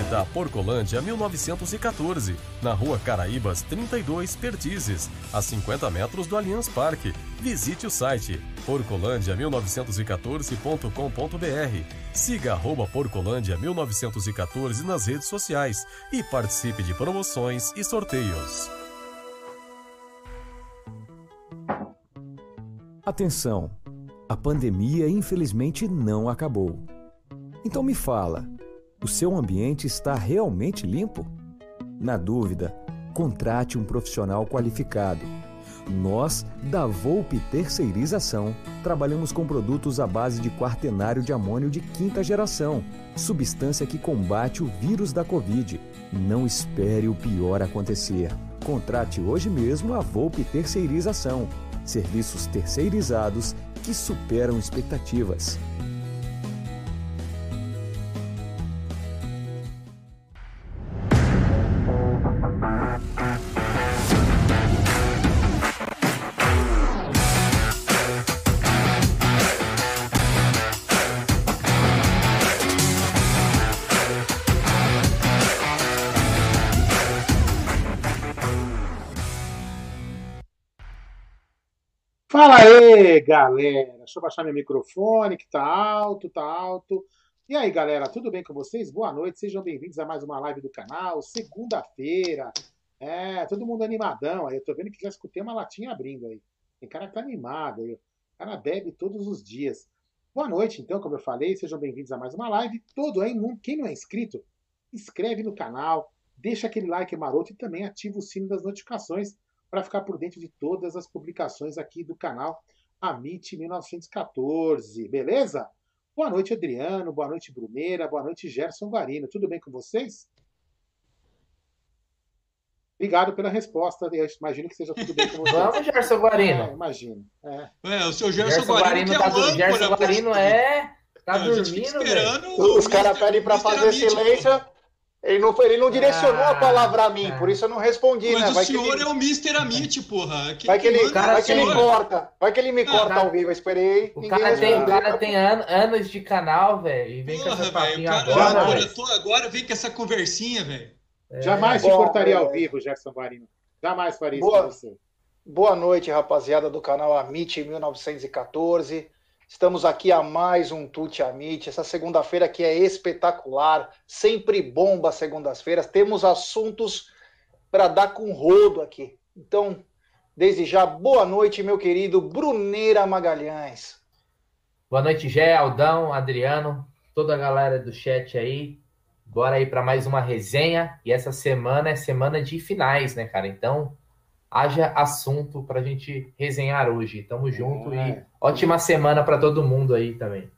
Visitar Porcolândia 1914, na rua Caraíbas 32, Pertizes, a 50 metros do Allianz Parque. Visite o site porcolândia1914.com.br. Siga arroba Porcolândia 1914 nas redes sociais e participe de promoções e sorteios. Atenção! A pandemia infelizmente não acabou. Então me fala, o seu ambiente está realmente limpo? Na dúvida, contrate um profissional qualificado. Nós, da Volpe Terceirização, trabalhamos com produtos à base de quaternário de amônio de quinta geração, substância que combate o vírus da Covid. Não espere o pior acontecer. Contrate hoje mesmo a Volpe Terceirização. Serviços terceirizados que superam expectativas. Fala aí, galera. Deixa eu baixar meu microfone, que tá alto, tá alto. E aí, galera, tudo bem com vocês? Boa noite, sejam bem-vindos a mais uma live do canal. Segunda-feira. É, todo mundo animadão aí. Eu tô vendo que já escutei uma latinha abrindo aí. Tem cara que tá animado aí. O cara bebe todos os dias. Boa noite, então, como eu falei, sejam bem-vindos a mais uma live. Todo aí, quem não é inscrito, inscreve no canal, deixa aquele like maroto e também ativa o sino das notificações para ficar por dentro de todas as publicações aqui do canal Amit 1914, beleza? Boa noite, Adriano, boa noite, Bruneira, boa noite, Gerson Guarino. Tudo bem com vocês? Obrigado pela resposta. Eu imagino que seja tudo bem com vocês. Vamos, Gerson Guarino. É, imagino. É. É, o seu Gerson, Gerson Guarino, Guarino, que é tá, do- âncora, Gerson Guarino é. Tá gente fica dormindo, velho. esperando Os o caras pedem pra fazer silêncio. Ele não, ele não direcionou a Ah, palavra a mim, por isso eu não respondi, né? Mas Vai o que, senhor ele, é o Mr. Amit, porra. Quem vai que ele, cara, vai que ele é corta. Vai que ele me corta cara- ao vivo. Eu esperei. O cara, tem, o cara tem an- anos de canal, velho, e vem com Porra, essa velho, cara agora, agora, tô- agora vem com essa conversinha, velho. É. Jamais te cortaria é. ao vivo, Gerson Guarino. Jamais faria isso Boa. com você. Boa noite, rapaziada do canal Amit 1914. Estamos aqui a mais um Tute Amit. Essa segunda-feira aqui é espetacular, sempre bomba as segundas-feiras. Temos assuntos para dar com rodo aqui. Então, desde já, boa noite, meu querido Bruneira Magalhães. Boa noite, Gé, Aldão, Adriano, toda a galera do chat aí. Bora aí para mais uma resenha. E essa semana é semana de finais, né, cara? Então, haja assunto pra gente resenhar hoje. Tamo junto É. e ótima semana para todo mundo aí também.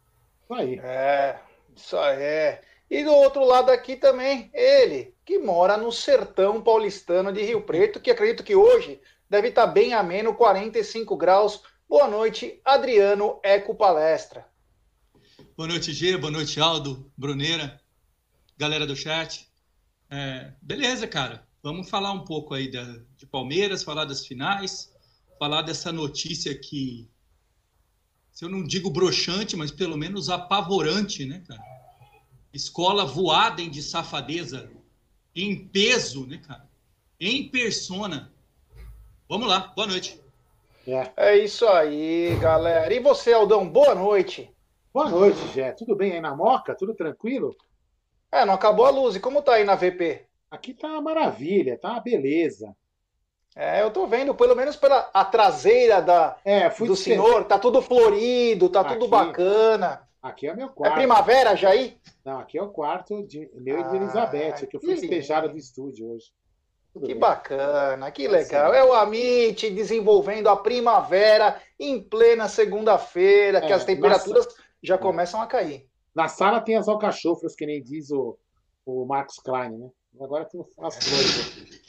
Isso aí. É, isso aí é. E do outro lado aqui também, ele, que mora no sertão paulistano de Rio Preto, que acredito que hoje deve estar bem ameno, 45 graus. Boa noite, Adriano Eco Palestra. Boa noite, G. Boa noite, Aldo, Bruneira, galera do chat. É, beleza, cara. Vamos falar um pouco aí da, de Palmeiras, falar das finais, falar dessa notícia que, se eu não digo broxante, mas pelo menos apavorante, né, cara? Escola voada em de safadeza, em peso, né, cara? Em persona. Vamos lá, boa noite. É. É isso aí, galera. E você, Aldão, boa noite. Boa noite, Jé. Tudo bem aí na Moca? Tudo tranquilo? É, não acabou a luz. E como tá aí na VP? Aqui tá uma maravilha, tá uma beleza. É, eu tô vendo, pelo menos pela a traseira da, É, do senhor, tá tudo florido, tá tudo Aqui. bacana. Aqui é meu É quarto. primavera, Jair? Não, aqui é o quarto de meu e de Ah, Elizabeth, que eu fui lindo. do estúdio hoje. Tudo Que bem. bacana, que Tá legal. É o Amit desenvolvendo a primavera em plena segunda-feira, que É, as temperaturas já começam a cair. Na sala tem as alcachofras, que nem diz o, o Marcos Klein, né? Agora tem as flores aqui.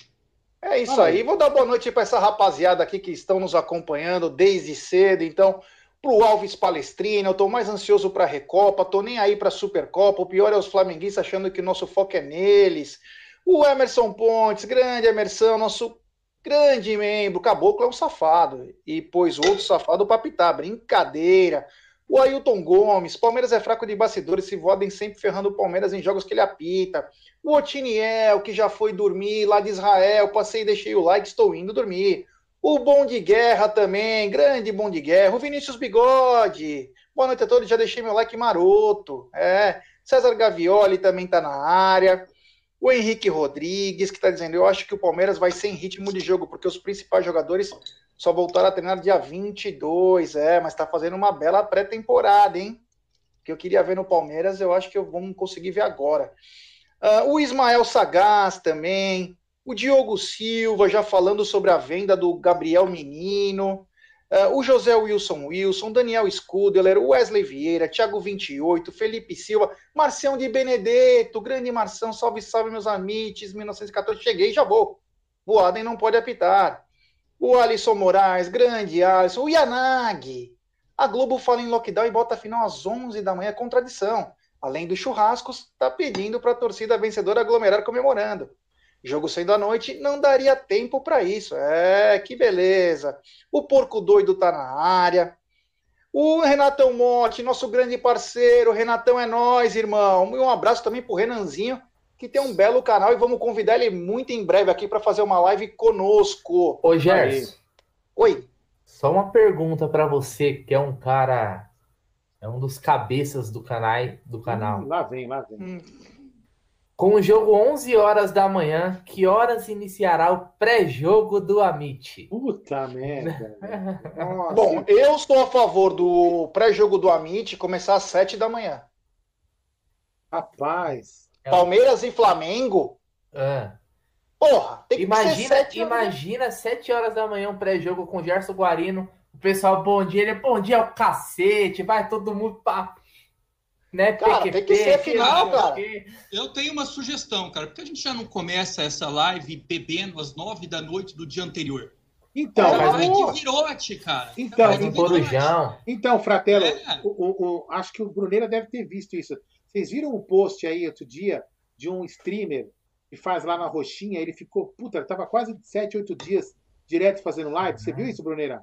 É isso aí. Vou dar boa noite para essa rapaziada aqui que estão nos acompanhando desde cedo. Então, pro Alves Palestrina, eu tô mais ansioso para a Recopa, tô nem aí para a Supercopa. O pior é os flamenguistas achando que o nosso foco é neles. O Emerson Pontes, grande Emerson, nosso grande membro. Caboclo é um safado e pôs outro safado para pitar. Brincadeira. O Ailton Gomes, Palmeiras é fraco de bastidores, se vodem sempre ferrando o Palmeiras em jogos que ele apita. O Otiniel, que já foi dormir lá de Israel, passei e deixei o like, estou indo dormir. O Bom de Guerra também, grande Bom de Guerra. O Vinícius Bigode, boa noite a todos, já deixei meu like maroto. É, César Gavioli também está na área. O Henrique Rodrigues, que está dizendo: Eu acho que o Palmeiras vai sem ritmo de jogo, porque os principais jogadores só voltaram a treinar dia 22. É, mas está fazendo uma bela pré-temporada, hein? Que eu queria ver no Palmeiras, eu acho que eu vamos conseguir ver agora. Uh, o Ismael Sagaz também. O Diogo Silva já falando sobre a venda do Gabriel Menino. Uh, o José Wilson Wilson, Daniel Scudeler, Wesley Vieira, Thiago 28, Felipe Silva, Marcião de Benedetto, grande Marção, salve, salve, meus amigos, 1914, cheguei já vou. O Adem não pode apitar. O Alisson Moraes, grande Alisson, o Yanagi. A Globo fala em lockdown e bota final às 11 da manhã, contradição. Além dos churrascos, tá pedindo para a torcida vencedora aglomerar comemorando. Jogo sendo à noite, não daria tempo para isso. É, que beleza. O porco doido tá na área. O Renatão Motti, nosso grande parceiro. Renatão é nós, irmão. Um abraço também pro Renanzinho, que tem um belo canal e vamos convidar ele muito em breve aqui para fazer uma live conosco. Ô, Gerson. Oi. Só uma pergunta para você, que é um cara. É um dos cabeças do canal. Do canal. Hum, lá vem, lá vem. Hum. Com o jogo 11 horas da manhã, que horas iniciará o pré-jogo do Amit? Puta merda. Bom, eu sou a favor do pré-jogo do Amit começar às 7 da manhã. Rapaz. É Palmeiras e Flamengo? É. Porra, tem que imagina, ser 7 Imagina 7 horas da manhã um pré-jogo com Gerson Guarino. O pessoal, bom dia, ele, bom dia, é o cacete, vai todo mundo pra né? Cara, PQP, tem que ser final, cara. Eu tenho uma sugestão, cara. Porque a gente já não começa essa live bebendo às nove da noite do dia anterior? Então, cara, vai de virote, cara. Então, corujão. Então, Fratelo, é. o, o, o, acho que o Bruneira deve ter visto isso. Vocês viram o um post aí outro dia de um streamer que faz lá na roxinha? Ele ficou, puta, tava quase sete, oito dias direto fazendo live. Você viu isso, Bruneira?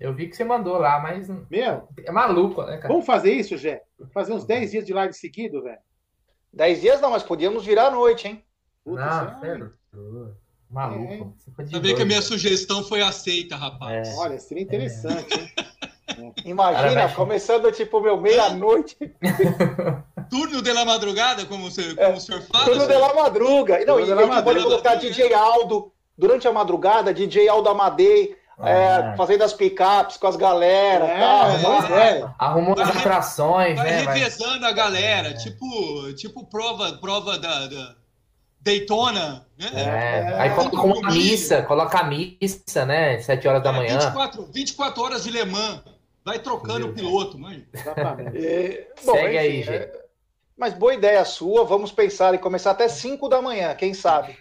Eu vi que você mandou lá, mas. Meu? É maluco, né, cara? Vamos fazer isso, Gé? Fazer uns 10 dias de live seguido, velho? 10 dias não, mas podíamos virar à noite, hein? Puta, não, sério. Maluco. É. Sabia que a minha sugestão foi aceita, rapaz. É. Olha, seria interessante, hein? Imagina, Cara, começando tipo meu meia-noite. Turno de la madrugada, como, você, como é, o senhor fala? Turno de la madruga. Não, e eu pode colocar DJ Aldo durante a madrugada, DJ Aldo Amadei, é, ah. fazendo as picapes com as galera. É, tá, é. Arrumou as atrações, vai né? revezando a galera, é. tipo, tipo prova, prova da, da Daytona, né? É. Aí coloca uma missa, coloca a missa, né? Sete horas da manhã. 24, 24 horas de Le Mans. Vai trocando o piloto, mãe. É, bom, Segue enfim, aí, gente. Mas boa ideia sua. Vamos pensar em começar até 5 da manhã, quem sabe?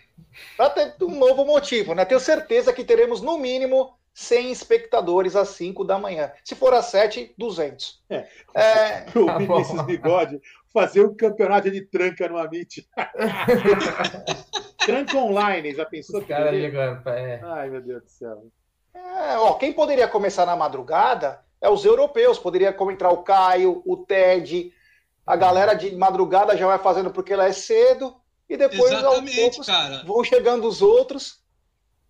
Para ter um novo motivo, né? Tenho certeza que teremos no mínimo 100 espectadores às 5 da manhã. Se for às 7, 200. É. é... O tá Vinícius Bigode fazer um campeonato de tranca no Amit. tranca online, já pensou? que cara é. Ai, meu Deus do céu. É, ó, quem poderia começar na madrugada é os europeus. Poderia entrar o Caio, o Ted. A galera de madrugada já vai fazendo porque ela é cedo. E depois, Exatamente, aos poucos, cara. vão chegando os outros.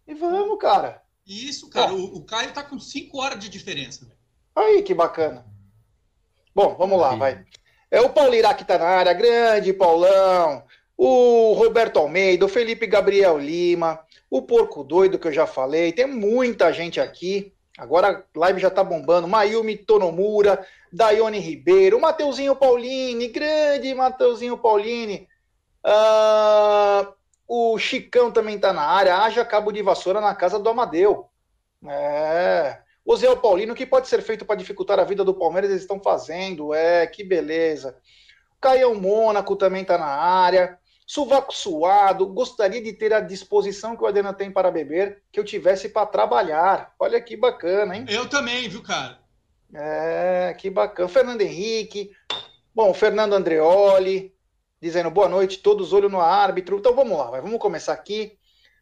E vamos, cara. Isso, cara. O, o, Caio tá com 5 horas de diferença. Aí, que bacana. Bom, vamos lá, vai. É o Paulo que tá na área, grande Paulão. O Roberto Almeida, o Felipe Gabriel Lima, o Porco Doido, que eu já falei. Tem muita gente aqui. Agora a live já tá bombando. Mayumi Tonomura, Daione Ribeiro, Mateuzinho Paulini, grande Mateuzinho Paulini. Uh, o Chicão também está na área. Haja cabo de vassoura na casa do Amadeu. É. O Zé Paulino, o que pode ser feito para dificultar a vida do Palmeiras, eles estão fazendo. É, que beleza. Caião Mônaco também está na área. Suvaco suado, gostaria de ter a disposição que o Adena tem para beber, que eu tivesse para trabalhar. Olha que bacana, hein? Eu também, viu, cara? É, que bacana. Fernando Henrique, bom, Fernando Andreoli, dizendo boa noite, todos olho no árbitro. Então vamos lá, vamos começar aqui.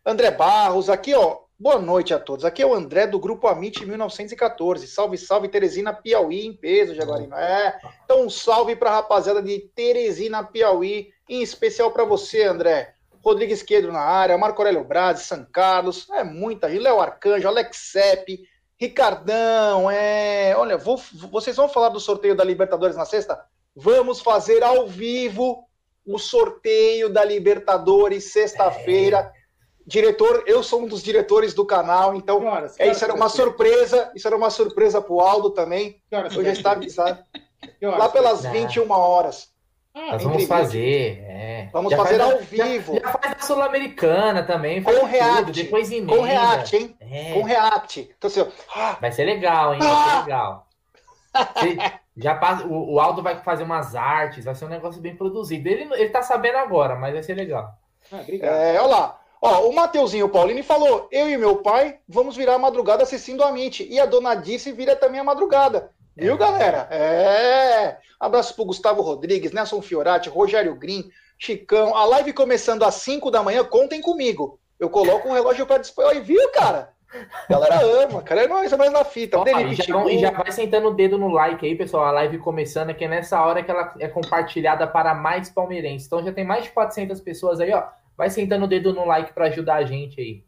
André Barros, aqui ó, Boa noite a todos. Aqui é o André do grupo Amit 1914. Salve, salve Teresina Piauí em peso, Jaguarino. É. Então, um salve para a rapaziada de Teresina Piauí, em especial para você, André. Rodrigo Esquerdo na área, Marco Aurélio Braz, São Carlos, é muita gente. Léo Arcanjo, Alex Sepp, Ricardão, é. Olha, vou, vocês vão falar do sorteio da Libertadores na sexta? Vamos fazer ao vivo o sorteio da Libertadores sexta-feira. É. Diretor, eu sou um dos diretores do canal, então horas, é, isso era uma surpresa. Isso era uma surpresa pro Aldo também. Eu já estava avisado. Lá pelas 21 horas. Ah, Nós vamos fazer. É. Vamos já fazer ao vivo. Já, já faz a Sul-Americana também. Com React. Tudo, depois emenda. Com React, hein? É. Com React. Então, assim, ah, vai ser legal, hein? Vai ser ah! legal. Você, já passa, o, o, Aldo vai fazer umas artes, vai ser um negócio bem produzido. Ele, ele tá sabendo agora, mas vai ser legal. Ah, é, olha lá. Ó, o Mateuzinho Paulini falou: eu e meu pai vamos virar a madrugada assistindo a Mint. E a dona Dice vira também a madrugada. Viu, é. galera? É. Abraço pro Gustavo Rodrigues, Nelson Fiorati, Rogério Green, Chicão. A live começando às 5 da manhã, contem comigo. Eu coloco um relógio para disparar. E viu, cara? A galera ama, cara. É nóis, é mais na fita. Ó, e, já, e, já, vai sentando o dedo no like aí, pessoal. A live começando, que é nessa hora que ela é compartilhada para mais palmeirenses. Então já tem mais de 400 pessoas aí, ó. Vai sentando o dedo no like para ajudar a gente aí.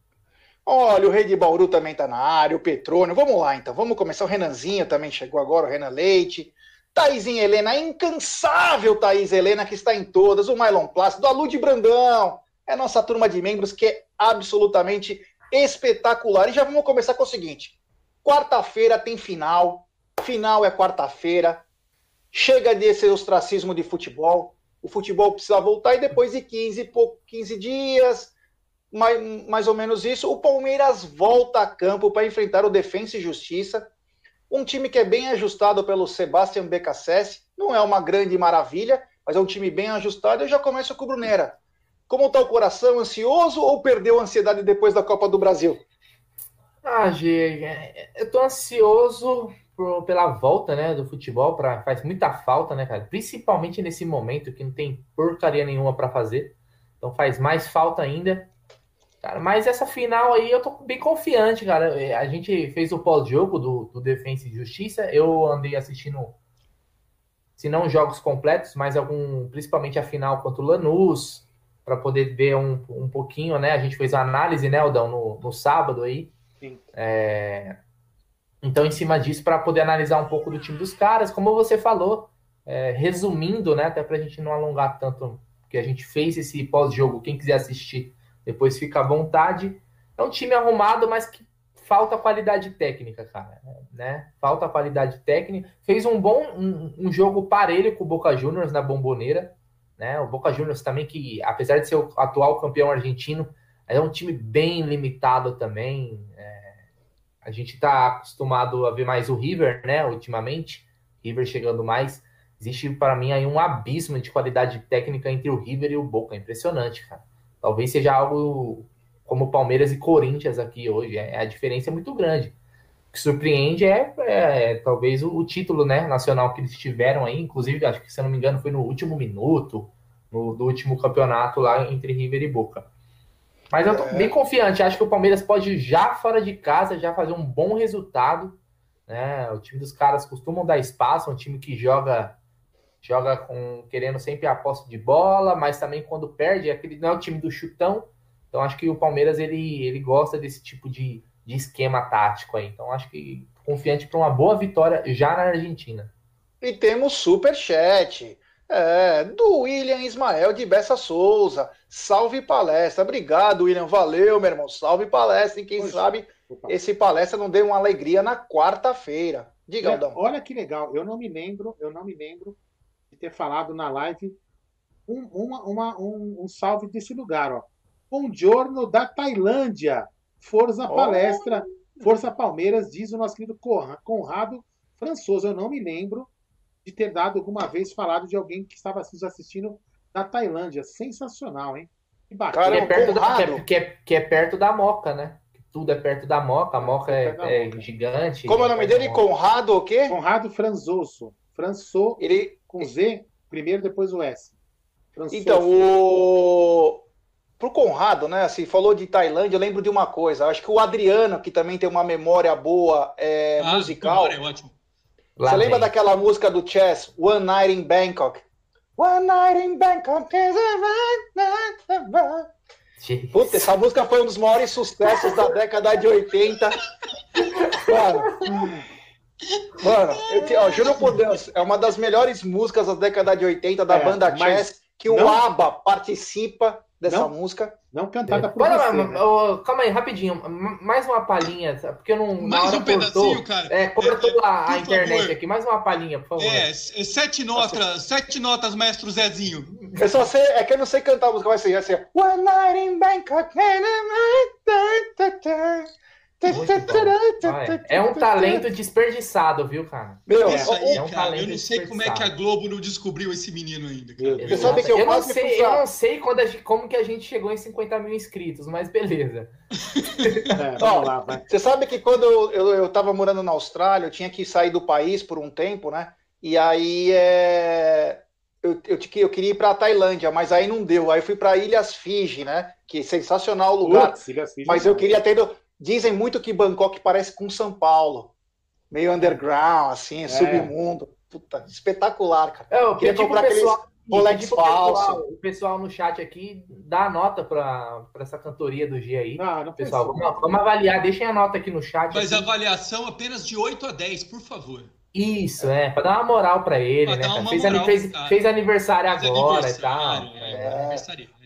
Olha, o Rei de Bauru também tá na área, o Petrônio. Vamos lá, então. Vamos começar. O Renanzinho também chegou agora, o Renan Leite. Thaisinha Helena, a incansável Thaís Helena, que está em todas. O Mylon Plácido, a Lud Brandão. É nossa turma de membros que é absolutamente espetacular. E já vamos começar com o seguinte: quarta-feira tem final. Final é quarta-feira. Chega desse ostracismo de futebol. O futebol precisa voltar e depois de 15, 15 dias, mais, mais ou menos isso. O Palmeiras volta a campo para enfrentar o Defensa e Justiça. Um time que é bem ajustado pelo Sebastian Becassese. Não é uma grande maravilha, mas é um time bem ajustado. Eu já começo com o Brunera. Como está o coração? Ansioso ou perdeu a ansiedade depois da Copa do Brasil? Ah, Gê, eu tô ansioso por, pela volta, né, do futebol, pra, faz muita falta, né, cara? Principalmente nesse momento que não tem porcaria nenhuma para fazer. Então faz mais falta ainda. Cara, mas essa final aí eu tô bem confiante, cara. É, a gente fez o pós-jogo do, do Defensa e Justiça. Eu andei assistindo, se não jogos completos, mas algum, principalmente a final contra o Lanús, para poder ver um, um pouquinho, né? A gente fez a análise, né, Aldão, no, no sábado aí. Sim. É... Então, em cima disso, para poder analisar um pouco do time dos caras, como você falou, é, resumindo, né, até para a gente não alongar tanto, que a gente fez esse pós-jogo, quem quiser assistir depois fica à vontade. É um time arrumado, mas que falta qualidade técnica, cara. Né? Falta qualidade técnica. Fez um bom um, um jogo parelho com o Boca Juniors na bomboneira. Né? O Boca Juniors também, que apesar de ser o atual campeão argentino, é um time bem limitado também. A gente está acostumado a ver mais o River, né? Ultimamente, River chegando mais. Existe para mim aí um abismo de qualidade técnica entre o River e o Boca. Impressionante, cara. Talvez seja algo como Palmeiras e Corinthians aqui hoje. É, a diferença é muito grande. O que surpreende é, é, é talvez o, o, título né, nacional que eles tiveram aí. Inclusive, acho que, se eu não me engano, foi no último minuto no, do último campeonato lá entre River e Boca. Mas eu tô é. bem confiante. Acho que o Palmeiras pode já fora de casa já fazer um bom resultado. Né? O time dos caras costumam dar espaço, é um time que joga joga com querendo sempre a posse de bola, mas também quando perde, é aquele não é o time do chutão. Então acho que o Palmeiras ele, ele gosta desse tipo de, de esquema tático aí. Então acho que confiante para uma boa vitória já na Argentina. E temos super chat. É, do William Ismael de Bessa Souza. Salve palestra. Obrigado, William. Valeu, meu irmão. Salve palestra. E quem Poxa. sabe Opa. esse palestra não deu uma alegria na quarta-feira. Diga, Aldão. Olha que legal. Eu não me lembro, eu não me lembro ter falado na live um, uma, uma, um, um, salve desse lugar. Ó. Um giorno da Tailândia. Força oh. Palestra, Força Palmeiras, diz o nosso querido Conrado Françoso. Eu não me lembro de ter dado alguma vez falado de alguém que estava nos assistindo da Tailândia. Sensacional, hein? Que bacana. Que é, perto da, que, é, que, é, que é perto da Moca, né? tudo é perto da Moca, a Moca é, é, é gigante. Como é o nome dele? Conrado o quê? Conrado Franzoso. François. Ele, com Z, primeiro, depois o S. Então, o. pro Conrado, né? Assim, falou de Tailândia, eu lembro de uma coisa. Acho que o Adriano, que também tem uma memória boa é, ah, musical. É ótimo. Você lembra daquela música do Chess, One Night in Bangkok? One Night in Bangkok is a Puta, essa música foi um dos maiores sucessos da década de 80. Mano, mano eu, ó, juro por Deus, é uma das melhores músicas da década de 80 da é, banda Chess, que o ABBA participa dessa não, música. Não cantada por Olha, você. né? oh, calma aí, rapidinho. Mais uma palhinha, porque eu não. Mais um pedacinho, cara. É, cortou é, a, a internet favor. aqui. Mais uma palhinha, por favor. É, sete notas, sete notas, mestre Zezinho. Eu só sei, é que eu não sei cantar a música, vai ser assim. One night in Bangkok. É um talento desperdiçado, viu, cara? Meu, é, aí, é um cara, talento eu não sei como é que a Globo não descobriu esse menino ainda. Você sabe que eu, eu não sei, eu não sei quando a gente, como que a gente chegou em 50 mil inscritos, mas beleza. É, vamos lá, vai. Você sabe que quando eu, eu, eu tava morando na Austrália, eu tinha que sair do país por um tempo, né? E aí é... eu, eu, eu queria ir para a Tailândia, mas aí não deu. Aí eu fui para Ilhas Fiji, né? Que sensacional o lugar. Putz, mas eu queria ter Dizem muito que Bangkok parece com São Paulo. Meio underground, assim, é. submundo. Puta, espetacular, cara. Eu queria comprar pessoal, Rolex falso. O pessoal no chat aqui dá a nota para essa cantoria do G aí. Não, não pessoal, vamos, vamos, avaliar, deixem a nota aqui no chat. Mas aqui. avaliação apenas de 8 a 10, por favor. Isso, é, para dar uma moral para ele, pra né? Fez, moral, fez, fez, aniversário fez agora aniversário, e tal. É,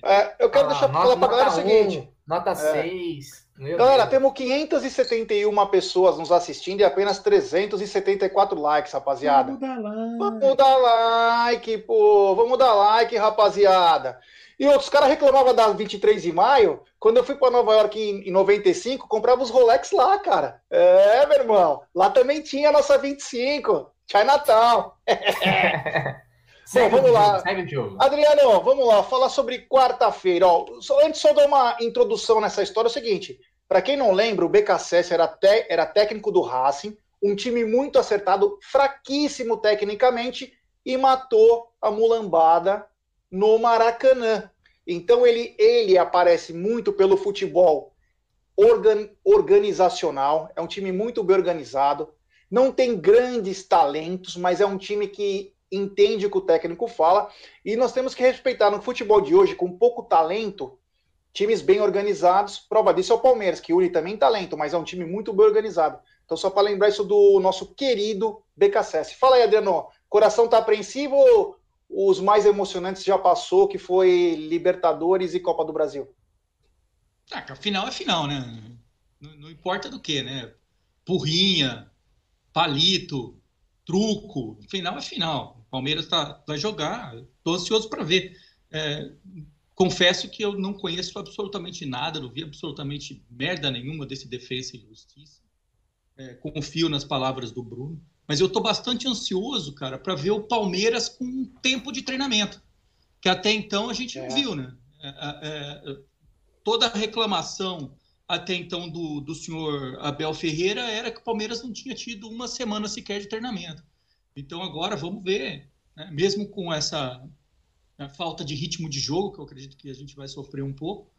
é. é eu quero ah, deixar falar pra galera o seguinte: nota 6. Meu Galera, Deus. temos 571 pessoas nos assistindo e apenas 374 likes, rapaziada. Vamos dar like. Vamos dar like, pô. Vamos dar like, rapaziada. E outros caras reclamavam da 23 de maio. Quando eu fui para Nova York em, em 95, comprava os Rolex lá, cara. É, meu irmão. Lá também tinha a nossa 25. Chinatown. Bom, vamos lá. Segue jogo. Adriano, vamos lá, falar sobre quarta-feira. Antes só dar uma introdução nessa história, é o seguinte: para quem não lembra, o BKSS era, te, era técnico do Racing, um time muito acertado, fraquíssimo tecnicamente, e matou a mulambada no Maracanã. Então ele, ele aparece muito pelo futebol organ, organizacional, é um time muito bem organizado, não tem grandes talentos, mas é um time que entende o que o técnico fala, e nós temos que respeitar no futebol de hoje, com pouco talento, times bem organizados. Prova disso é o Palmeiras, que une também talento, mas é um time muito bem organizado. Então, só para lembrar isso do nosso querido BKSS. Fala aí, Adriano, coração tá apreensivo ou os mais emocionantes já passou, que foi Libertadores e Copa do Brasil? Ah, final é final, né? Não, não importa do que, né? Porrinha, palito, truco, final é final. Palmeiras tá, vai jogar, estou ansioso para ver. É, confesso que eu não conheço absolutamente nada, não vi absolutamente merda nenhuma desse Defesa e Justiça. É, confio nas palavras do Bruno, mas eu estou bastante ansioso, cara, para ver o Palmeiras com um tempo de treinamento, que até então a gente é. não viu, né? É, é, é, toda a reclamação até então do, do senhor Abel Ferreira era que o Palmeiras não tinha tido uma semana sequer de treinamento. Então agora vamos ver, né? mesmo com essa né, falta de ritmo de jogo, que eu acredito que a gente vai sofrer um pouco,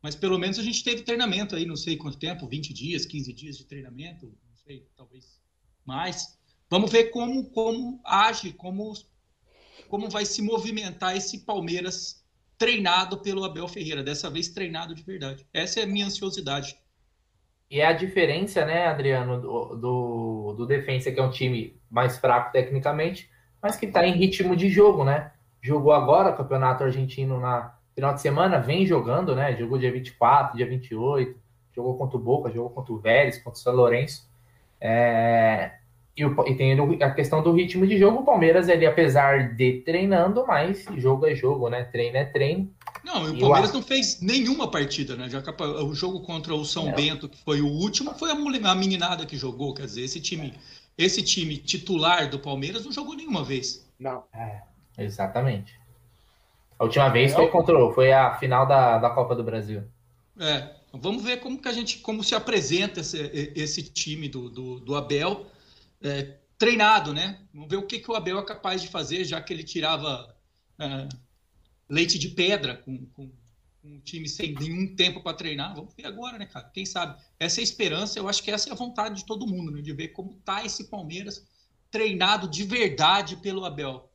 mas pelo menos a gente teve treinamento aí, não sei quanto tempo, 20 dias, 15 dias de treinamento, não sei, talvez mais. Vamos ver como, como age, como, como vai se movimentar esse Palmeiras treinado pelo Abel Ferreira, dessa vez treinado de verdade. Essa é a minha ansiosidade. E é a diferença, né, Adriano, do, do, do Defensa, que é um time mais fraco tecnicamente, mas que está em ritmo de jogo, né? Jogou agora o Campeonato Argentino na final de semana, vem jogando, né? Jogou dia 24, dia 28, jogou contra o Boca, jogou contra o Vélez, contra o São Lourenço. É... E, o, e, tem a questão do ritmo de jogo. O Palmeiras, ele, apesar de treinando, mas jogo é jogo, né? Treino é treino. Não, o Palmeiras não fez nenhuma partida, né? Já o jogo contra o São não. Bento, que foi o último, foi a meninada que jogou. Quer dizer, esse time, esse time titular do Palmeiras não jogou nenhuma vez. Não. É, exatamente. A última vez foi contra, foi a final da, da Copa do Brasil. É, vamos ver como que a gente, como se apresenta esse, esse time do, do, do Abel é, treinado, né? Vamos ver o que, que o Abel é capaz de fazer, já que ele tirava é, leite de pedra com, com, um time sem nenhum tempo para treinar. Vamos ver agora, né, cara? Quem sabe? Essa é a esperança, eu acho que essa é a vontade de todo mundo, né? De ver como tá esse Palmeiras treinado de verdade pelo Abel.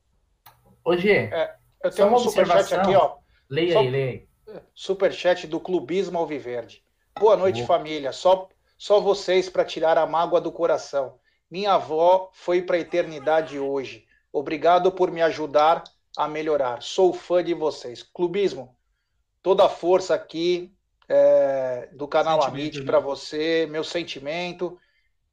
Hoje, é, eu tenho um superchat aqui, ó. Leia Só, aí, leia aí. Superchat do Clubismo Alviverde. Boa noite, uhum. família. Só, só vocês para tirar a mágoa do coração. Minha avó foi para a eternidade hoje. Obrigado por me ajudar a melhorar. Sou fã de vocês. Clubismo, toda a força aqui é, do canal Amit para você, meu sentimento.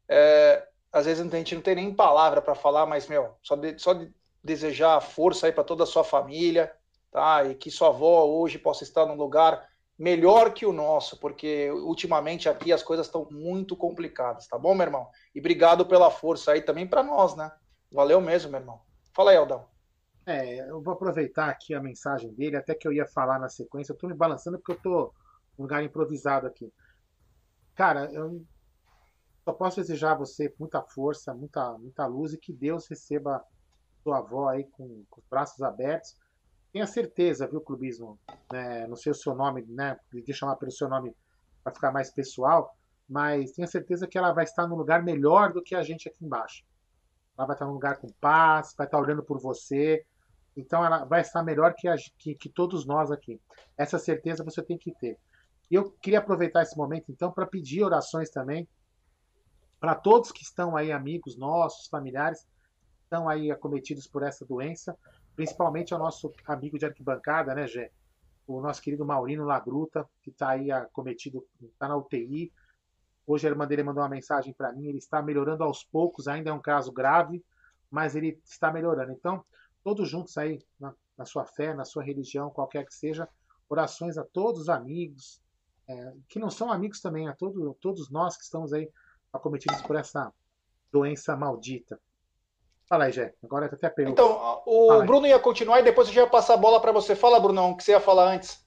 É, às vezes a gente não tem nem palavra para falar, mas, meu, só de, só de desejar força aí para toda a sua família, tá? E que sua avó hoje possa estar num lugar melhor que o nosso, porque ultimamente aqui as coisas estão muito complicadas, tá bom, meu irmão? E obrigado pela força aí também para nós, né? Valeu mesmo, meu irmão. Fala aí, Aldão. É, eu vou aproveitar aqui a mensagem dele, até que eu ia falar na sequência. Eu tô me balançando porque eu tô num lugar improvisado aqui. Cara, eu só posso desejar a você muita força, muita, muita luz e que Deus receba sua avó aí com, com os braços abertos. Tenha certeza, viu, clubismo? Né? Não sei o seu nome, né? Podia chamar pelo seu nome para ficar mais pessoal, mas tenha certeza que ela vai estar num lugar melhor do que a gente aqui embaixo. Ela vai estar num lugar com paz, vai estar olhando por você. Então ela vai estar melhor que, a, que, que todos nós aqui. Essa certeza você tem que ter. E eu queria aproveitar esse momento, então, para pedir orações também para todos que estão aí, amigos nossos, familiares, estão aí acometidos por essa doença, principalmente ao nosso amigo de arquibancada, né, Gé? O nosso querido Maurino Lagruta, que está aí acometido, está na UTI. Hoje a irmã dele mandou uma mensagem para mim, ele está melhorando aos poucos, ainda é um caso grave, mas ele está melhorando. Então, todos juntos aí, na, na sua fé, na sua religião, qualquer que seja, orações a todos os amigos, é, que não são amigos também, a todo, todos nós que estamos aí acometidos por essa doença maldita. Fala aí, Jé. Agora até pergunta. Então, o Bruno ia continuar e depois eu já ia passar a bola para você. Fala, Brunão, o que você ia falar antes.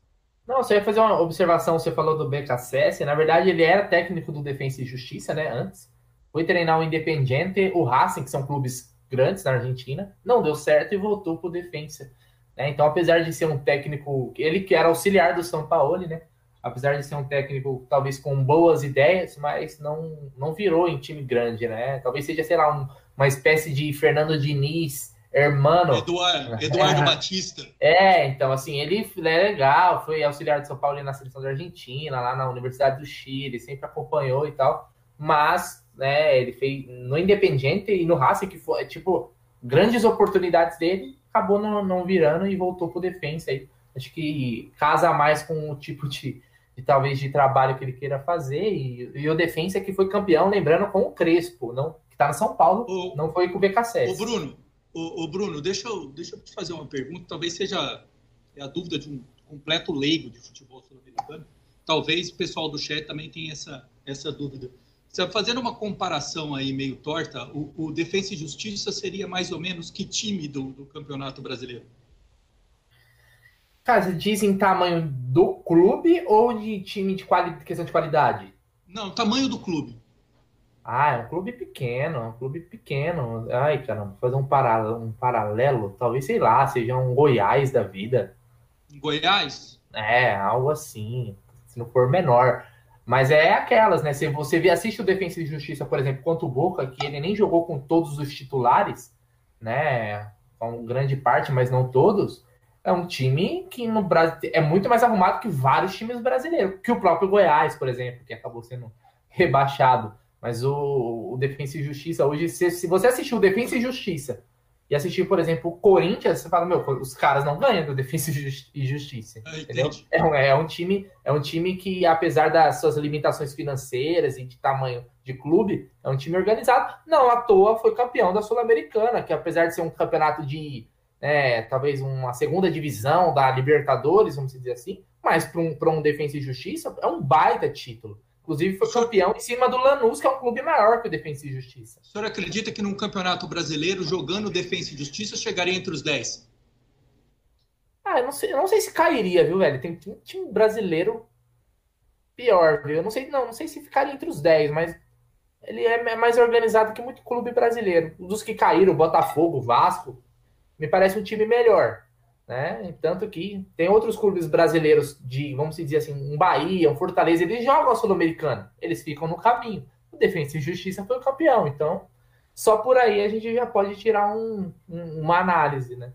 Não, você ia fazer uma observação. Você falou do BKSS. Na verdade, ele era técnico do Defensa e Justiça, né? Antes. Foi treinar o Independiente, o Racing, que são clubes grandes na Argentina. Não deu certo e voltou para o Defensa. Né? Então, apesar de ser um técnico. Ele que era auxiliar do São Paulo, né? apesar de ser um técnico talvez com boas ideias, mas não, não virou em time grande, né? Talvez seja, sei lá, um, uma espécie de Fernando Diniz, hermano. Eduardo, Eduardo Batista. É, então, assim, ele é legal, foi auxiliar de São Paulo na seleção da Argentina, lá na Universidade do Chile, sempre acompanhou e tal, mas, né, ele fez no Independiente e no Racing, que foi, tipo, grandes oportunidades dele, acabou não, não virando e voltou pro defensa aí. Acho que casa mais com o tipo de, de talvez de trabalho que ele queira fazer. E, e o Defensa que foi campeão, lembrando, com o Crespo, não, que está no São Paulo, o, não foi com o BKSS. O Bruno, o, o, Bruno, deixa eu, deixa eu te fazer uma pergunta, talvez seja a dúvida de um completo leigo de futebol sul-americano. Talvez o pessoal do chat também tenha essa, essa dúvida. Fazendo uma comparação aí meio torta, o, o Defensa e Justiça seria mais ou menos que time do, do Campeonato Brasileiro? Cara, você diz em tamanho do clube ou de time de quali... questão de qualidade? Não, tamanho do clube. Ah, é um clube pequeno, é um clube pequeno. Ai, caramba, fazer um, para... um paralelo, talvez, sei lá, seja um Goiás da vida. Goiás? É, algo assim, se não for menor. Mas é aquelas, né? Se você assiste o Defensa e Justiça, por exemplo, contra o Boca, que ele nem jogou com todos os titulares, né? Com grande parte, mas não todos é um time que no Brasil é muito mais arrumado que vários times brasileiros, que o próprio Goiás, por exemplo, que acabou sendo rebaixado. Mas o, o Defensa e Justiça, hoje, se, se você assistiu o Defensa e Justiça e assistir, por exemplo, o Corinthians, você fala, meu, os caras não ganham do Defensa e Justiça. É, um, é, um time, é um time que, apesar das suas limitações financeiras e de tamanho de clube, é um time organizado. Não à toa foi campeão da Sul-Americana, que apesar de ser um campeonato de é, talvez uma segunda divisão da Libertadores, vamos dizer assim, mas para um, um Defensa e Justiça é um baita título. Inclusive foi campeão em cima do Lanús, que é um clube maior que o Defensa e Justiça. O senhor acredita que num campeonato brasileiro, jogando Defensa e Justiça, chegaria entre os 10? Ah, eu não sei, eu não sei se cairia, viu, velho? Tem um time brasileiro pior, viu? Eu não sei, não, não sei se ficaria entre os 10, mas ele é mais organizado que muito clube brasileiro. Dos que caíram, Botafogo, Vasco, me parece um time melhor. Né? Tanto que tem outros clubes brasileiros de, vamos dizer assim, um Bahia, um Fortaleza, eles jogam a Sul-Americana, eles ficam no caminho. O Defensa e Justiça foi o campeão, então só por aí a gente já pode tirar um, um, uma análise, né?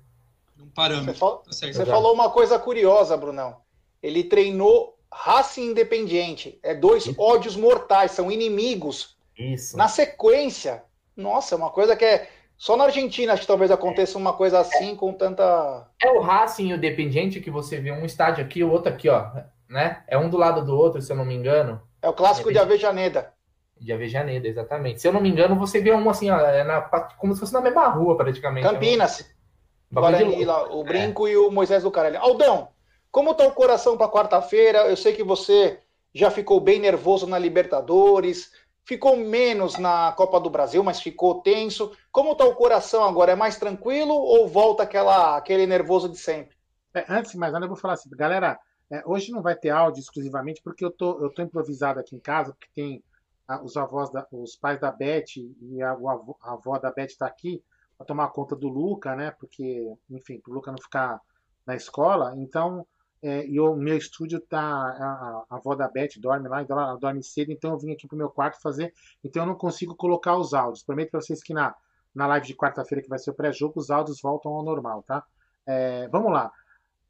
Um parâmetro. Você, fal... tá Você falou uma coisa curiosa, Brunão. Ele treinou Racing Independiente. É dois Isso. ódios mortais, são inimigos. Isso. Na sequência. Nossa, é uma coisa que é. Só na Argentina acho que talvez aconteça uma coisa assim com tanta. É o Racing Independiente que você vê um estádio aqui, o outro aqui, ó. Né? É um do lado do outro, se eu não me engano. É o clássico é de Avejaneda. De Avejaneda, exatamente. Se eu não me engano, você vê um assim, ó, é na, como se fosse na mesma rua, praticamente. Campinas. É um... Guarani, lá, o Brinco é. e o Moisés do Caralho. Aldão, como está o coração para quarta-feira? Eu sei que você já ficou bem nervoso na Libertadores, ficou menos na Copa do Brasil, mas ficou tenso. Como está o coração agora? É mais tranquilo ou volta aquela, aquele nervoso de sempre? É, antes de mais nada, eu vou falar assim, galera. É, hoje não vai ter áudio exclusivamente porque eu tô, eu tô improvisado aqui em casa, porque tem a, os avós, da, os pais da Beth e a, a avó da Beth está aqui para tomar conta do Luca, né? Porque, enfim, para o Luca não ficar na escola. Então, é, e o meu estúdio tá. A, a, avó da Beth dorme lá, então ela dorme cedo, então eu vim aqui pro meu quarto fazer. Então eu não consigo colocar os áudios. Prometo para vocês que na, na live de quarta-feira, que vai ser o pré-jogo, os áudios voltam ao normal, tá? É, vamos lá.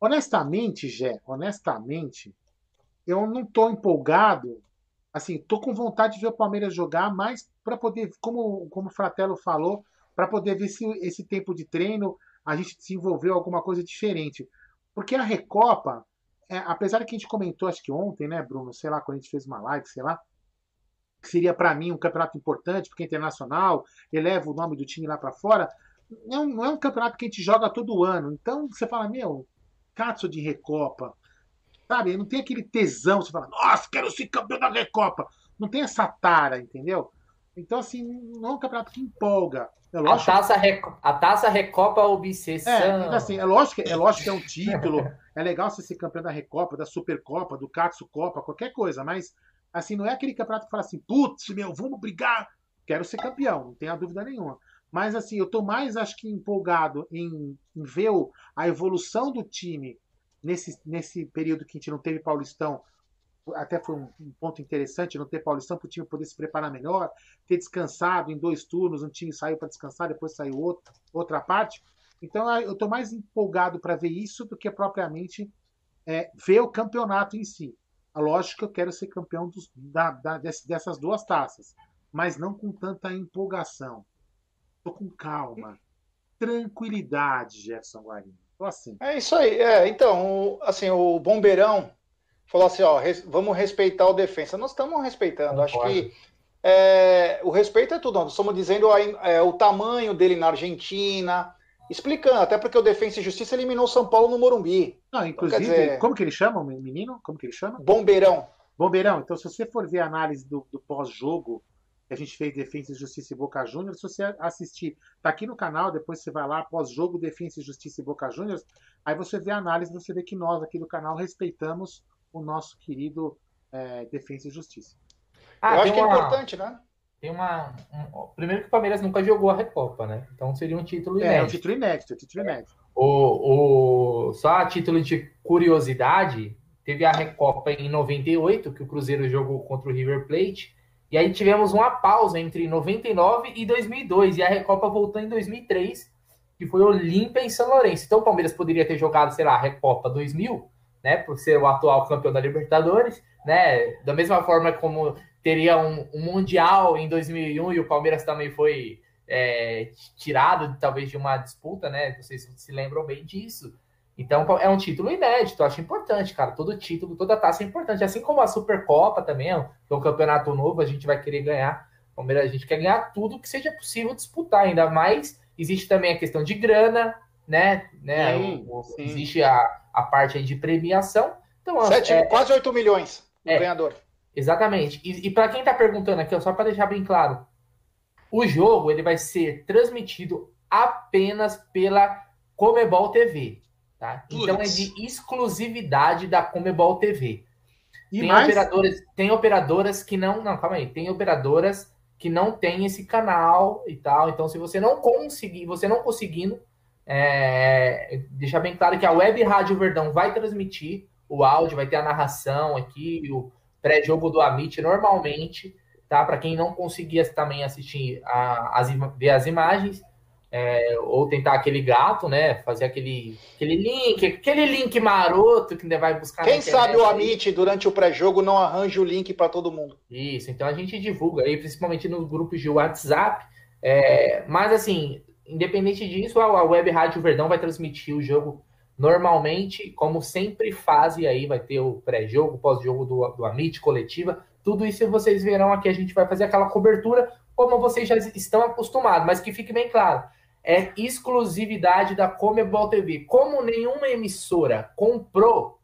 Honestamente, Gé, honestamente, eu não tô empolgado. Assim, tô com vontade de ver o Palmeiras jogar, mas para poder, como, como o Fratello falou, para poder ver se esse tempo de treino a gente desenvolveu alguma coisa diferente. Porque a Recopa, é, apesar que a gente comentou, acho que ontem, né, Bruno? Sei lá, quando a gente fez uma live, sei lá, que seria para mim um campeonato importante, porque é internacional, eleva o nome do time lá para fora. Não, não, é um campeonato que a gente joga todo ano. Então você fala, meu, Katsu de Recopa, sabe? Não tem aquele tesão, você fala, nossa, quero ser campeão da Recopa. Não tem essa tara, entendeu? Então, assim, não é um campeonato que empolga. É a, taça a taça Recopa Obsessão. É, assim, é, lógico, é lógico que é um título. é legal você ser campeão da Recopa, da Supercopa, do Katsu Copa, qualquer coisa, mas assim, não é aquele campeonato que fala assim, putz, meu, vamos brigar. Quero ser campeão, não tenha dúvida nenhuma. Mas assim, eu tô mais, acho que, empolgado em, em ver a evolução do time nesse, nesse período que a gente não teve Paulistão até foi um, um ponto interessante não ter Paulistão para o time poder se preparar melhor, ter descansado em dois turnos, um time saiu para descansar, depois saiu outro, outra parte. Então eu estou mais empolgado para ver isso do que propriamente é, ver o campeonato em si. Lógico que eu quero ser campeão dos, da, da, dessas duas taças, mas não com tanta empolgação. Estou com calma, tranquilidade, Jefferson Guarini. Tô assim. É isso aí. É, então, assim, o Bombeirão falou assim, ó, res, vamos respeitar o defensa. Nós estamos respeitando. Acho que é, o respeito é tudo. Nós estamos dizendo é, o tamanho dele na Argentina, explicando, até porque o Defensa e Justiça eliminou São Paulo no Morumbi. Não, inclusive, então, dizer, como que ele chama o menino? Como que ele chama? Bombeirão. Bombeirão. Então, se você for ver a análise do, do pós-jogo que a gente fez Defensa e Justiça e Boca Juniors, se você assistir, tá aqui no canal, depois você vai lá, pós-jogo Defensa e Justiça e Boca Juniors, aí você vê a análise, você vê que nós aqui do canal respeitamos o nosso querido é, Defesa e Justiça. Ah, Eu acho que é importante, né? Tem uma. Um, primeiro que o Palmeiras nunca jogou a Recopa, né? Então seria um título inédito. É, um título inédito, um título inédito. O, o, só a título de curiosidade, teve a Recopa em 98, que o Cruzeiro jogou contra o River Plate. E aí tivemos uma pausa entre 99 e 2002. E a Recopa voltou em 2003, que foi Olímpia em São Lourenço. Então o Palmeiras poderia ter jogado, sei lá, a Recopa 2000 né, por ser o atual campeão da Libertadores, né, da mesma forma como teria um, um Mundial em 2001 e o Palmeiras também foi é, tirado talvez de uma disputa, né, vocês se lembram bem disso. Então é um título inédito, acho importante, cara. Todo título, toda taça é importante. Assim como a Supercopa também, que é um campeonato novo, a gente vai querer ganhar. Palmeiras, a gente quer ganhar tudo que seja possível disputar, ainda mais existe também a questão de grana, né? né? Sim, sim. Existe a, a parte de premiação. Então, Sete, é, quase 8 milhões o é, ganhador. Exatamente. E, e para quem está perguntando aqui, só para deixar bem claro, o jogo ele vai ser transmitido apenas pela Comebol TV. Tá? Então é de exclusividade da Comebol TV. E tem, mais... operadoras, tem operadoras que não. Não, calma aí. Tem operadoras que não tem esse canal e tal. Então, se você não conseguir, você não conseguindo, é, deixar bem claro que a Web Rádio Verdão vai transmitir o áudio, vai ter a narração aqui, o pré-jogo do Amit normalmente, tá? Para quem não conseguia também assistir a, as, ver as imagens, é, ou tentar aquele gato, né? Fazer aquele, aquele link, aquele link maroto que ainda vai buscar. Quem sabe o Amit durante o pré-jogo não arranja o link para todo mundo. Isso, então a gente divulga aí, principalmente nos grupos de WhatsApp. É, mas assim, independente disso, a Web Rádio Verdão vai transmitir o jogo normalmente, como sempre faz, e aí vai ter o pré-jogo, pós-jogo do, do Amit, coletiva. Tudo isso vocês verão aqui, a gente vai fazer aquela cobertura como vocês já estão acostumados, mas que fique bem claro é exclusividade da Comebol TV. Como nenhuma emissora comprou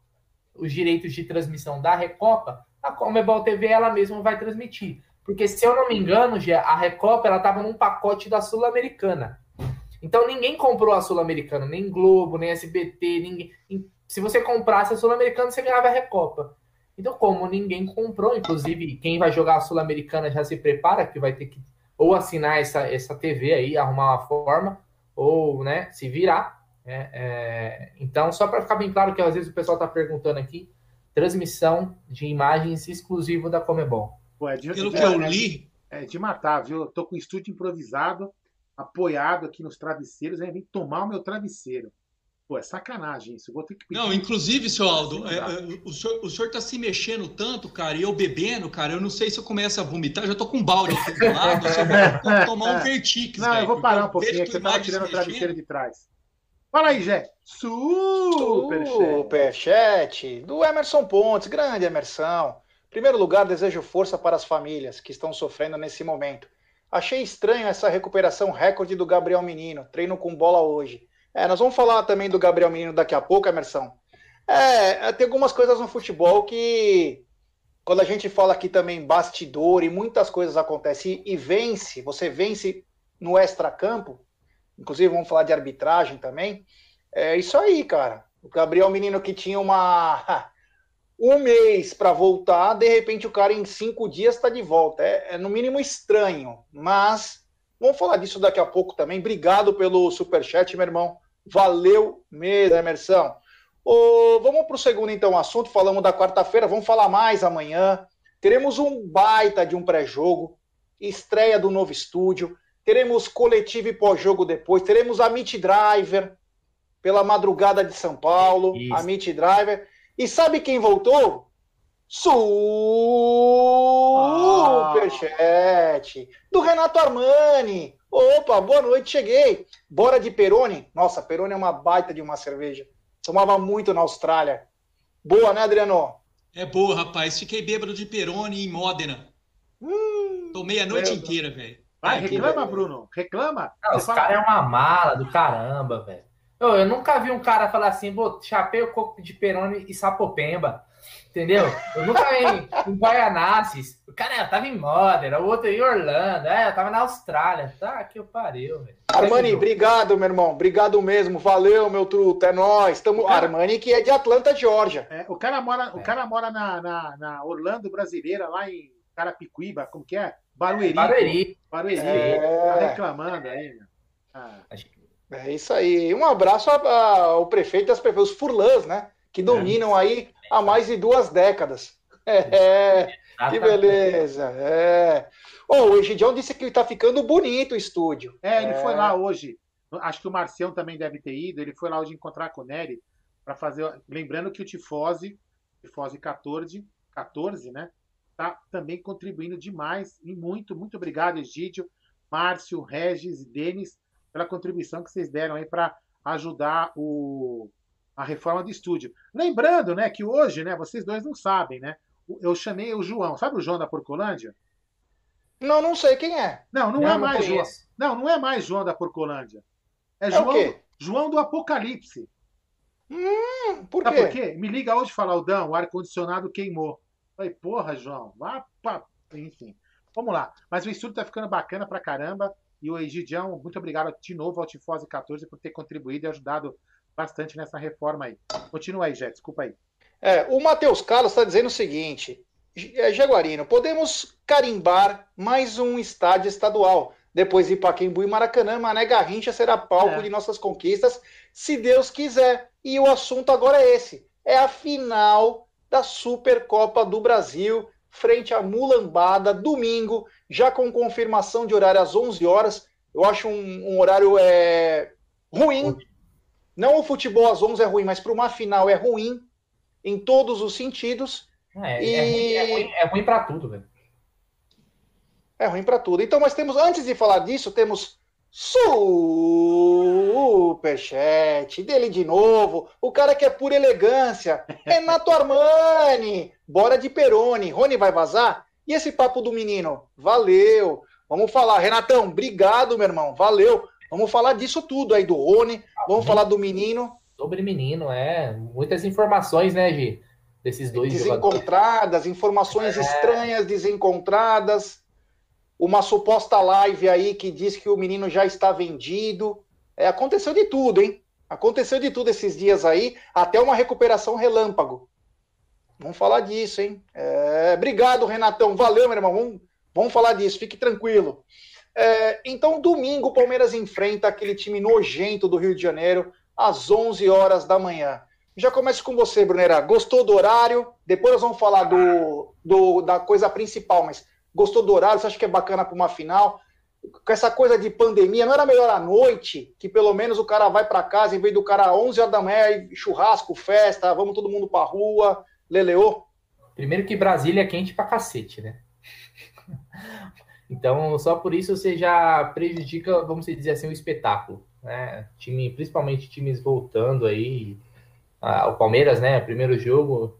os direitos de transmissão da Recopa, a Comebol TV ela mesma vai transmitir. Porque se eu não me engano, a Recopa ela estava num pacote da Sul-Americana. Então ninguém comprou a Sul-Americana, nem Globo, nem SBT, ninguém. Se você comprasse a Sul-Americana, você ganhava a Recopa. Então, como ninguém comprou, inclusive quem vai jogar a Sul-Americana já se prepara, que vai ter que ou assinar essa, essa TV aí, arrumar uma forma, ou né, se virar. Né? É, então, só para ficar bem claro que às vezes o pessoal está perguntando aqui, transmissão de imagens exclusivo da Comebol. Pô, é de, Pelo que eu li. É de matar, viu? Eu tô com o estúdio improvisado, apoiado aqui nos travesseiros, aí vem tomar o meu travesseiro. Pô, é sacanagem isso. Vou ter que pedir. Não, inclusive, seu Aldo, é, é, o, senhor, o senhor tá se mexendo tanto, cara, e eu bebendo, cara, eu não sei se eu começo a vomitar, já tô com um balde aqui do lado, se eu vou tomar um vertix. Não, véio, eu vou parar um pouquinho, que você tava tirando o travesseiro de trás. Fala aí, Jé. Superchat. Superchat do Emerson Pontes, grande Emerson. Em primeiro lugar, desejo força para as famílias que estão sofrendo nesse momento. Achei estranho essa recuperação recorde do Gabriel Menino. Treino com bola hoje. É, nós vamos falar também do Gabriel Menino daqui a pouco, Emerson. É, tem algumas coisas no futebol que, quando a gente fala aqui também bastidor e muitas coisas acontecem e, e vence, você vence no extra-campo, inclusive vamos falar de arbitragem também. É isso aí, cara. O Gabriel Menino que tinha uma um mês para voltar, de repente o cara em cinco dias está de volta. É, é, no mínimo estranho, mas vamos falar disso daqui a pouco também. Obrigado pelo super chat, meu irmão. Valeu mesmo, Emerson. Oh, vamos para o segundo, então, assunto. Falamos da quarta-feira, vamos falar mais amanhã. Teremos um baita de um pré-jogo, estreia do novo estúdio. Teremos coletivo e pós-jogo depois. Teremos a Meet Driver pela madrugada de São Paulo. Isso. A Meet Driver. E sabe quem voltou? Superchat ah. do Renato Armani. Opa, boa noite, cheguei. Bora de Peroni? Nossa, Peroni é uma baita de uma cerveja. Tomava muito na Austrália. Boa, né, Adriano? É boa, rapaz. Fiquei bêbado de Peroni em Módena. Hum, Tomei a noite inteira, velho. Vai, reclama, Bruno. Reclama. Não, esse cara é uma mala do caramba, velho. Eu, eu, nunca vi um cara falar assim, chapei o coco de Peroni e sapopemba. Entendeu? Eu nunca vi em Guaianazes. O cara eu tava em Modena, o outro em Orlando. É, eu tava na Austrália. Tá, que eu pariu, velho. Armani, obrigado, meu irmão. Obrigado mesmo. Valeu, meu truto. É nóis. Tamo... Cara... Armani, que é de Atlanta, Georgia. É, o cara mora, é. o cara mora na, na, na, Orlando brasileira, lá em Carapicuíba. Como que é? Barueri. Barueri. Barueri. É... Tá reclamando aí, meu. Ah. É isso aí. Um abraço ao prefeito das prefeitas, os furlãs, né? Que dominam aí há mais de duas décadas. É, que beleza. É. Oh, o Egidião disse que está ficando bonito o estúdio. É, ele é. foi lá hoje. Acho que o Marcião também deve ter ido. Ele foi lá hoje encontrar com o Nery para fazer. Lembrando que o Tifose, Tifose 14, 14, né? Tá também contribuindo demais e muito. Muito obrigado, Egídio, Márcio, Regis e Denis, pela contribuição que vocês deram aí para ajudar o, a reforma do estúdio. Lembrando, né, que hoje, né, vocês dois não sabem, né? Eu chamei o João, sabe o João da Porcolândia? Não, não sei quem é. Não, não, não é mais João. Não, não é mais João da Porcolândia. É, é João, João do Apocalipse. Hum, por Sabe quê? por quê? Me liga hoje e fala, Aldão, o ar-condicionado queimou. Falei, porra, João, vá pra... Enfim, vamos lá. Mas o estúdio tá ficando bacana pra caramba. E o Egidião, muito obrigado de novo ao Tifose 14 por ter contribuído e ajudado bastante nessa reforma aí. Continua aí, Jé, desculpa aí. É, o Matheus Carlos está dizendo o seguinte: é, Jaguarino, podemos carimbar mais um estádio estadual. depois ir Pacaembu e Maracanã, Mané Garrincha será palco é. de nossas conquistas, se Deus quiser. E o assunto agora é esse: é a final da Supercopa do Brasil, frente à Mulambada, domingo, já com confirmação de horário às 11 horas. Eu acho um, um horário é, ruim. Não o futebol às 11 é ruim, mas para uma final é ruim em todos os sentidos. É, e... é ruim, é ruim, é ruim para tudo, velho. É ruim para tudo. Então, nós temos, antes de falar disso, temos superchat dele de novo. O cara que é pura elegância. Renato Armani. Bora de Peroni. Rony vai vazar? E esse papo do menino? Valeu. Vamos falar. Renatão, obrigado, meu irmão. Valeu. Vamos falar disso tudo aí do Rony. Vamos falar do menino. Sobre menino, é. Muitas informações, né, Gi? Desses dois Desencontradas, jogadores. informações é. estranhas, desencontradas uma suposta live aí que diz que o menino já está vendido. É, aconteceu de tudo, hein? Aconteceu de tudo esses dias aí, até uma recuperação relâmpago. Vamos falar disso, hein? É, obrigado, Renatão. Valeu, meu irmão. Vamos, vamos falar disso, fique tranquilo. É, então, domingo, o Palmeiras enfrenta aquele time nojento do Rio de Janeiro, às 11 horas da manhã. Já começo com você, Brunera. Gostou do horário? Depois nós vamos falar do, do da coisa principal, mas Gostou do horário? Você acha que é bacana para uma final? Com essa coisa de pandemia, não era melhor à noite, que pelo menos o cara vai para casa, em vez do cara 11 horas da manhã, churrasco, festa, vamos todo mundo para rua, leleô? Primeiro que Brasília é quente pra cacete, né? Então, só por isso você já prejudica, vamos dizer assim, o espetáculo. Né? Time, principalmente times voltando aí. Ah, o Palmeiras, né? Primeiro jogo,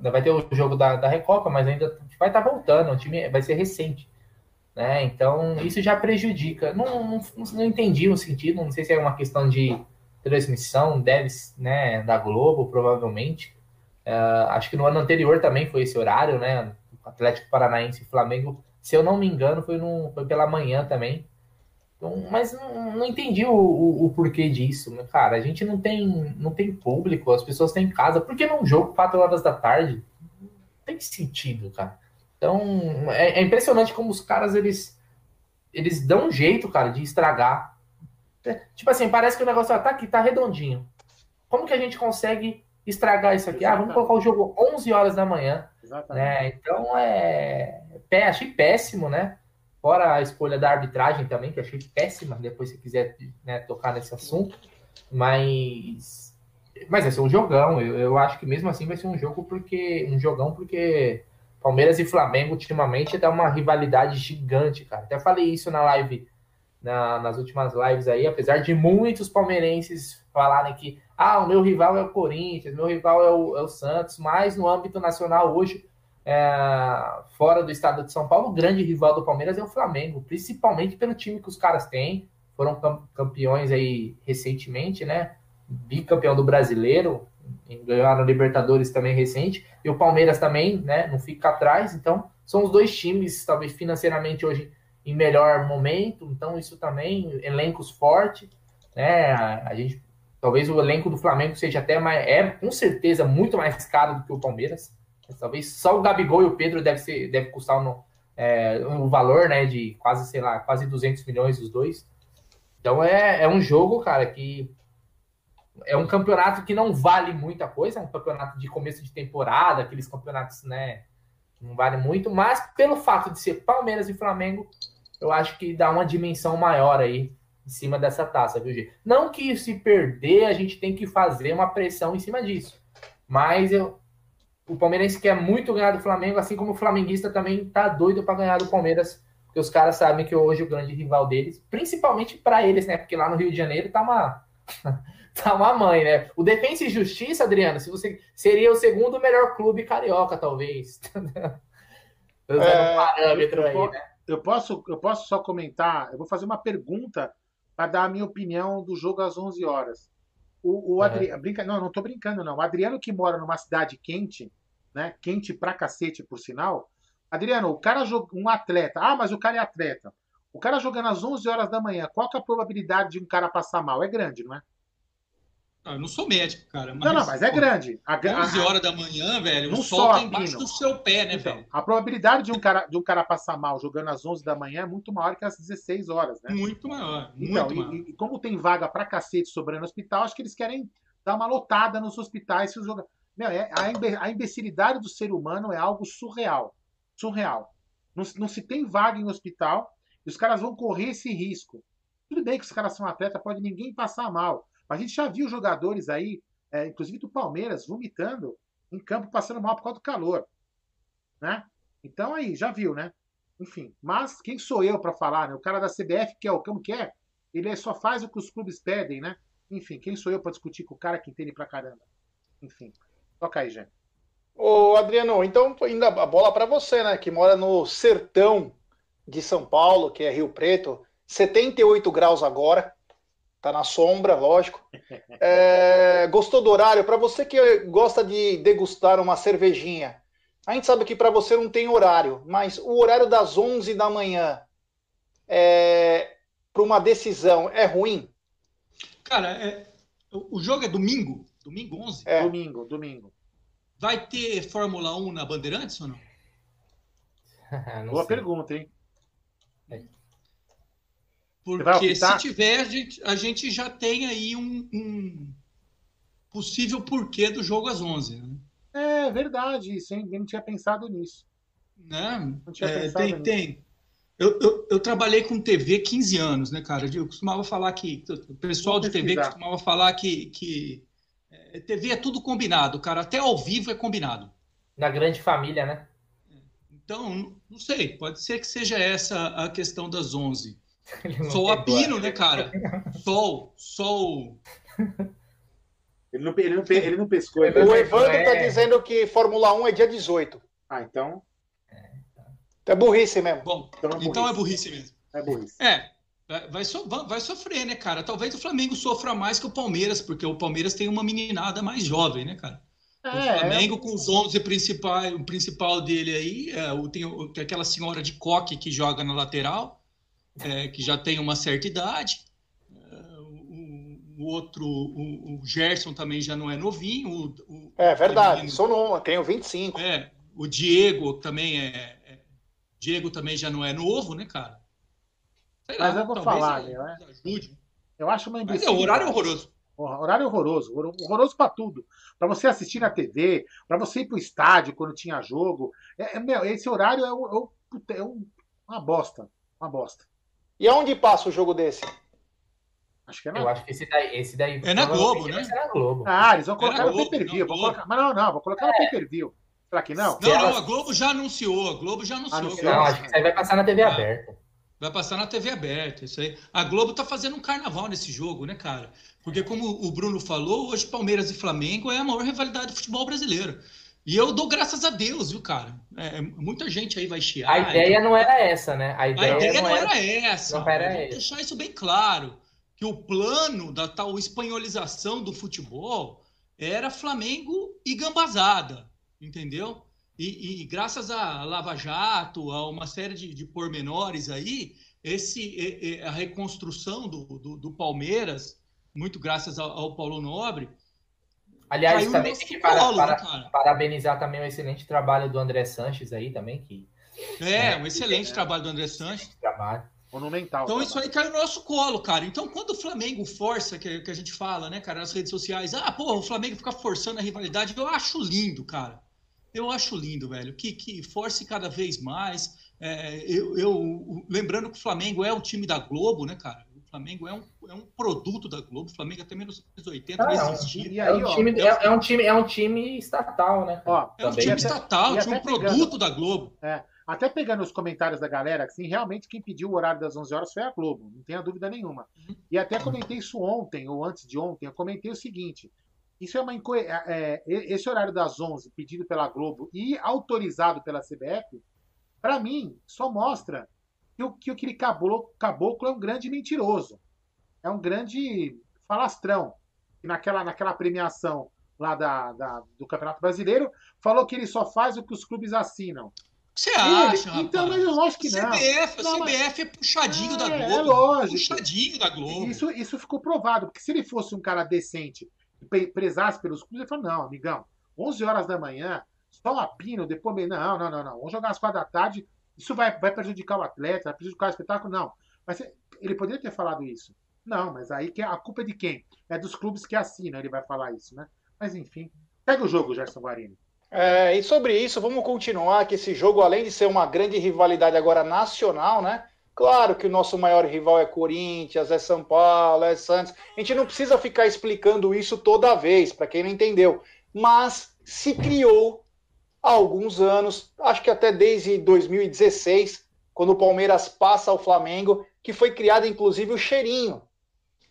vai ter o jogo da, da Recopa, mas ainda vai estar tá voltando, o time vai ser recente. Né? Então, isso já prejudica. Não, não, não entendi o sentido, não sei se é uma questão de transmissão, deve, né, da Globo, provavelmente. Uh, acho que no ano anterior também foi esse horário, né? Atlético Paranaense e Flamengo, se eu não me engano, foi, no, foi pela manhã também. Então, mas não, não entendi o, o, o, porquê disso, né? cara. A gente não tem, não tem público, as pessoas têm casa. Por que num jogo 4 horas da tarde? Não tem sentido, cara. Então, é, é, impressionante como os caras, eles, eles dão um jeito, cara, de estragar. É, tipo assim, parece que o negócio tá aqui, tá redondinho. Como que a gente consegue estragar isso aqui? Ah, vamos colocar o jogo 11 horas da manhã. Né? Então, é... Achei péssimo, né? Fora a escolha da arbitragem também, que achei péssima, depois se quiser né, tocar nesse assunto. Mas. Mas vai ser um jogão. Eu, eu acho que mesmo assim vai ser um jogo porque. Um jogão porque Palmeiras e Flamengo ultimamente dá uma rivalidade gigante, cara. Até falei isso na live, na, nas últimas lives aí, apesar de muitos palmeirenses falarem que ah, o meu rival é o Corinthians, meu rival é o, é o Santos, mas no âmbito nacional hoje é, fora do estado de São Paulo, o grande rival do Palmeiras é o Flamengo, principalmente pelo time que os caras têm. Foram campeões aí recentemente, né? Bicampeão do brasileiro, ganharam Libertadores também recente, e o Palmeiras também, né? Não fica atrás, então são os dois times, talvez financeiramente hoje em melhor momento, então isso também, elencos fortes, né? A gente, talvez o elenco do Flamengo seja até mais, é com certeza muito mais caro do que o Palmeiras, Talvez só o Gabigol e o Pedro deve, ser, deve custar no, é, um valor né, de quase, sei lá, quase 200 milhões os dois. Então é, é um jogo, cara, que é um campeonato que não vale muita coisa, é um campeonato de começo de temporada, aqueles campeonatos, né, não vale muito, mas pelo fato de ser Palmeiras e Flamengo, eu acho que dá uma dimensão maior aí em cima dessa taça, viu, G? Não que se perder, a gente tem que fazer uma pressão em cima disso, mas eu, o palmeirense quer muito ganhar do Flamengo, assim como o flamenguista também tá doido para ganhar do Palmeiras, porque os caras sabem que hoje o grande rival deles, principalmente para eles, né? Porque lá no Rio de Janeiro tá uma tá uma mãe, né? O Defensa e Justiça, Adriano, se você seria o segundo melhor clube carioca, talvez. é, um parâmetro eu, aí, né? Eu posso, eu posso só comentar, eu vou fazer uma pergunta para dar a minha opinião do jogo às 11 horas. O, o Adriano, uhum. brinca, não, não tô brincando não. O Adriano que mora numa cidade quente, né? Quente pra cacete, por sinal. Adriano, o cara joga um atleta. Ah, mas o cara é atleta. O cara jogando às 11 horas da manhã, qual que é a probabilidade de um cara passar mal? É grande, não é? Eu não sou médico, cara. Mas, não, não, mas é grande. A, 11 horas da manhã, velho, o sol tá embaixo do seu pé, né, então, velho? A probabilidade de um, cara, de um cara passar mal jogando às 11 da manhã é muito maior que às 16 horas, né? Muito maior. Muito então, maior. E, e, como tem vaga pra cacete sobrando no hospital, acho que eles querem dar uma lotada nos hospitais se os jogadores. Meu, é, a, a imbecilidade do ser humano é algo surreal. Surreal. Não, não se tem vaga em hospital e os caras vão correr esse risco. Tudo bem que os caras são atletas, pode ninguém passar mal. Mas a gente já viu jogadores aí, é, inclusive do Palmeiras, vomitando em campo, passando mal por causa do calor. Né? Então aí, já viu, né? Enfim, mas quem sou eu para falar, né? O cara da CBF, que é o como que é, ele só faz o que os clubes pedem, né? Enfim, quem sou eu para discutir com o cara que entende pra caramba? Enfim, toca aí, gente. Ô, Adriano, então ainda a bola para você, né? Que mora no sertão de São Paulo, que é Rio Preto, 78 graus agora, tá na sombra, lógico. É, gostou do horário? Para você que gosta de degustar uma cervejinha, a gente sabe que para você não tem horário, mas o horário das 11 da manhã é, para uma decisão é ruim? Cara, é, o jogo é domingo? Domingo 11? É. Domingo, domingo. Vai ter Fórmula 1 na Bandeirantes ou não? não Boa sei. pergunta, hein? Porque se tiver, a gente, a gente, já tem aí um, um, possível porquê do jogo às 11. Né? É verdade, isso, hein? Eu não tinha pensado nisso. Né? Não tinha é, pensado tem, nisso. tem. Eu, eu, eu, trabalhei com TV 15 anos, né, cara? Eu costumava falar que. O pessoal de TV costumava falar que, que é, TV é tudo combinado, cara. Até ao vivo é combinado. Na grande família, né? Então, não sei. Pode ser que seja essa a questão das 11. Sol a pino, né, cara? Sol, sol. Ele não, ele não, ele não pescou. Ele o Evandro está é... dizendo que Fórmula 1 é dia 18. Ah, então. É burrice mesmo. Bom, então é burrice, então é burrice mesmo. É burrice. É, vai, so, vai, sofrer, né, cara? Talvez o Flamengo sofra mais que o Palmeiras, porque o Palmeiras tem uma meninada mais jovem, né, cara? É, o Flamengo, é... com os 11 principais, o principal dele aí, é, o, tem, tem aquela senhora de coque que joga na lateral, é, que já tem uma certa idade. É, o, o outro, o, o, Gerson também já não é novinho. O, é verdade, menino, sou novo, tenho 25. É, o Diego também é, é, Diego também já não é novo, né, cara? Sei Mas lá, eu vou falar, meu, é... ajude. Eu acho uma Mas é, o horário é horroroso. Horário horroroso, horroroso para tudo. Para você assistir na TV, para você ir para o estádio quando tinha jogo. É, é, meu, esse horário é, um, é um, uma bosta. Uma bosta. E aonde passa o jogo desse? Acho que é na... Eu acho que esse daí, esse daí é na Globo, né? Na Globo. Ah, eles vão colocar no pay-per-view. Mas não, não, vou colocar no é. pay-per-view. Será que não? Não, não, a Globo já anunciou. A Globo já anunciou. anunciou. Não, acho que isso aí vai passar na TV aberta. Vai passar na TV aberta, isso aí. A Globo tá fazendo um carnaval nesse jogo, né, cara? Porque, como o Bruno falou, hoje Palmeiras e Flamengo é a maior rivalidade do futebol brasileiro. E eu dou graças a Deus, viu, cara? É, muita gente aí vai chiar. A ideia então... não era essa, né? A ideia, a ideia não, não, era, era essa. Não era essa. deixar isso bem claro. Que o plano da tal espanholização do futebol era Flamengo e gambazada, entendeu? E, e graças a Lava Jato, a uma série de, de pormenores aí, esse, a reconstrução do, do, do Palmeiras, muito graças ao, ao Paulo Nobre, Aliás, também tem que para, para, né, parabenizar também o excelente trabalho do André Sanches aí também. Que, é, né, um excelente é, trabalho do André Sanches. Trabalho. Monumental. Então isso aí cai no nosso colo, cara. Então quando o Flamengo força, que, que a gente fala, né, cara, nas redes sociais, ah, pô, o Flamengo fica forçando a rivalidade, eu acho lindo, cara. Eu acho lindo, velho. Que, que force cada vez mais. É, eu, eu, lembrando que o Flamengo é o time da Globo, né, cara? Flamengo é um, é um produto da Globo. O Flamengo até 1980 ah, não existia. É um, time, é, é, um time, é um time estatal, né? Ó, é um time estatal, é um produto da Globo. É, até pegando os comentários da galera, assim, realmente quem pediu o horário das 11 horas foi a Globo, não tenha dúvida nenhuma. Uhum. E até comentei isso ontem, ou antes de ontem, eu comentei o seguinte, isso é uma inco... É, é esse horário das 11 pedido pela Globo e autorizado pela CBF, para mim, só mostra que, o, que aquele caboclo, caboclo é um grande mentiroso. É um grande falastrão. E naquela, naquela premiação lá da, da, do Campeonato Brasileiro, falou que ele só faz o que os clubes assinam. Você acha, ele, Então, mas eu acho que não. CBF, não, CBF é puxadinho é, da Globo. É lógico. Puxadinho da Globo. Isso, isso ficou provado, porque se ele fosse um cara decente prezasse pelos clubes, ele falou: não, amigão, 11 horas da manhã, só um apino, depois. Não, não, não, não. Vamos jogar às quatro da tarde. Isso vai, vai prejudicar o atleta, vai prejudicar o espetáculo? Não. Mas ele poderia ter falado isso. Não, mas aí que a culpa é de quem? É dos clubes que assinam, ele vai falar isso, né? Mas enfim. Pega o jogo, Gerson Guarini. É, e sobre isso, vamos continuar que esse jogo, além de ser uma grande rivalidade agora nacional, né? Claro que o nosso maior rival é Corinthians, é São Paulo, é Santos. A gente não precisa ficar explicando isso toda vez, para quem não entendeu. Mas se criou há alguns anos, acho que até desde 2016, quando o Palmeiras passa ao Flamengo, que foi criado inclusive o cheirinho.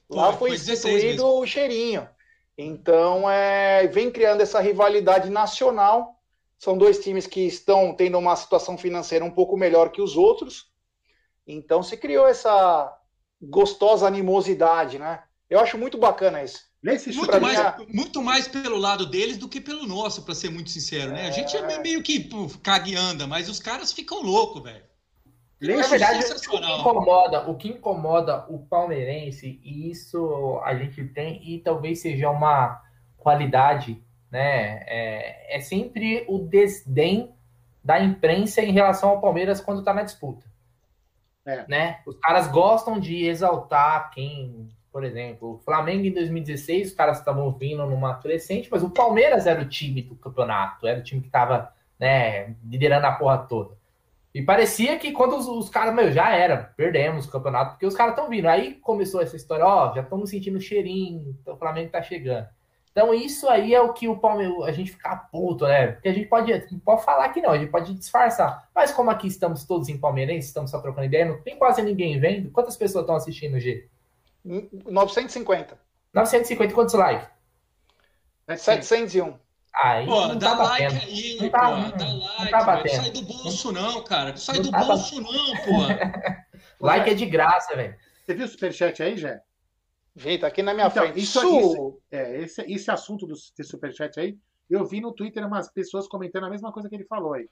Lá foi, foi instituído o cheirinho. Então, é, vem criando essa rivalidade nacional. São dois times que estão tendo uma situação financeira um pouco melhor que os outros. Então, se criou essa gostosa animosidade, né? Eu acho muito bacana isso. Muito mais, é muito mais pelo lado deles do que pelo nosso, para ser muito sincero, né? A gente é meio que pô, caga e anda, mas os caras ficam loucos, velho. Na verdade, o que, incomoda, o que incomoda o palmeirense, e isso a gente tem, e talvez seja uma qualidade, né? É, é sempre o desdém da imprensa em relação ao Palmeiras quando está na disputa. É. Né? Os caras gostam de exaltar quem, por exemplo, o Flamengo em 2016, os caras estavam vindo numa crescente, mas o Palmeiras era o time do campeonato, era o time que estava né, liderando a porra toda. E parecia que quando os, os caras, meu, já era, perdemos o campeonato, porque os caras estão vindo. Aí começou essa história, ó, já estamos sentindo cheirinho, então o Flamengo tá chegando. Então isso aí é o que o Palmeiras, a gente fica puto, né? Porque a gente pode, pode falar que não, a gente pode disfarçar. Mas como aqui estamos todos em palmeirense, estamos só trocando ideia, não tem quase ninguém vendo. Quantas pessoas estão assistindo, G? 950. 950, quantos likes? 701. Aí pô, não dá tá like batendo. aí, não tá, pô, não, dá like, tá batendo. Não sai do bolso não, cara. Não sai não do tá bolso não, pô. like é de graça, velho. Você viu o superchat aí, Jé? Vi, tá aqui na minha então, frente. Isso, isso, é, esse, esse assunto do superchat aí, eu vi no Twitter umas pessoas comentando a mesma coisa que ele falou aí.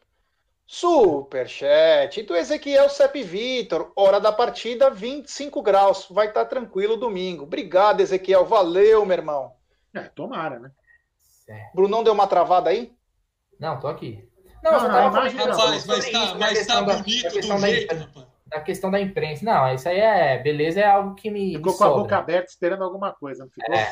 Superchat do Ezequiel Sepp Vitor. Hora da partida, 25 graus. Vai estar tá tranquilo domingo. Obrigado, Ezequiel. Valeu, meu irmão. É, tomara, né? É. Brunão deu uma travada aí? Não, tô aqui. Não, não, não imagem, rapaz, vai estar, vai estar bonito do jeito, da, rapaz. Da questão da imprensa. Não, isso aí é. Beleza, é algo que me. Ficou me com a boca aberta esperando alguma coisa, não ficou? É.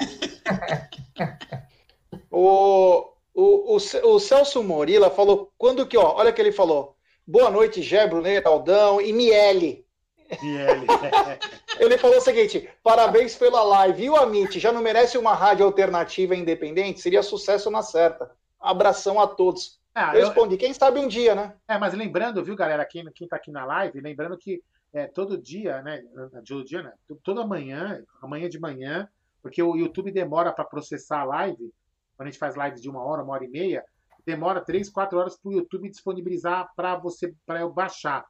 o, o, o, o, Celso Morila falou. Quando que, ó, olha o que ele falou. Boa noite, Gé, Brunet, Aldão e Miele. Ele falou o seguinte: parabéns pela live. E o Amit já não merece uma rádio alternativa independente? Seria sucesso na certa. Abração a todos. Ah, eu respondi, quem sabe um dia, né? É, mas lembrando, viu, galera, quem, quem tá aqui na live, lembrando que é, todo dia, né? Todo dia, né? Toda manhã, amanhã de manhã, porque o YouTube demora para processar a live, quando a gente faz lives de uma hora, uma hora e meia, demora três, quatro horas para o YouTube disponibilizar para você, para eu baixar.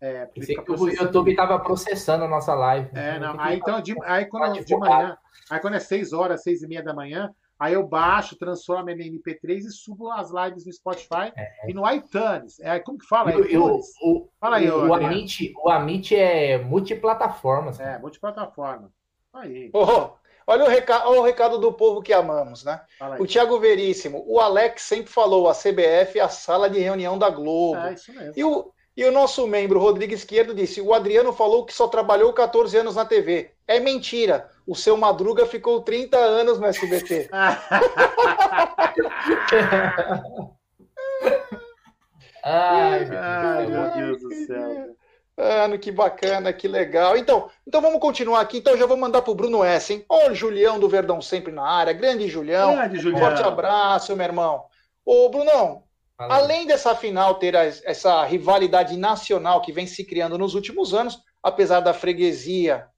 É, o YouTube estava processando a nossa live. É, não. Aí, então, de, aí quando de manhã, aí quando é 6 horas, 6 e meia da manhã, aí eu baixo, transformo em MP3 e subo as lives no Spotify é. e no iTunes. É, como que fala? Eu, eu, o, fala aí, o, o, Amit, o Amit é multiplataforma. Assim. É, multiplataforma. Aí. Oh, olha o, recado, olha o recado do povo que amamos, né? O Thiago Veríssimo, o Alex sempre falou, a CBF é a sala de reunião da Globo. É, isso mesmo. E o, e o nosso membro, Rodrigo Esquerdo, disse: o Adriano falou que só trabalhou 14 anos na TV. É mentira. O seu Madruga ficou 30 anos no SBT. Ai, Ai, meu Deus do céu. Ano, que bacana, que legal. Então, então vamos continuar aqui. Então, já vou mandar para o Bruno S, hein? Olha o Julião do Verdão sempre na área. Grande Julião. Grande Julião. Forte abraço, meu irmão. Ô, Brunão, Além dessa final ter essa rivalidade nacional que vem se criando nos últimos anos, apesar da freguesia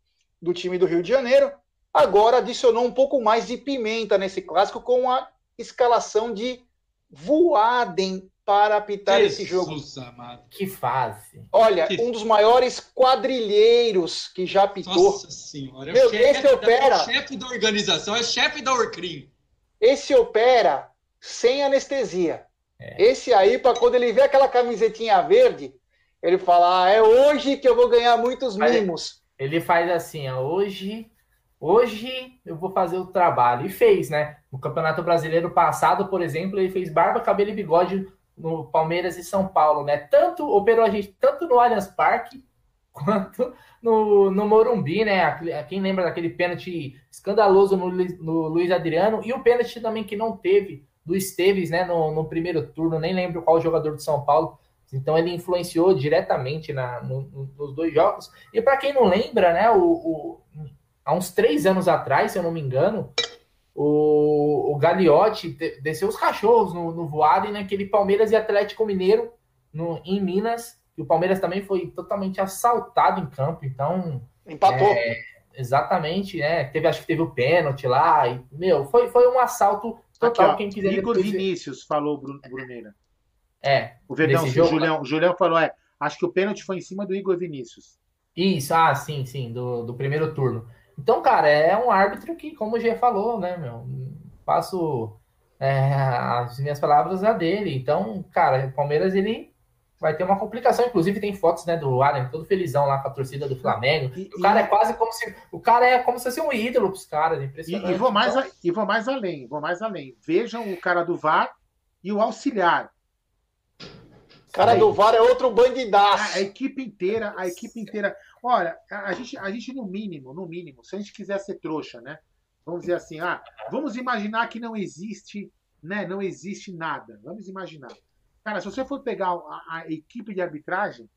do time do Rio de Janeiro, agora adicionou um pouco mais de pimenta nesse clássico com a escalação de Voaden para apitar Jesus esse jogo. Amado. Que fase. Olha, que... um dos maiores quadrilheiros que já apitou. Nossa senhora, é Meu, esse opera. É chefe da organização, é chefe da Orcrim. Esse opera sem anestesia. É. Esse aí, para quando ele vê aquela camisetinha verde, ele fala: ah, é hoje que eu vou ganhar muitos mimos. Ele faz assim: ó, hoje Hoje eu vou fazer o trabalho. E fez, né? No Campeonato Brasileiro passado, por exemplo, ele fez barba, cabelo e bigode no Palmeiras e São Paulo, né? Tanto operou a gente tanto no Allianz Parque quanto no, no Morumbi, né? Quem lembra daquele pênalti escandaloso no, no Luiz Adriano e o pênalti também que não teve do Esteves, né? No, no primeiro turno, nem lembro qual jogador de São Paulo. Então ele influenciou diretamente na, no, nos dois jogos. E para quem não lembra, né? O, o, há uns três anos atrás, se eu não me engano, o, o Gagliotti desceu os cachorros no, no voado e naquele Palmeiras e Atlético Mineiro no, em Minas e o Palmeiras também foi totalmente assaltado em campo, então. Empatou. É, exatamente, né? Teve, acho que teve o pênalti lá. E, meu, foi, foi um assalto total. Aqui, ó, quem quiser Igor depois... Vinícius falou, Bruneira. É. O Verdão, o jogo, Julião, o Julião falou, é. Acho que o pênalti foi em cima do Igor Vinícius. Isso, ah, sim, sim, do, do primeiro turno. Então, cara, é um árbitro que, como o G falou, né, meu, passo é, as minhas palavras a dele. Então, cara, o Palmeiras, ele vai ter uma complicação. Inclusive, tem fotos né, do Allen todo felizão lá com a torcida do Flamengo. E, o cara e... é quase como se. O cara é como se fosse um ídolo pros caras. Impressionante. E, e, vou mais então... a, e vou mais além, vou mais além. Vejam o cara do VAR e o auxiliar. O cara do VAR é outro bandidaço. A, a, equipe inteira, a equipe inteira. Olha, a, gente, a gente, no mínimo, no mínimo, se a gente quiser ser trouxa, né? Vamos dizer assim, ah, vamos imaginar que não existe, né? Não existe nada. Vamos imaginar. Cara, se você for pegar a, a equipe de arbitragem,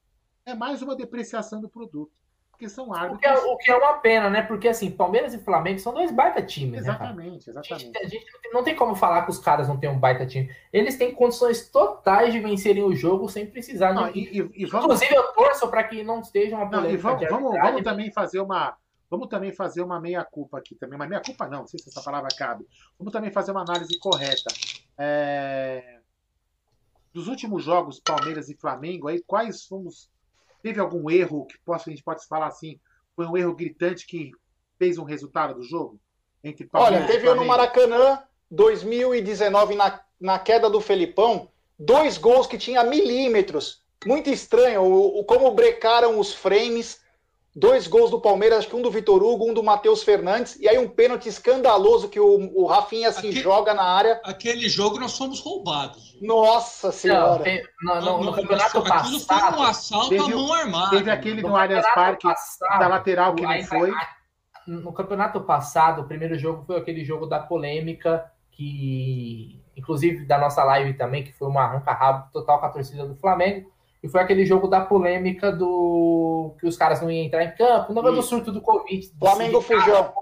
é mais uma depreciação do produto. Porque são árbitros. O que, é, o que é uma pena, né? Porque assim, Palmeiras e Flamengo são dois baita times. Exatamente, né, exatamente. A gente, a gente, não tem como falar que os caras não têm um baita time. Eles têm condições totais de vencerem o jogo sem precisar não, de. E, e, e vamos... Inclusive, eu torço para que não esteja uma polêmica. Não, vamos, vamos, vamos também fazer uma. Vamos também fazer uma meia-culpa aqui também. Uma meia-culpa não, não sei se essa palavra cabe. Vamos também fazer uma análise correta. É dos últimos jogos Palmeiras e Flamengo, aí quais fomos teve algum erro que possa, a gente pode falar assim, foi um erro gritante que fez um resultado do jogo entre Palmeiras Olha, teve no Maracanã 2019 na, na queda do Felipão, dois gols que tinha milímetros. Muito estranho o, o como brecaram os frames dois gols do Palmeiras, acho que um do Vitor Hugo, um do Matheus Fernandes, e aí um pênalti escandaloso que o, o Rafinha se aquele, joga na área. Aquele jogo nós fomos roubados. Nossa Senhora! Não, no, no, no, campeonato passado. foi um assalto teve, à mão armada. Teve aquele no, Allianz Parque da lateral que não foi. No campeonato passado, o primeiro jogo foi aquele jogo da polêmica, que inclusive da nossa live também, que foi uma arranca-rabo total com a torcida do Flamengo e foi aquele jogo da polêmica do que os caras não iam entrar em campo, não do surto do Covid. Flamengo Fujão.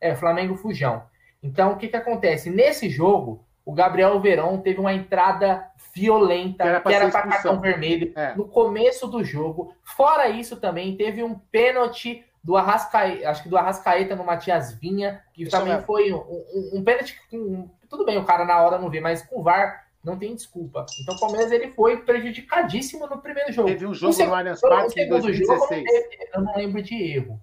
É, Flamengo Fujão. Então, o que que acontece? Nesse jogo, o Gabriel Verão teve uma entrada violenta, que era para cartão vermelho, é. no começo do jogo. Fora isso também, teve um pênalti do Arrascaeta, acho que do Arrascaeta no Matias Vinha, que isso também foi um, um, um pênalti. Um, tudo bem, o cara na hora não vê, mas com o VAR não tem desculpa. Então o Palmeiras ele foi prejudicadíssimo no primeiro jogo. Teve um jogo no Allianz Parque em 2016. Jogo, eu não lembro de erro.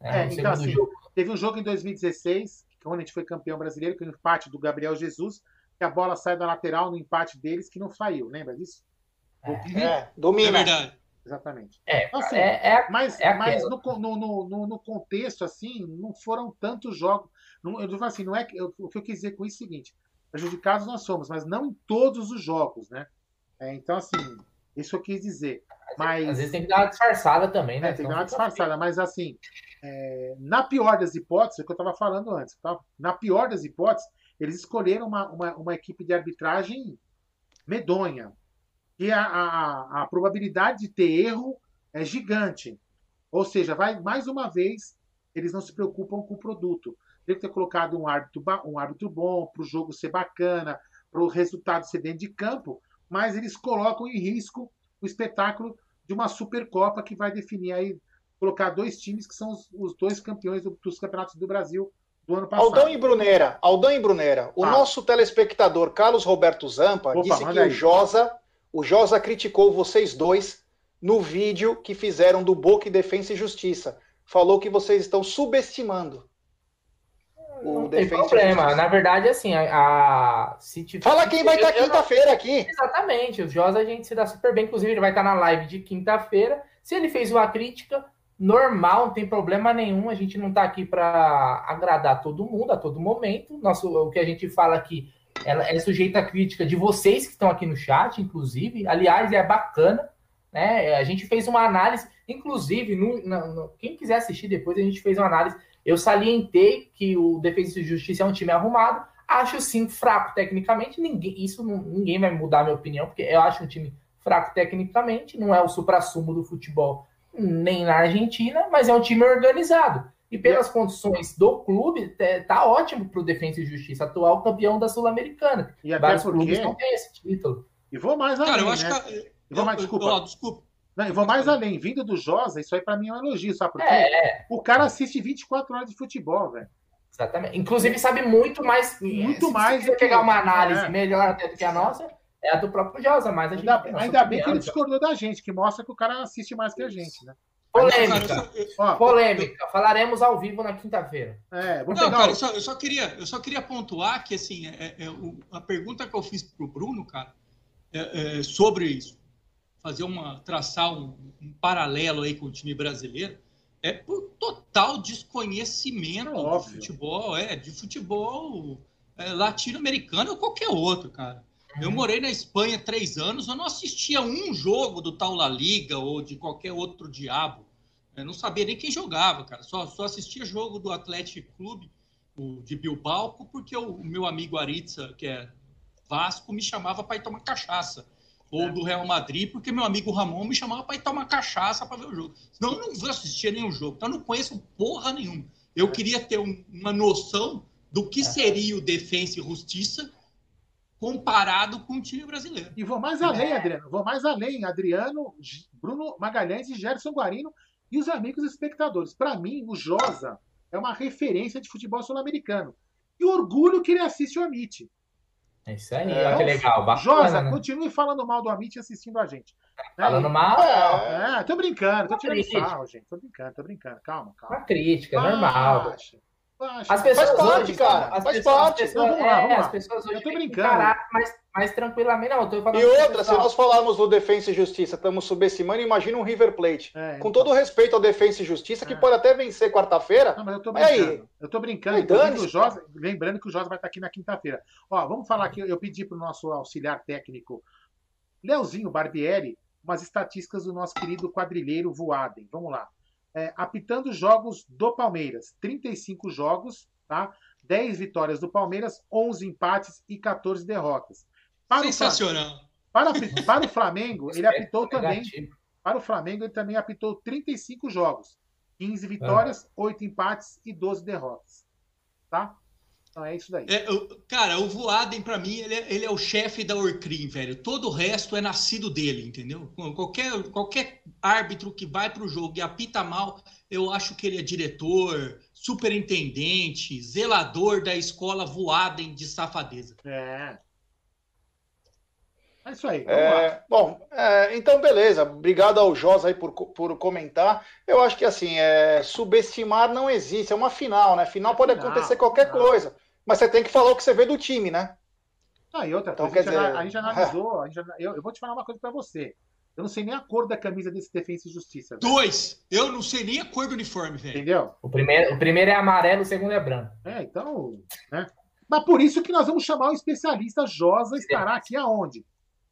É, é então, assim, jogo. Teve um jogo em 2016, quando a gente foi campeão brasileiro, que o empate do Gabriel Jesus, que a bola sai da lateral no empate deles, que não saiu. Lembra disso? É, é domina. É. Exatamente. É, então, assim, é, é, mas é mas no, no, no, no, contexto, assim, não foram tantos jogos. Não, eu digo assim, não é que, eu, o que eu quis dizer com isso é o seguinte: prejudicados nós somos, mas não em todos os jogos, né? É, então, assim, isso eu quis dizer. Mas, Às vezes tem que dar uma disfarçada também, né? É, tem que dar uma disfarçada, mas assim, é, na pior das hipóteses, é o que eu estava falando antes, tá? na pior das hipóteses, eles escolheram uma, uma, uma equipe de arbitragem medonha. E a, a, a probabilidade de ter erro é gigante. Ou seja, vai mais uma vez, eles não se preocupam com o produto. Tem que ter colocado um árbitro, um árbitro bom, para o jogo ser bacana, para o resultado ser dentro de campo, mas eles colocam em risco o espetáculo de uma Supercopa que vai definir aí, colocar dois times que são os, os dois campeões do, dos campeonatos do Brasil do ano passado. Aldão e Brunera, Aldão e Brunera, o ah. nosso telespectador Carlos Roberto Zampa Opa, disse que aí. o Josa, o Josa criticou vocês dois no vídeo que fizeram do Boca e Defensa e Justiça. Falou que vocês estão subestimando o não tem problema. Na verdade, assim, a, a City. Fala quem vai estar quinta-feira aqui. Exatamente. O Josa a gente se dá super bem. Inclusive, ele vai estar na live de quinta-feira. Se ele fez uma crítica, normal, não tem problema nenhum. A gente não está aqui para agradar todo mundo a todo momento. Nosso, o que a gente fala aqui ela é sujeita à crítica de vocês que estão aqui no chat, inclusive. Aliás, é bacana. Né? A gente fez uma análise, inclusive, no, no, quem quiser assistir depois, a gente fez uma análise. Eu salientei que o Defesa e Justiça é um time arrumado. Acho sim fraco tecnicamente. Ninguém, isso não, ninguém vai mudar a minha opinião, porque eu acho um time fraco tecnicamente. Não é o supra-sumo do futebol nem na Argentina, mas é um time organizado. E pelas condições do clube, tá ótimo para o Defesa e Justiça, atual campeão da Sul-Americana. E até Vários porque... clubes não têm esse título. E vou mais além, Cara, eu acho né? que... Eu, vou mais, desculpa. Eu, desculpa. Não, eu vou mais além. Vindo do Josa, isso aí para mim é um elogio, sabe por quê? É. O cara assiste 24 horas de futebol, velho. Exatamente. Inclusive sabe muito mais. Muito se mais. Se você pegar uma análise é. melhor até do que a nossa, é a do próprio Josa, mas a gente. Ainda, ainda bem que ele discordou da gente, que mostra que o cara assiste mais que a gente, né? Polêmica. Ó, Polêmica. Falaremos ao vivo na quinta-feira. É, não, cara, eu só, eu só, queria, eu só queria pontuar que assim, é, é, o, a pergunta que eu fiz para o Bruno, cara, é, é, sobre isso, fazer uma traçar um, um, paralelo aí com o time brasileiro, é por total desconhecimento do futebol, é de futebol é, latino-americano ou qualquer outro, cara. Eu uhum. morei na Espanha três anos, eu não assistia um jogo do tal La Liga ou de qualquer outro diabo. Eu não sabia nem quem jogava, cara. Só, só assistia jogo do Atlético Clube, o, de Bilbao, porque o, o, meu amigo Aritza, que é Vasco, me chamava para ir tomar cachaça. Ou do Real Madrid, porque meu amigo Ramon me chamava para ir tomar cachaça para ver o jogo. Senão eu não vou assistir nenhum jogo. Então eu não conheço porra nenhuma. Eu é. queria ter um, uma noção do que é. seria o Defensa e Justiça comparado com o time brasileiro. E vou mais além, é. Adriano. Vou mais além. Adriano, Bruno Magalhães e Gerson Guarino e os amigos espectadores. Para mim, o Josa é uma referência de futebol sul-americano. E orgulho que ele assiste o Amit. É isso aí, é, olha que legal. Bacana, Josa, né? continue falando mal do Amit assistindo a gente. Falando mal? É, é, tô brincando, tô tirando sarro, gente. Tô brincando, tô brincando. Calma, calma. Uma crítica, Baixa. normal. As pessoas faz parte, hoje, cara. As faz pessoas, parte. Pessoas, não, vamos lá, vamos é, lá. As pessoas hoje eu tô brincando. mais, mais tranquilamente. Não, tô falando e outra, se nós falarmos do Defensa e Justiça, estamos subestimando, imagina um River Plate. É, Com todo o respeito ao Defensa e Justiça, que é. pode até vencer quarta-feira. Não, mas eu tô brincando. Aí, eu tô brincando. Aí, o Josa, lembrando que o Josa vai estar aqui na quinta-feira. Ó, vamos falar aqui, eu pedi pro nosso auxiliar técnico, Leozinho Barbieri, umas estatísticas do nosso querido quadrilheiro Voaden. Vamos lá. É, apitando jogos do Palmeiras. 35 jogos, tá? 10 vitórias do Palmeiras, 11 empates e 14 derrotas. Para Sensacional. O, para, para o Flamengo, ele apitou também. Para o Flamengo, ele também apitou 35 jogos. 15 vitórias, 8 empates e 12 derrotas. Tá? Então é isso daí. É, cara, o Voaden, para mim, ele é, ele é o chefe da Orcrim, velho. Todo o resto é nascido dele, entendeu? Qualquer, qualquer árbitro que vai para o jogo e apita mal, eu acho que ele é diretor, superintendente, zelador da escola Voaden de safadeza. É. É isso aí. É, bom, é, então beleza. Obrigado ao Josa aí por, por comentar. Eu acho que assim, é, subestimar não existe. É uma final, né? Final pode acontecer qualquer não. coisa. Mas você tem que falar o que você vê do time, né? Ah, e outra então, coisa, a, gente, dizer... a gente analisou. A gente, eu, eu, vou te falar uma coisa para você. Eu não sei nem a cor da camisa desse Defensa e Justiça. Velho. Dois! Eu não sei nem a cor do uniforme, velho. Entendeu? O primeiro, o primeiro é amarelo, o segundo é branco. É, então. Né? Mas por isso que nós vamos chamar o especialista Josa estará aqui aonde?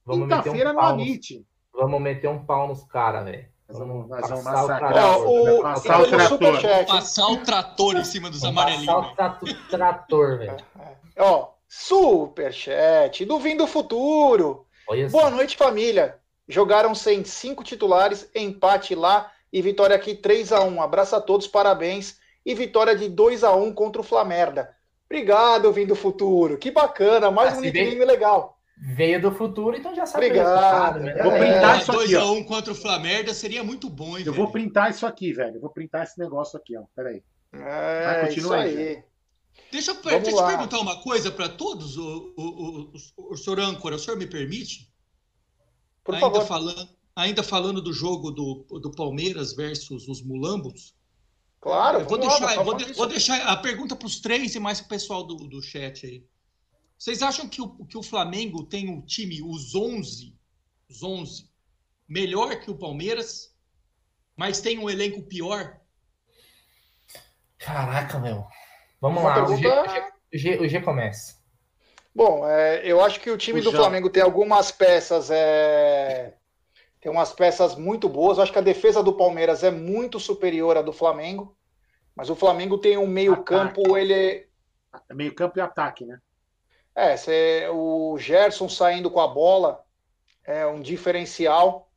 Quinta-feira um no Amit. Vamos meter um pau nos caras, velho. Vamos, nós vamos massacrar. O, passar o, trator. Passar o trator em cima dos amarelinhos. Passar o trator, velho. É, é. Ó, superchat do Vindo Futuro. Boa noite, família. Jogaram sem cinco titulares, empate lá e vitória aqui 3 a 1 Abraço a todos, parabéns. E vitória de 2 a 1 contra o Flamerda. Obrigado, Vindo Futuro. Que bacana, mais ah, um nickname legal veio do futuro, então já sabe. Obrigado. Né? Vou printar é, isso aqui. 2x1 um contra o Flamengo seria muito bom, hein, Eu velho? vou printar isso aqui, velho. Eu vou printar esse negócio aqui, ó. Peraí. É, continua aí. aí. Deixa, eu, deixa eu te perguntar uma coisa para todos, o, o, o, o, senhor âncora, o senhor me permite? Por ainda favor. Falando, ainda falando do jogo do, do Palmeiras versus os Mulambos. Claro, vou deixar, lá, vou, de, vou, deixar a pergunta para os três e mais para o pessoal do, do chat aí. Vocês acham que o, que o Flamengo tem um time, os 11, os 11, melhor que o Palmeiras, mas tem um elenco pior? Caraca, meu. Vamos Uma lá, pergunta- o, G, o, G, o G começa. Bom, é, eu acho que o time O do Jão. Flamengo tem algumas peças, é, tem umas peças muito boas. Eu acho que a defesa do Palmeiras é muito superior à do Flamengo, mas o Flamengo tem um meio campo, ele É Meio campo e ataque, né? É, cê- o Gerson saindo com a bola é um diferencial.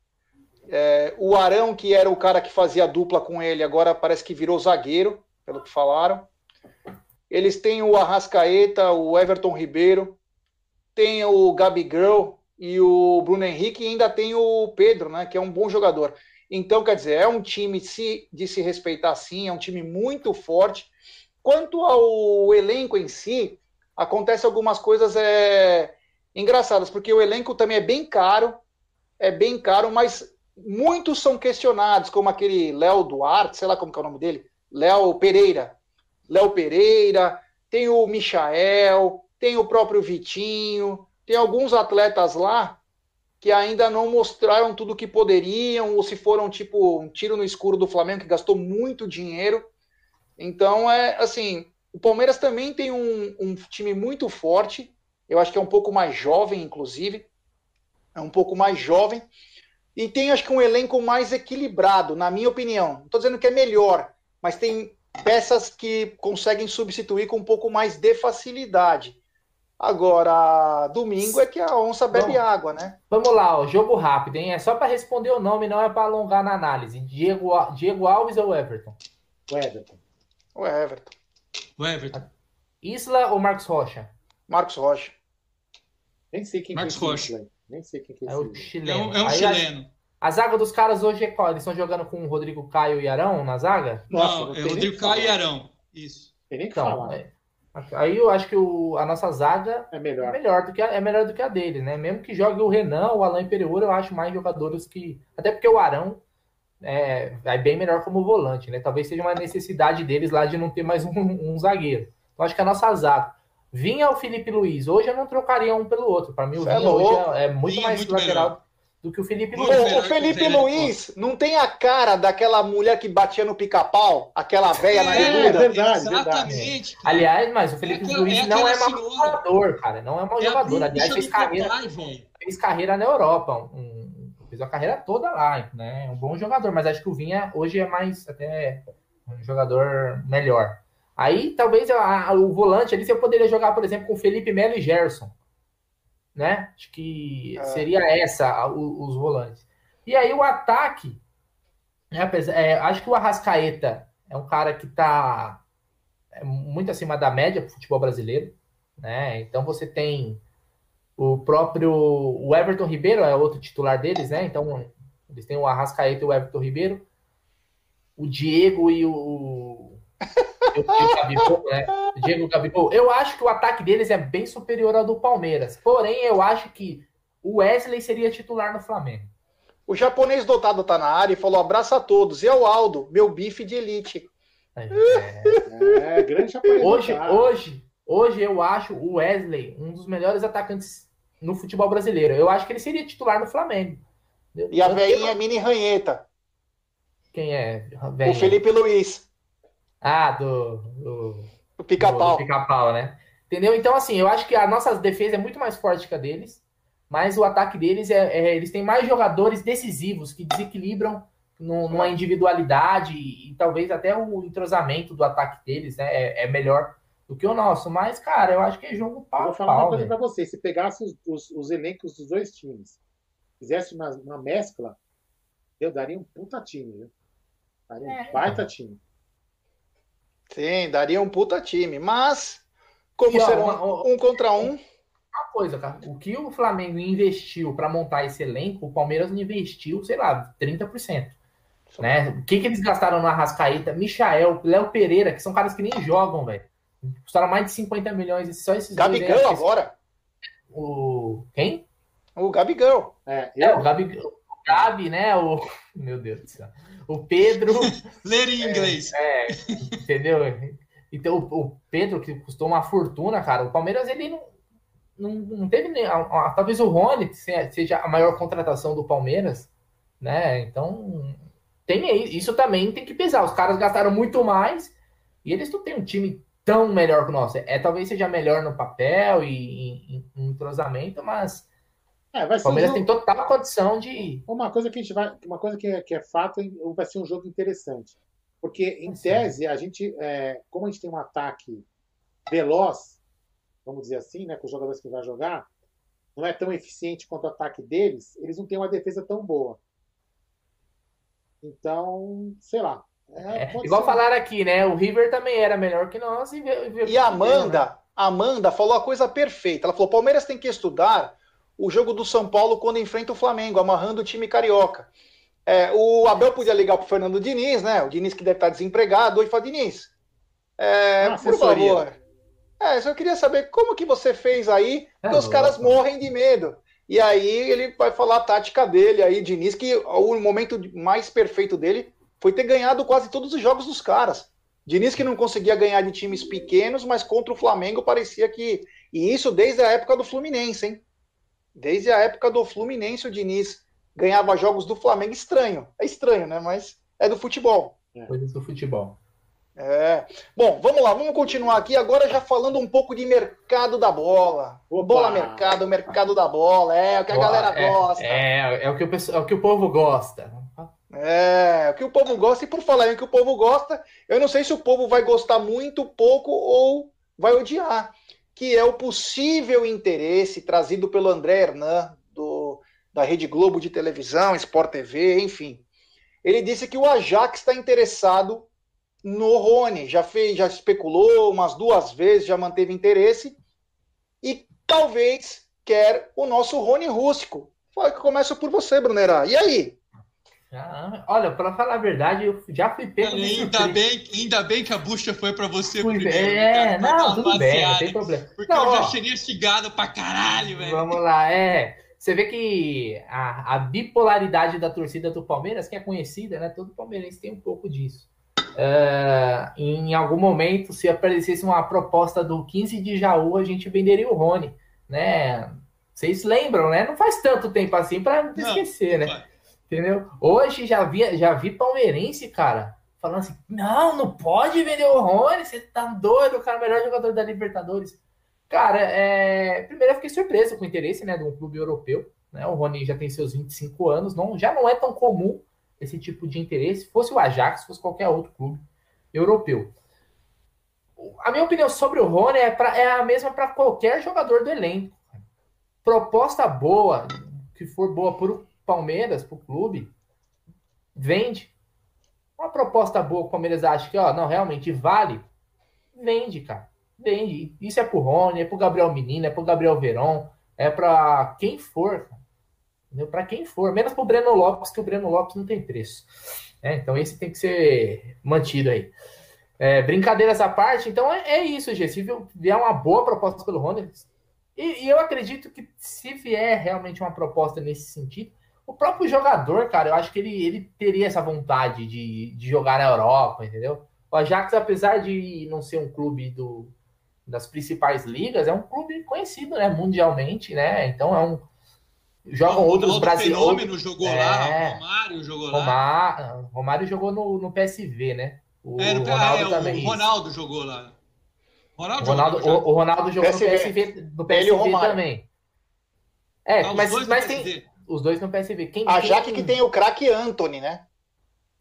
É, o Arão, que era o cara que fazia dupla com ele, agora parece que virou zagueiro, pelo que falaram. Eles têm o Arrascaeta, o Everton Ribeiro, tem o Gabigol e o Bruno Henrique, e ainda tem o Pedro, né, que é um bom jogador. Então, quer dizer, é um time se- de se respeitar sim, é um time muito forte. Quanto ao elenco em si, acontece algumas coisas é, engraçadas, porque o elenco também é bem caro, é bem caro, mas muitos são questionados, como aquele Léo Duarte, sei lá como é o nome dele, Léo Pereira. Léo Pereira, tem o Michael, tem o próprio Vitinho, tem alguns atletas lá que ainda não mostraram tudo que poderiam, ou se foram tipo um tiro no escuro do Flamengo, que gastou muito dinheiro. Então, é assim, o Palmeiras também tem um, um time muito forte, eu acho que é um pouco mais jovem, inclusive, é um pouco mais jovem, e tem acho que um elenco mais equilibrado, na minha opinião. Não estou dizendo que é melhor, mas tem peças que conseguem substituir com um pouco mais de facilidade. Agora, domingo é que a onça bebe Bom. água, né? Vamos lá, ó, jogo rápido, hein? É só para responder o nome, não é para alongar na análise. Diego, Diego Alves ou Everton? O Everton. O Everton, O Everton. Isla ou Marcos Rocha? Marcos Rocha. Nem sei quem Marcos que é Rocha. Isla. Nem sei quem que é É o Isla. É chileno. um, é um Aí a- chileno. A, zaga dos caras hoje é qual? Eles estão jogando com o Rodrigo Caio e Arão na zaga? Nossa, não, não é nem Rodrigo Caio e. Arão. Isso. Tem nem o que Então, falar. é- aí eu acho que o- a nossa zaga É é melhor. melhor do que a, é melhor do que a deles, né? Mesmo que jogue o Renan, o Alain Pereira, eu acho mais jogadores que. Até porque o Arão é, vai bem melhor como volante, né? Talvez seja uma necessidade deles lá de não ter mais um, um zagueiro. Então acho que a nossa zaga. Vinha o Felipe Luiz. Hoje eu não trocaria um pelo outro. Para mim, o é Vinha hoje louco. é, é muito Vinha é mais muito lateral melhor. do que o Felipe Muito Luiz. O, Felipe Luiz não tem a cara daquela mulher que batia no pica-pau? Aquela velha É, nariguda? verdade, Exatamente. cara. Aliás, mas o Felipe É aquela- Luiz é não é mau jogador, cara. Não é mau É jogador. Aliás, fez carreira, fez carreira na Europa. um- fez a carreira toda lá, né? É um bom jogador, mas acho que o Vinha hoje é mais até um jogador melhor. Aí talvez a- a- o volante ali você poderia jogar, por exemplo, com o Felipe Melo e Gerson. Né? Acho que É. seria essa a- o- os volantes. E aí o ataque, né, é, acho que o Arrascaeta é um cara que tá é, muito acima da média pro futebol brasileiro, né? Então você tem o próprio o Everton Ribeiro é outro titular deles, né? Então eles têm o Arrascaeta e o Everton Ribeiro, o Diego e o e o Gabigol, né? O Diego e o Gabigol. Eu acho que o ataque deles é bem superior ao do Palmeiras. Porém, eu acho que o Wesley seria titular no Flamengo. O japonês dotado tá na área e falou: abraço a todos. E é o Aldo, meu bife de elite. É, É, grande japonês. Hoje, hoje, hoje eu acho o Wesley um dos melhores atacantes no futebol brasileiro. Eu acho que ele seria titular no Flamengo. E a velhinha é mini ranheta. Quem é? O? Felipe Luiz, Ah, do. do... o pica-pau. pica-pau, né? Entendeu? Então, assim, eu acho que a nossa defesa é muito mais forte que a deles, mas o ataque deles é, é- eles têm mais jogadores decisivos que desequilibram no- numa individualidade e, talvez até o entrosamento do ataque deles né, é, é melhor do que o nosso. Mas, cara, eu acho que é jogo Eu pau vou a falar uma pau, coisa velho. pra você. Se pegasse os, os- os elencos dos dois times, fizesse uma, uma mescla, eu daria um puta time, viu? Daria um É. baita time. Sim, daria um puta time. Mas, como E, ó, uma- um, um contra um, Uma coisa, cara, o que o Flamengo investiu para montar esse elenco, o Palmeiras não investiu, sei lá, 30%. Né? O que, que eles gastaram no Arrascaeta, Michael, Léo Pereira, que são caras que nem jogam, velho. Custaram mais de 50 milhões, só esses dois Gabigol acho que agora. O. Quem? O Gabigol. É, É, eu, o Gabi, o Gabi, né? O. Meu Deus do céu. O Pedro, Ler em inglês. é, entendeu? Então, o, o Pedro, que custou uma fortuna, cara, o Palmeiras, ele não, não, não teve nem. a- a- talvez o Rony se- seja a maior contratação do Palmeiras, né? Então, tem isso também tem que pesar. Os caras gastaram muito mais e eles não têm um time tão melhor que o nosso. É, talvez seja melhor no papel e em, entrosamento, mas é, o Palmeiras um jogo... tem total condição de. Uma coisa que a gente vai. Uma coisa que é, que é fato vai ser um jogo interessante. Porque, em Sim. tese, a gente. É, como a gente tem um ataque veloz, vamos dizer assim, né, com os jogadores que vai jogar, não é tão eficiente quanto o ataque deles, eles não têm uma defesa tão boa. Então, sei lá. É, é, igual ser. falaram aqui, né? O River também era melhor que nós. E, e, e a Amanda, né? Amanda falou a coisa perfeita. Ela falou: Palmeiras tem que estudar o jogo do São Paulo quando enfrenta o Flamengo, amarrando o time carioca. É, o Abel podia ligar para o Fernando Diniz, né? O Diniz que deve estar desempregado, e falar: Diniz, é, por favor. É, só queria saber como que você fez aí, é, que os caras morrem de medo. E aí ele vai falar a tática dele aí, Diniz, que o momento mais perfeito dele foi ter ganhado quase todos os jogos dos caras. Diniz que não conseguia ganhar de times pequenos, mas contra o Flamengo parecia que. E isso desde a época do Fluminense, hein? Desde a época do Fluminense, o Diniz ganhava jogos do Flamengo. Estranho. É estranho, né? Mas é do futebol. Coisas do futebol. É. Bom, vamos lá, vamos continuar aqui agora já falando um pouco de mercado da bola. Opa. Bola mercado, mercado da bola, é o que a Boa, galera é, gosta. É, é o que o, é o que o povo gosta. É, o que o povo gosta, e por falar em que o povo gosta, eu não sei se o povo vai gostar muito, pouco ou vai odiar, que é o possível interesse trazido pelo André Hernan, do, da Rede Globo de televisão, Sport TV, enfim. Ele disse que o Ajax está interessado no Rony. Já fez, já especulou umas duas vezes, já manteve interesse e talvez quer o nosso Rony Rústico. Foi que começa por você, Brunera. E aí? Ah, olha, para falar a verdade, eu já fui pego. Ainda bem, ainda bem que a bucha foi para você fui, primeiro. É, cara, não, tudo bem, não tem problema. Porque não, eu já seria xingado pra caralho, velho. Vamos lá, é. Você vê que a, a, bipolaridade da torcida do Palmeiras, que é conhecida, né? Todo palmeirense tem um pouco disso. Uh, em algum momento, se aparecesse uma proposta do 15 de Jaú, a gente venderia o Rony, né? Vocês lembram, né? Não faz tanto tempo assim para não esquecer, né? Entendeu? Hoje já vi, já vi palmeirense, cara, falando assim: não, não pode vender o Rony, você tá doido, o cara é o melhor jogador da Libertadores. Cara, é... primeiro eu fiquei surpreso com o interesse né, de um clube europeu. Né? O Rony já tem seus 25 anos, não, já não é tão comum esse tipo de interesse, fosse o Ajax, fosse qualquer outro clube europeu. A minha opinião sobre o Rony é, pra, é a mesma para qualquer jogador do elenco. Proposta boa, que for boa o Palmeiras, para o clube, vende. Uma proposta boa que o Palmeiras acha que, ó, não, realmente vale, vende, cara. Vende. Isso é pro Rony, é pro Gabriel Menino, é pro Gabriel Veron, é para quem for, cara para quem for, menos para o Breno Lopes, que o Breno Lopes não tem preço. É, então esse tem que ser mantido aí. É, brincadeiras à parte, então é, é isso, Gê. Se vier uma boa proposta pelo Rony, e, e, eu acredito que se vier realmente uma proposta nesse sentido, o próprio jogador, cara, eu acho que ele, ele teria essa vontade de, de jogar na Europa, entendeu? O Ajax, apesar de não ser um clube do, das principais ligas, é um clube conhecido, né, mundialmente, né? Então é um, Jogam o outros brasileiros. Fenômeno jogou é, lá, Romário jogou lá. Romário jogou no, no PSV, né? O é, Ronaldo é, também. O Ronaldo isso. jogou lá. Ronaldo Ronaldo, jogou, o, o, Ronaldo jogou PSV. no PSV, no PSV também. É, ah, mas, mas tem os dois no PSV. Quem, a Jaque que tem o craque Anthony, né?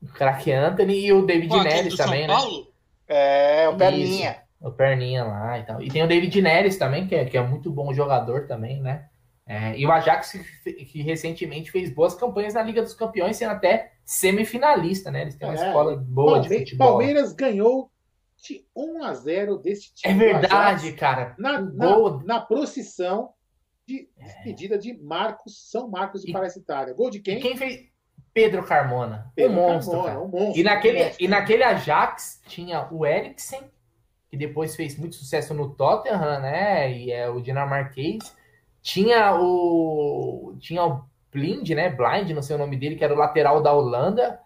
O craque Anthony e o David Neres também, São né? Paulo? É, o Perninha. Isso, o Perninha lá e tal. E tem o David Neres também, que é, que é muito bom jogador também, né? É, e o Ajax, que, que, recentemente fez boas campanhas na Liga dos Campeões, sendo até semifinalista, né? Eles têm uma é, escola boa Palme de futebol. Palmeiras ganhou de 1 a 0 desse time. É verdade, Ajax, cara. Na, na, na, procissão de despedida é. de Marcos, São Marcos de Parasitária. Gol de quem? Quem fez? Pedro Carmona. Pedro um, monstro, Carmona um monstro. E naquele, monstro. e naquele Ajax tinha o Eriksen, que depois fez muito sucesso no Tottenham, né? E é o dinamarquês tinha o. Tinha o Blind, né? Blind, não sei o nome dele, que era o lateral da Holanda.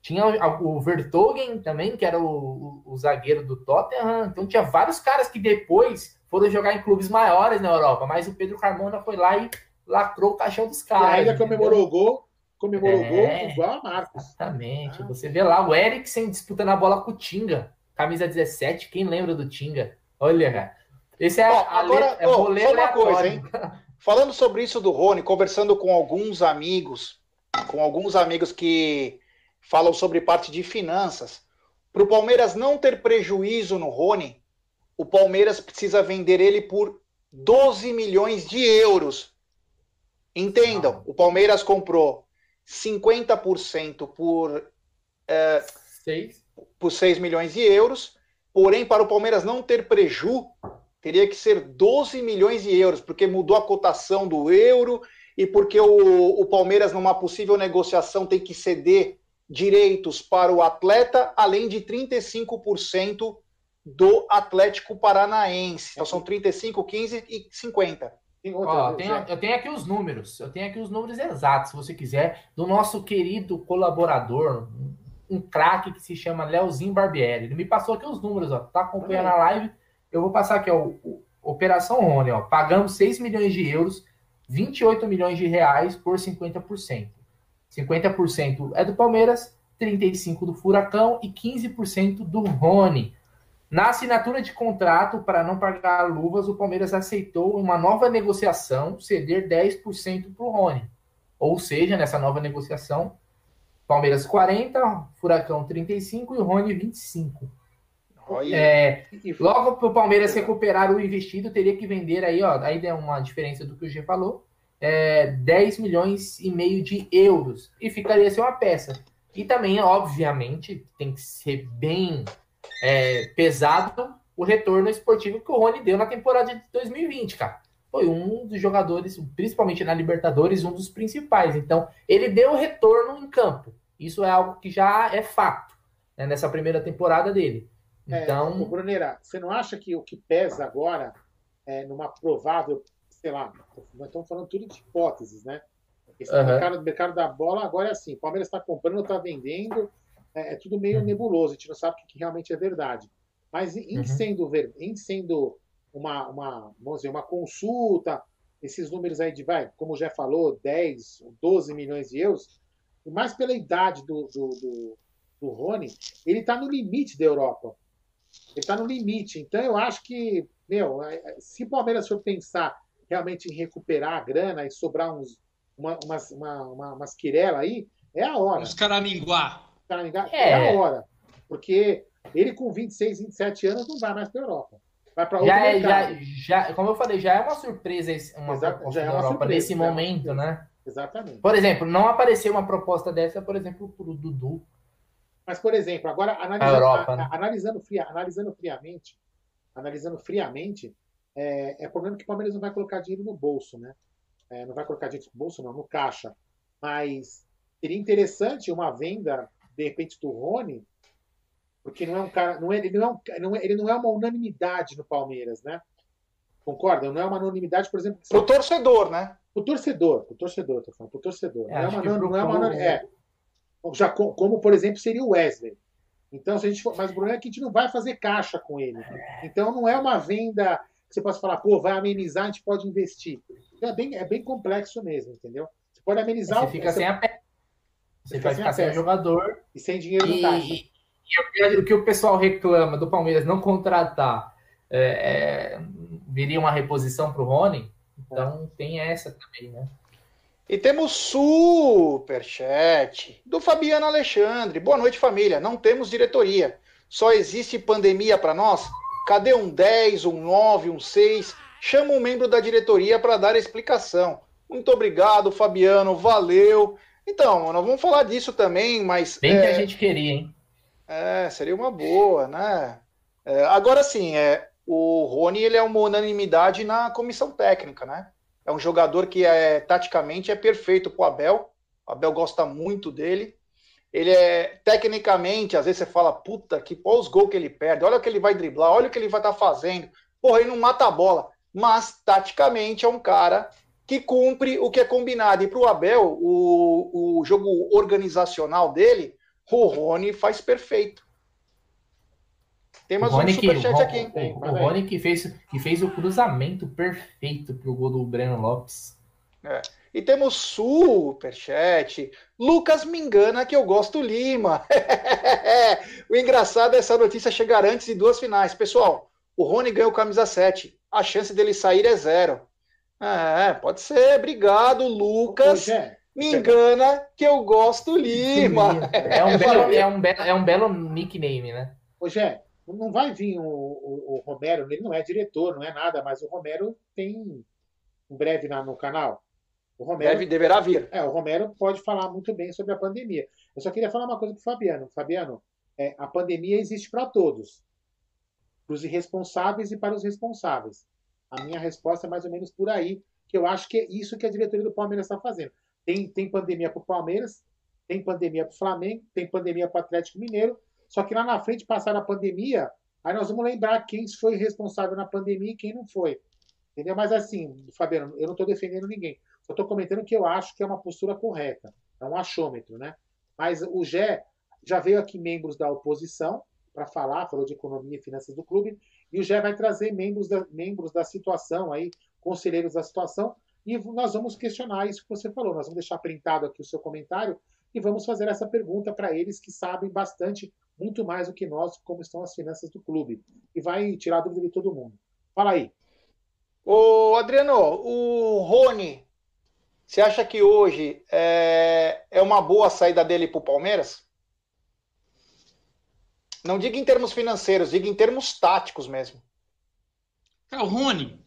Tinha o, o Vertogen também, que era o, o, o, zagueiro do Tottenham. Então tinha vários caras que depois foram jogar em clubes maiores na Europa. Mas o Pedro Carmona foi lá e lacrou o caixão dos caras. E ainda comemorou o gol comemorou o gol igual a Marcos. Exatamente. Ah. Você vê lá o Eriksen disputando a bola com o Tinga. Camisa 17, quem lembra do Tinga? Olha, cara. Esse é oh, agora, é oh, só uma coisa, hein? Falando sobre isso do Rony, conversando com alguns amigos, com alguns amigos que falam sobre parte de finanças, para o Palmeiras não ter prejuízo no Rony, o Palmeiras precisa vender ele por 12 milhões de euros. Entendam, o Palmeiras comprou 50% por, é, seis. por 6 milhões de euros, porém, para o Palmeiras não ter preju, teria que ser 12 milhões de euros, porque mudou a cotação do euro e porque o, o Palmeiras, numa possível negociação, tem que ceder direitos para o atleta, além de 35% do Atlético Paranaense. Então são 35, 15 e 50. Ó, eu, tenho, eu tenho aqui os números, eu tenho aqui os números exatos, se você quiser, do nosso querido colaborador, um, craque que se chama Leozinho Barbieri. Ele me passou aqui os números, ó. Tá acompanhando a live eu vou passar aqui, ó, o, Operação Rony, ó, pagamos 6 milhões de euros, 28 milhões de reais por 50%. 50% é do Palmeiras, 35% do Furacão e 15% do Rony. Na assinatura de contrato para não pagar luvas, o Palmeiras aceitou uma nova negociação ceder 10% para o Rony. Ou seja, nessa nova negociação, Palmeiras 40, Furacão 35 e o Rony 25. É, logo para o Palmeiras recuperar o investido, teria que vender aí, ó, aí deu uma diferença do que o G falou, é, 10 milhões e meio de euros. E ficaria ser uma peça. E também, obviamente, tem que ser bem é, pesado o retorno esportivo que o Rony deu na temporada de 2020, cara. Foi um dos jogadores, principalmente na Libertadores, um dos principais. Então, ele deu retorno em campo. Isso é algo que já é fato né, nessa primeira temporada dele. É, então, é, Bruneira, você não acha que o que pesa agora, é, numa provável, sei lá, nós estamos falando tudo de hipóteses, né? Esse uhum. mercado, mercado da bola agora é assim: o Palmeiras está comprando, está vendendo, é, é, tudo meio uhum. nebuloso, a gente não sabe o que, realmente é verdade. Mas em, uhum. sendo, em sendo uma, uma, vamos dizer, uma consulta, esses números aí de, vai, como já falou, 10, 12 milhões de euros, e mais pela idade do, do, do, do Rony, ele está no limite da Europa. Ele está no limite. Então, eu acho que, meu, é, é, se o Palmeiras for pensar realmente em recuperar a grana e sobrar uns, uma, umas, uma, uma, umas quirela aí, é a hora. Os caraminguá. É. é a hora. Porque ele com 26, 27 anos não vai mais para a Europa. Vai para já, é, já, já, como eu falei, já é uma surpresa uma Exato, já é uma Europa surpresa, nesse momento, né? Exatamente. Por exemplo, não apareceu uma proposta dessa, por exemplo, para o Dudu. Mas, por exemplo, agora analisando, Europa, né? analisando, fria, analisando friamente, analisando friamente, é, é problema que o Palmeiras não vai colocar dinheiro no bolso, né? É, não vai colocar dinheiro no bolso, não, no caixa. Mas seria interessante uma venda, de repente, do Rony, porque não é um cara, não é, ele, não é, um, não é, ele não é uma unanimidade no Palmeiras, né? Concorda? Não é uma unanimidade, por exemplo. Pro torcedor, né? Pro torcedor, pro torcedor, tô falando, pro torcedor. É, não, é uma, não, não é uma, é, já como, por exemplo, seria o Wesley. Então, se a gente for, mas o problema é que a gente não vai fazer caixa com ele. Então, não é uma venda que você possa falar, pô, vai amenizar, a gente pode investir. Então, é bem, é bem complexo mesmo, entendeu? Você pode amenizar. Você fica sem a peça. Você, vai ficar sem jogador. E sem dinheiro no caixa. E, e o que o pessoal reclama do Palmeiras não contratar é, é, viria uma reposição para o Rony. Então, é. tem essa também, né? E temos superchat do Fabiano Alexandre. Boa noite, família. Não temos diretoria. Só existe pandemia para nós? Cadê um 10, um 9, um 6? Chama um membro da diretoria para dar a explicação. Muito obrigado, Fabiano. Valeu. Então, nós vamos falar disso também, mas. Bem é... que a gente queria, hein? É, seria uma boa, né? É, agora sim, é, o Rony ele é uma unanimidade na comissão técnica, né? É um jogador que é taticamente é perfeito para o Abel. O Abel gosta muito dele. Ele é tecnicamente, às vezes você fala, puta, que pô, os gols que ele perde, olha o que ele vai driblar, olha o que ele vai estar tá fazendo. Porra, ele não mata a bola. Mas, taticamente, é um cara que cumpre o que é combinado. E para o Abel, o jogo organizacional dele, o Rony faz perfeito. Tem mais um superchat que, aqui. Tem, o, o Rony que fez, que fez o cruzamento perfeito pro gol do Breno Lopes. É. E temos superchat. Lucas me engana que eu gosto Lima. o engraçado é essa notícia chegar antes de duas finais. Pessoal, o Rony ganhou camisa 7. A chance dele sair é zero. É, pode ser. Obrigado, Lucas. É. Me engana que eu gosto Lima. É um, belo, é, um belo, é um belo nickname, né? Ô, Jé, não vai vir o, o, o, Romero, ele não é diretor, não é nada, mas o Romero tem um breve na, no canal. O Romero, Deve, deverá vir. É, o Romero pode falar muito bem sobre a pandemia. Eu só queria falar uma coisa para o Fabiano. Fabiano, é, a pandemia existe para todos. Para os irresponsáveis e para os responsáveis. A minha resposta é mais ou menos por aí, que eu acho que é isso que a diretoria do Palmeiras está fazendo. Tem, tem pandemia para o Palmeiras, tem pandemia para o Flamengo, tem pandemia para o Atlético Mineiro, só que lá na frente, passar a pandemia, aí nós vamos lembrar quem foi responsável na pandemia e quem não foi. Entendeu? Mas assim, Fabiano, eu não estou defendendo ninguém. Só estou comentando que eu acho que é uma postura correta. É um achômetro, né? Mas o Gé já veio aqui membros da oposição para falar, falou de economia e finanças do clube, e o Gé vai trazer membros da, membros da situação aí, conselheiros da situação, e nós vamos questionar isso que você falou. Nós vamos deixar printado aqui o seu comentário e vamos fazer essa pergunta para eles que sabem bastante, muito mais do que nós, como estão as finanças do clube. E vai tirar a dúvida de todo mundo. Fala aí. Ô, Adriano, o Rony, você acha que hoje é, é uma boa saída dele para o Palmeiras? Não diga em termos financeiros, diga em termos táticos mesmo. Cara, o Rony,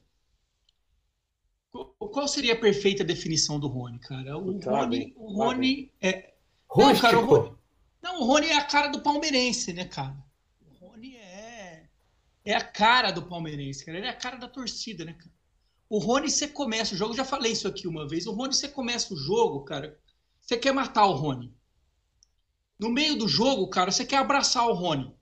qual seria a perfeita definição do Rony, cara? O Rony, o Rony é. Não, cara, o Rony, não, o Rony é a cara do palmeirense, né, cara? O Rony é, é a cara do palmeirense, cara. Ele é a cara da torcida, né, cara? O Rony, você começa o jogo, já falei isso aqui uma vez. O Rony, você começa o jogo, cara. Você quer matar o Rony. No meio do jogo, cara, você quer abraçar o Rony.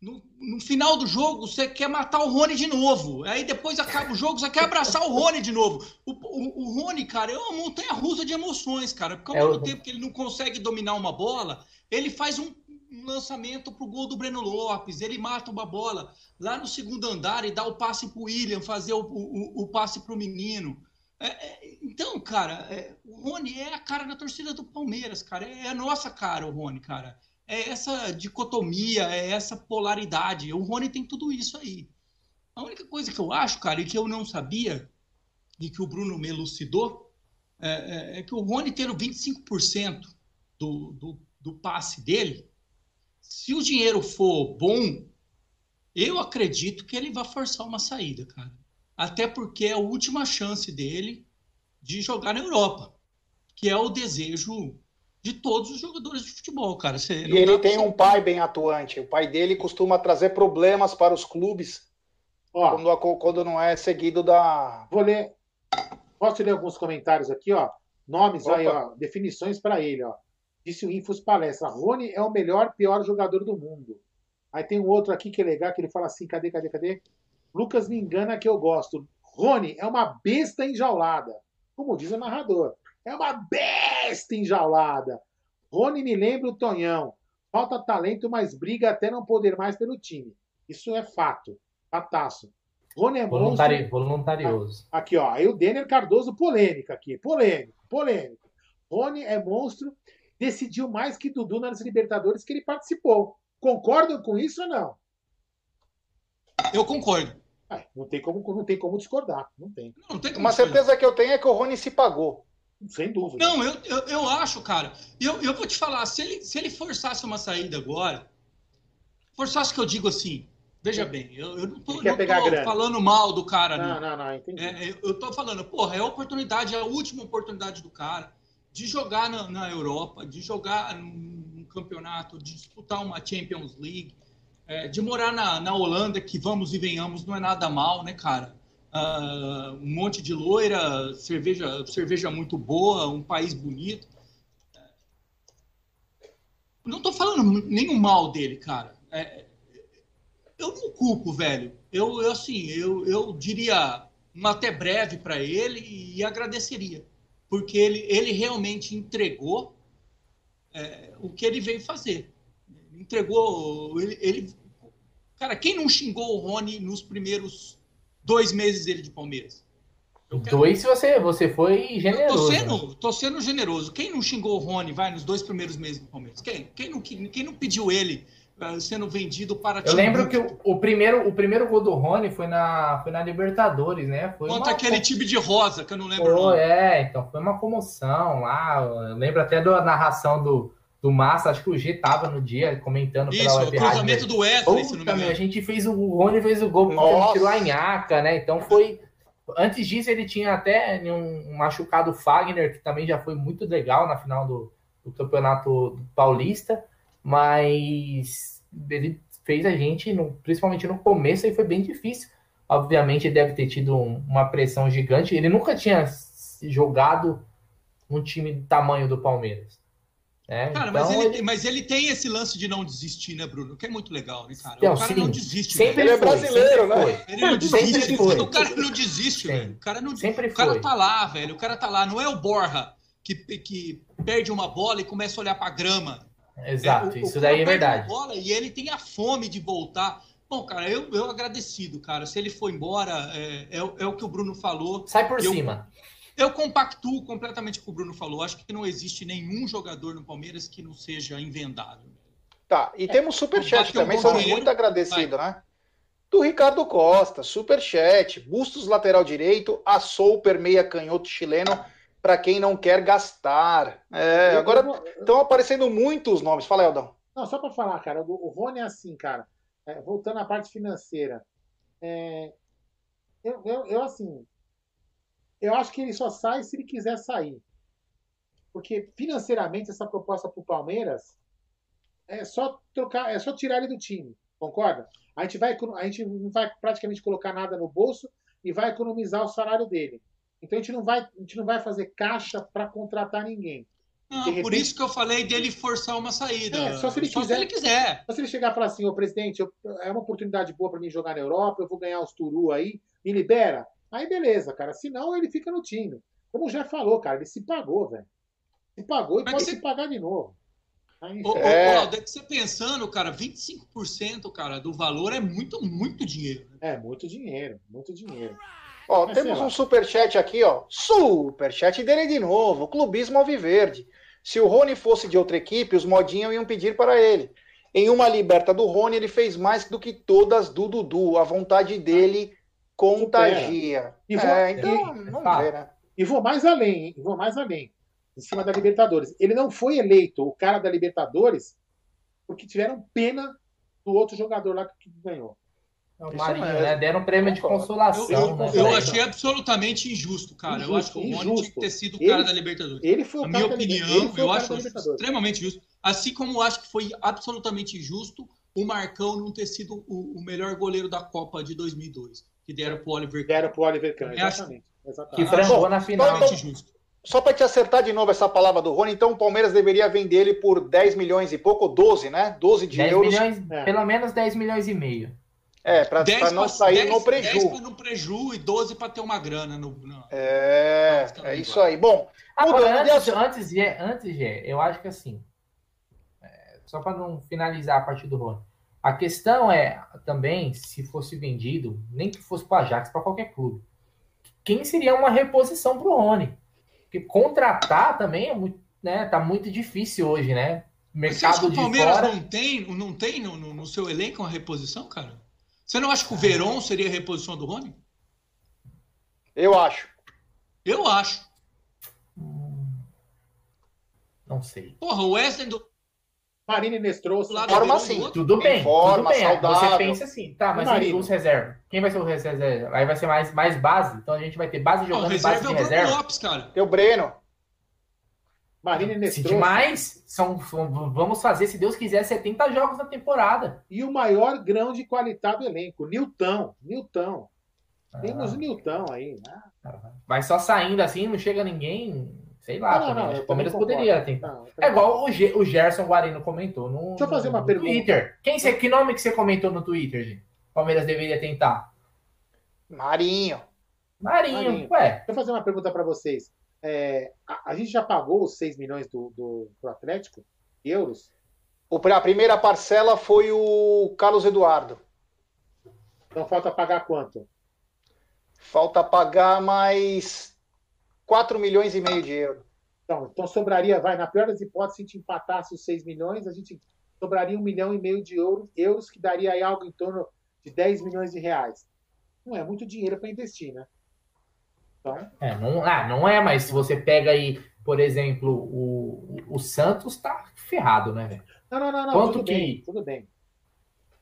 No, no, final do jogo, você quer matar o Rony de novo. Aí depois acaba o jogo, você quer abraçar o Rony de novo. O, o, o Rony, cara, é uma montanha russa de emoções, cara. Porque ao é mesmo o... tempo que ele não consegue dominar uma bola, ele faz um, um lançamento pro gol do Breno Lopes. Ele mata uma bola lá no segundo andar e dá o passe pro William, fazer o, o, o passe pro menino. É, é, então, cara, é, o Rony é a cara da torcida do Palmeiras, cara. É a nossa cara, o Rony, cara é essa dicotomia, é essa polaridade. O Rony tem tudo isso aí. A única coisa que eu acho, cara, e que eu não sabia, e que o Bruno me elucidou, é, é, é que o Rony tendo 25% do, do, do passe dele, se o dinheiro for bom, eu acredito que ele vai forçar uma saída, cara. Até porque é a última chance dele de jogar na Europa, que é o desejo de todos os jogadores de futebol, cara. Você e ele tem um pai bem atuante. O pai dele costuma trazer problemas para os clubes ó, quando, quando não é seguido da. Vou ler. Posso ler alguns comentários aqui, ó? Nomes Opa. aí, ó. Definições para ele, ó. Disse o Infos Palestra. Rony é o melhor, pior jogador do mundo. Aí tem um outro aqui que é legal, que ele fala assim: cadê, cadê, cadê? Lucas me engana que eu gosto. Rony é uma besta enjaulada. Como diz o narrador. É uma besta enjaulada. Rony me lembra o Tonhão. Falta talento, mas briga até não poder mais pelo time. Isso é fato. Fataço. Rony é Voluntari, monstro. Voluntarioso. Aqui, ó. Aí o Denner Cardoso, polêmica aqui. Polêmico, polêmico. Rony é monstro. Decidiu mais que Dudu nas Libertadores que ele participou. Concordam com isso ou não? Eu concordo. É, não, tem como, não tem como discordar. Não tem. Não, não tem Uma certeza que eu tenho é que o Rony se pagou. Sem dúvida. Não, eu, eu, eu acho, cara. Eu, eu vou te falar, se ele, se ele forçasse uma saída agora, forçasse que eu digo assim, veja bem, eu, eu não tô, não tô falando mal do cara, não. Não, não, não, entendi. É, eu tô falando, porra, é a oportunidade, é a última oportunidade do cara de jogar na, na Europa, de jogar num, campeonato, de disputar uma Champions League, é, de morar na, na Holanda, que vamos e venhamos, não é nada mal, né, cara? uh, um monte de loira, cerveja, cerveja muito boa, um país bonito. Não estou falando nenhum mal dele, cara. É, eu não culpo, velho. Eu, eu assim, eu, eu diria até breve para ele e agradeceria, porque ele, ele realmente entregou é, o que ele veio fazer. Entregou, ele, ele, cara, quem não xingou o Rony nos primeiros dois meses dele de Palmeiras. Dois se você, você foi generoso. Tô sendo, tô sendo generoso. Quem não xingou o Rony, vai, nos dois primeiros meses do Palmeiras? Quem? Quem não, quem não pediu ele uh, sendo vendido para Eu lembro que o, o, primeiro, o primeiro gol do Rony foi na, foi na Libertadores, né? Foi Contra uma... aquele time de rosa, que eu não lembro. É, então foi uma comoção lá. Eu lembro até da narração do, do Massa, acho que o G tava no dia comentando Isso, pela Isso, o cruzamento do Wesley, se não me engano. A gente fez o, o Rony fez o gol porque lá em Aca, né? Então foi Antes disso, ele tinha até um machucado Fagner, que também já foi muito legal na final do, do Campeonato Paulista, mas ele fez a gente, no, principalmente no começo, e foi bem difícil. Obviamente, deve ter tido um, uma pressão gigante. Ele nunca tinha jogado um time do tamanho do Palmeiras. É, cara, então, mas, ele, ele, mas ele tem esse lance de não desistir, né, Bruno? Que é muito legal, né, cara? Não, o cara sim. não desiste. Sempre ele é brasileiro, né? Ele não desiste. Foi. O cara não desiste, sim. velho. O cara não sempre O cara tá lá, velho. O cara tá lá. Não é o Borra que, que perde uma bola e começa a olhar pra grama. Exato, é, o, isso o daí é verdade. Bola e ele tem a fome de voltar. Bom, cara, eu, eu agradecido, cara. Se ele for embora, é, é, é o que o Bruno falou. Sai por eu, cima. Eu compactuo completamente com o que o Bruno falou. Acho que não existe nenhum jogador no Palmeiras que não seja invendável. Tá, e é, temos superchat também, somos muito agradecidos, né? Do Ricardo Costa, superchat, Bustos lateral direito, Assou permeia canhoto chileno, para quem não quer gastar. É, agora estão aparecendo muitos nomes. Fala, Eldão. Não, só para falar, cara, o Rony é assim, cara, é, voltando à parte financeira, é, eu, eu, eu, assim, eu acho que ele só sai se ele quiser sair. Porque financeiramente essa proposta para o Palmeiras é só trocar, é só tirar ele do time, concorda? A gente vai, a gente não vai praticamente colocar nada no bolso e vai economizar o salário dele. Então a gente não vai, a gente não vai fazer caixa para contratar ninguém. Não, repente... por isso que eu falei dele forçar uma saída. É, só se ele só quiser. Se ele quiser. Só se ele chegar e falar assim, ô presidente, eu, é uma oportunidade boa para mim jogar na Europa, eu vou ganhar os turu aí, me libera. Aí beleza, cara. Senão ele fica no time. Como já falou, cara, ele se pagou, velho. Se pagou e Mas pode você... se pagar de novo. Aí, ô, é... ô, você pensando, cara, 25% cara, do valor é muito, muito dinheiro. Né? É, muito dinheiro, muito dinheiro. Ó, Mas, temos um superchat aqui, ó. Superchat dele de novo. Clubismo Alviverde. Se o Rony fosse de outra equipe, os modinhos iam pedir para ele. Em uma liberta do Rony, ele fez mais do que todas do Dudu. A vontade dele contagia. E vou, é, então, e, vamos ver, né? E vou mais além, hein? vou mais além. Em cima da Libertadores. Ele não foi eleito o cara da Libertadores porque tiveram pena do outro jogador lá que ganhou. o Marinho, é, né? Deram um prêmio de consolação. Eu, eu, né? eu achei absolutamente injusto, cara. Injusto, eu acho que o Rony tinha que ter sido o cara ele, da Libertadores. Ele foi o Na minha opinião, eu acho extremamente justo. Assim como eu acho que foi absolutamente injusto o Marcão não ter sido o, o melhor goleiro da Copa de 2002 que deram pro Oliver Kahn. Deram pro Oliver Kahn, exatamente. exatamente. Que frangou na final. Então, justo. Só para te acertar de novo essa palavra do Rony, então o Palmeiras deveria vender ele por 10 milhões e pouco, 12, né? 12 de 10 euros. Milhões, é. Pelo menos 10 milhões e meio. É, para não sair 10, no preju. 10 para no preju e 12 para ter uma grana. No, no... É, é isso aí. Bom, Agora, antes, antes, de, antes de, eu acho que assim, é, só para não finalizar a partir do Rony, a questão é também, se fosse vendido, nem que fosse para Ajax, para qualquer clube, quem seria uma reposição para o Rony? Porque contratar também é muito, né, tá muito difícil hoje, né? Mercado Você acha que o Palmeiras fora... não tem, não tem no, no, no, seu elenco uma reposição, cara? Você não acha que o Verón seria a reposição do Rony? Eu acho. Eu acho. Hum, não sei. Porra, o Wesley do, Marini Nestroso. Forma assim. Tudo bem. Forma, tudo bem. Saudável. Você pensa assim, tá, mas e os reserva? Quem vai ser o reserva? Aí vai ser mais, mais base. Então a gente vai ter base jogando não, reserva base de é o reserva. Lopes, cara. Tem o Breno. Marini Nestroso. Se demais, são, vamos fazer, se Deus quiser, 70 jogos na temporada. E o maior grão de qualidade do elenco, Nilton. Nilton. Temos ah. Nilton aí, né? Vai só saindo assim, não chega ninguém. Sei lá, não, não, o Palmeiras poderia tentar. é igual o, G, o Gerson Guarino comentou no, Deixa eu fazer uma no pergunta. Twitter. Quem você, que nome que você comentou no Twitter, gente? Palmeiras deveria tentar. Marinho. Marinho, Marinho. ué. Deixa eu fazer uma pergunta para vocês. É, a, a, gente já pagou os 6 milhões do, do, do Atlético? Euros? O, a primeira parcela foi o Carlos Eduardo. Então falta pagar quanto? Falta pagar mais 4 milhões e meio de euros. Então, então sobraria, vai, na pior das hipóteses, se a gente empatasse os 6 milhões, a gente sobraria um milhão e meio de euros, euros que daria aí algo em torno de 10 milhões de reais. Não é muito dinheiro para investir, né? Então... É, não, ah, não é, mas se você pega aí, por exemplo, o, o Santos tá ferrado, né, velho? Não, não, não, não. Quanto tudo que... bem, tudo bem.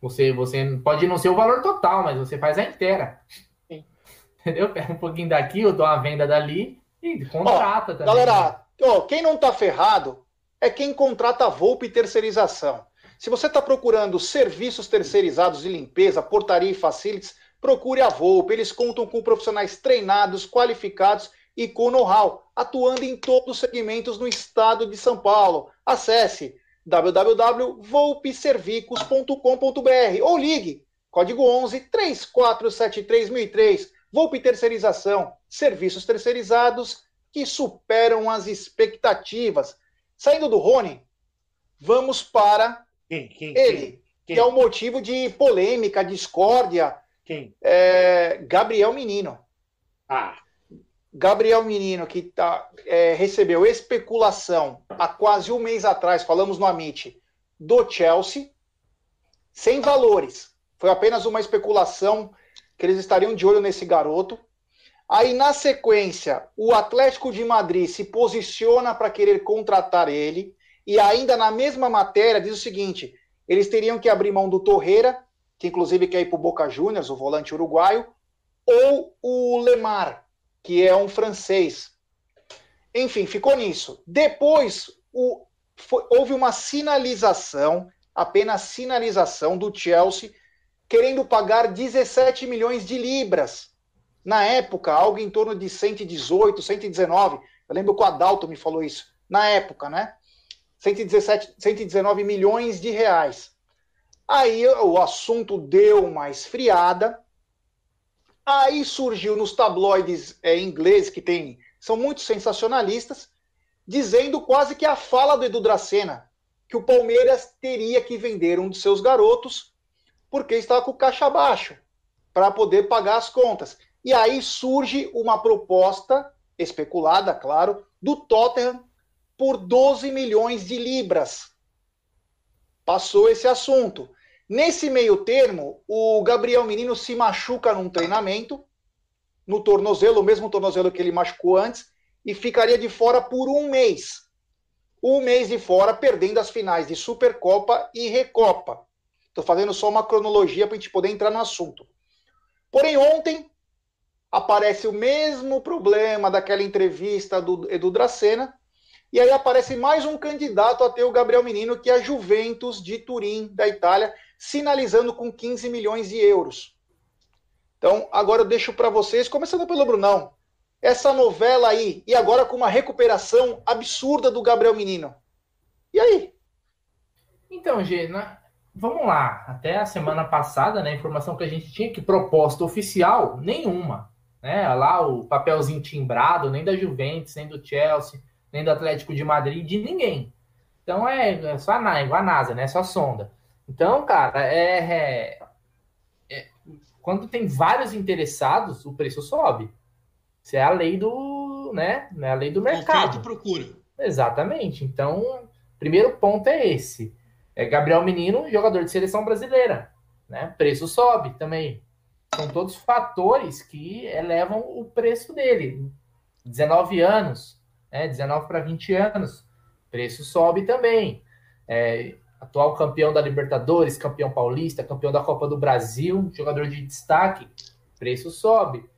Você, você pode não ser o valor total, mas você faz a inteira. Sim. Entendeu? Pega um pouquinho daqui, eu dou uma venda dali e contrata ó, também. Galera, ó, quem não tá ferrado é quem contrata Volpe terceirização. Se você está procurando serviços terceirizados de limpeza, portaria e facilities, procure a Volpe. Eles contam com profissionais treinados, qualificados e com know-how, atuando em todos os segmentos no estado de São Paulo. Acesse www.volpeservicos.com.br ou ligue código 11 3473 1003. Volpe Terceirização, serviços terceirizados que superam as expectativas. Saindo do Rony, vamos para quem? Quem? ele, quem? que é o motivo de polêmica, discórdia. Quem? É, Gabriel Menino. Ah. Gabriel Menino, que tá, é, recebeu especulação há quase um mês atrás, falamos no Amit, do Chelsea, sem valores. Foi apenas uma especulação que eles estariam de olho nesse garoto. Aí, na sequência, o Atlético de Madrid se posiciona para querer contratar ele. E ainda na mesma matéria diz o seguinte: eles teriam que abrir mão do Torreira, que inclusive quer ir para o Boca Juniors, o volante uruguaio, ou o Lemar, que é um francês. Enfim, ficou nisso. Depois, o, foi, houve uma sinalização, apenas sinalização do Chelsea, querendo pagar 17 milhões de libras. Na época, algo em torno de 118, 119. Eu lembro que o Adalto me falou isso. Na época, né? 117, 119 milhões de reais. Aí o assunto deu uma esfriada. Aí surgiu nos tabloides é, ingleses, que tem, são muito sensacionalistas, dizendo quase que a fala do Edu Dracena, que o Palmeiras teria que vender um de seus garotos, porque estava com o caixa baixo, para poder pagar as contas. E aí surge uma proposta, especulada, claro, do Tottenham por 12 milhões de libras. Passou esse assunto. Nesse meio termo, o Gabriel Menino se machuca num treinamento, no tornozelo, o mesmo tornozelo que ele machucou antes, e ficaria de fora por um mês. Um mês de fora, perdendo as finais de Supercopa e Recopa. Estou fazendo só uma cronologia para a gente poder entrar no assunto. Porém, ontem aparece o mesmo problema daquela entrevista do Edu Dracena, e aí aparece mais um candidato a ter o Gabriel Menino, que é a Juventus de Turim, da Itália, sinalizando com 15 milhões de euros. Então, agora eu deixo para vocês, começando pelo Brunão, essa novela aí, e agora com uma recuperação absurda do Gabriel Menino. E aí? Então, Gê, vamos lá. Até a semana passada, né, a informação que a gente tinha que proposta oficial, nenhuma. Né? Lá o papelzinho timbrado, nem da Juventus, nem do Chelsea, nem do Atlético de Madrid, de ninguém. Então é, é só a, igual a NASA, né? Só sonda. Então, cara, é, é, é, quando tem vários interessados, o preço sobe. Isso é a lei do, né? É a lei do mercado. Oferta procura. Exatamente. Então, primeiro ponto é esse. É Gabriel Menino, jogador de seleção brasileira, né? Preço sobe também. São todos fatores que elevam o preço dele. 19 anos, né? 19 para 20 anos, preço sobe também. É, atual campeão da Libertadores, campeão paulista, campeão da Copa do Brasil, jogador de destaque, preço sobe.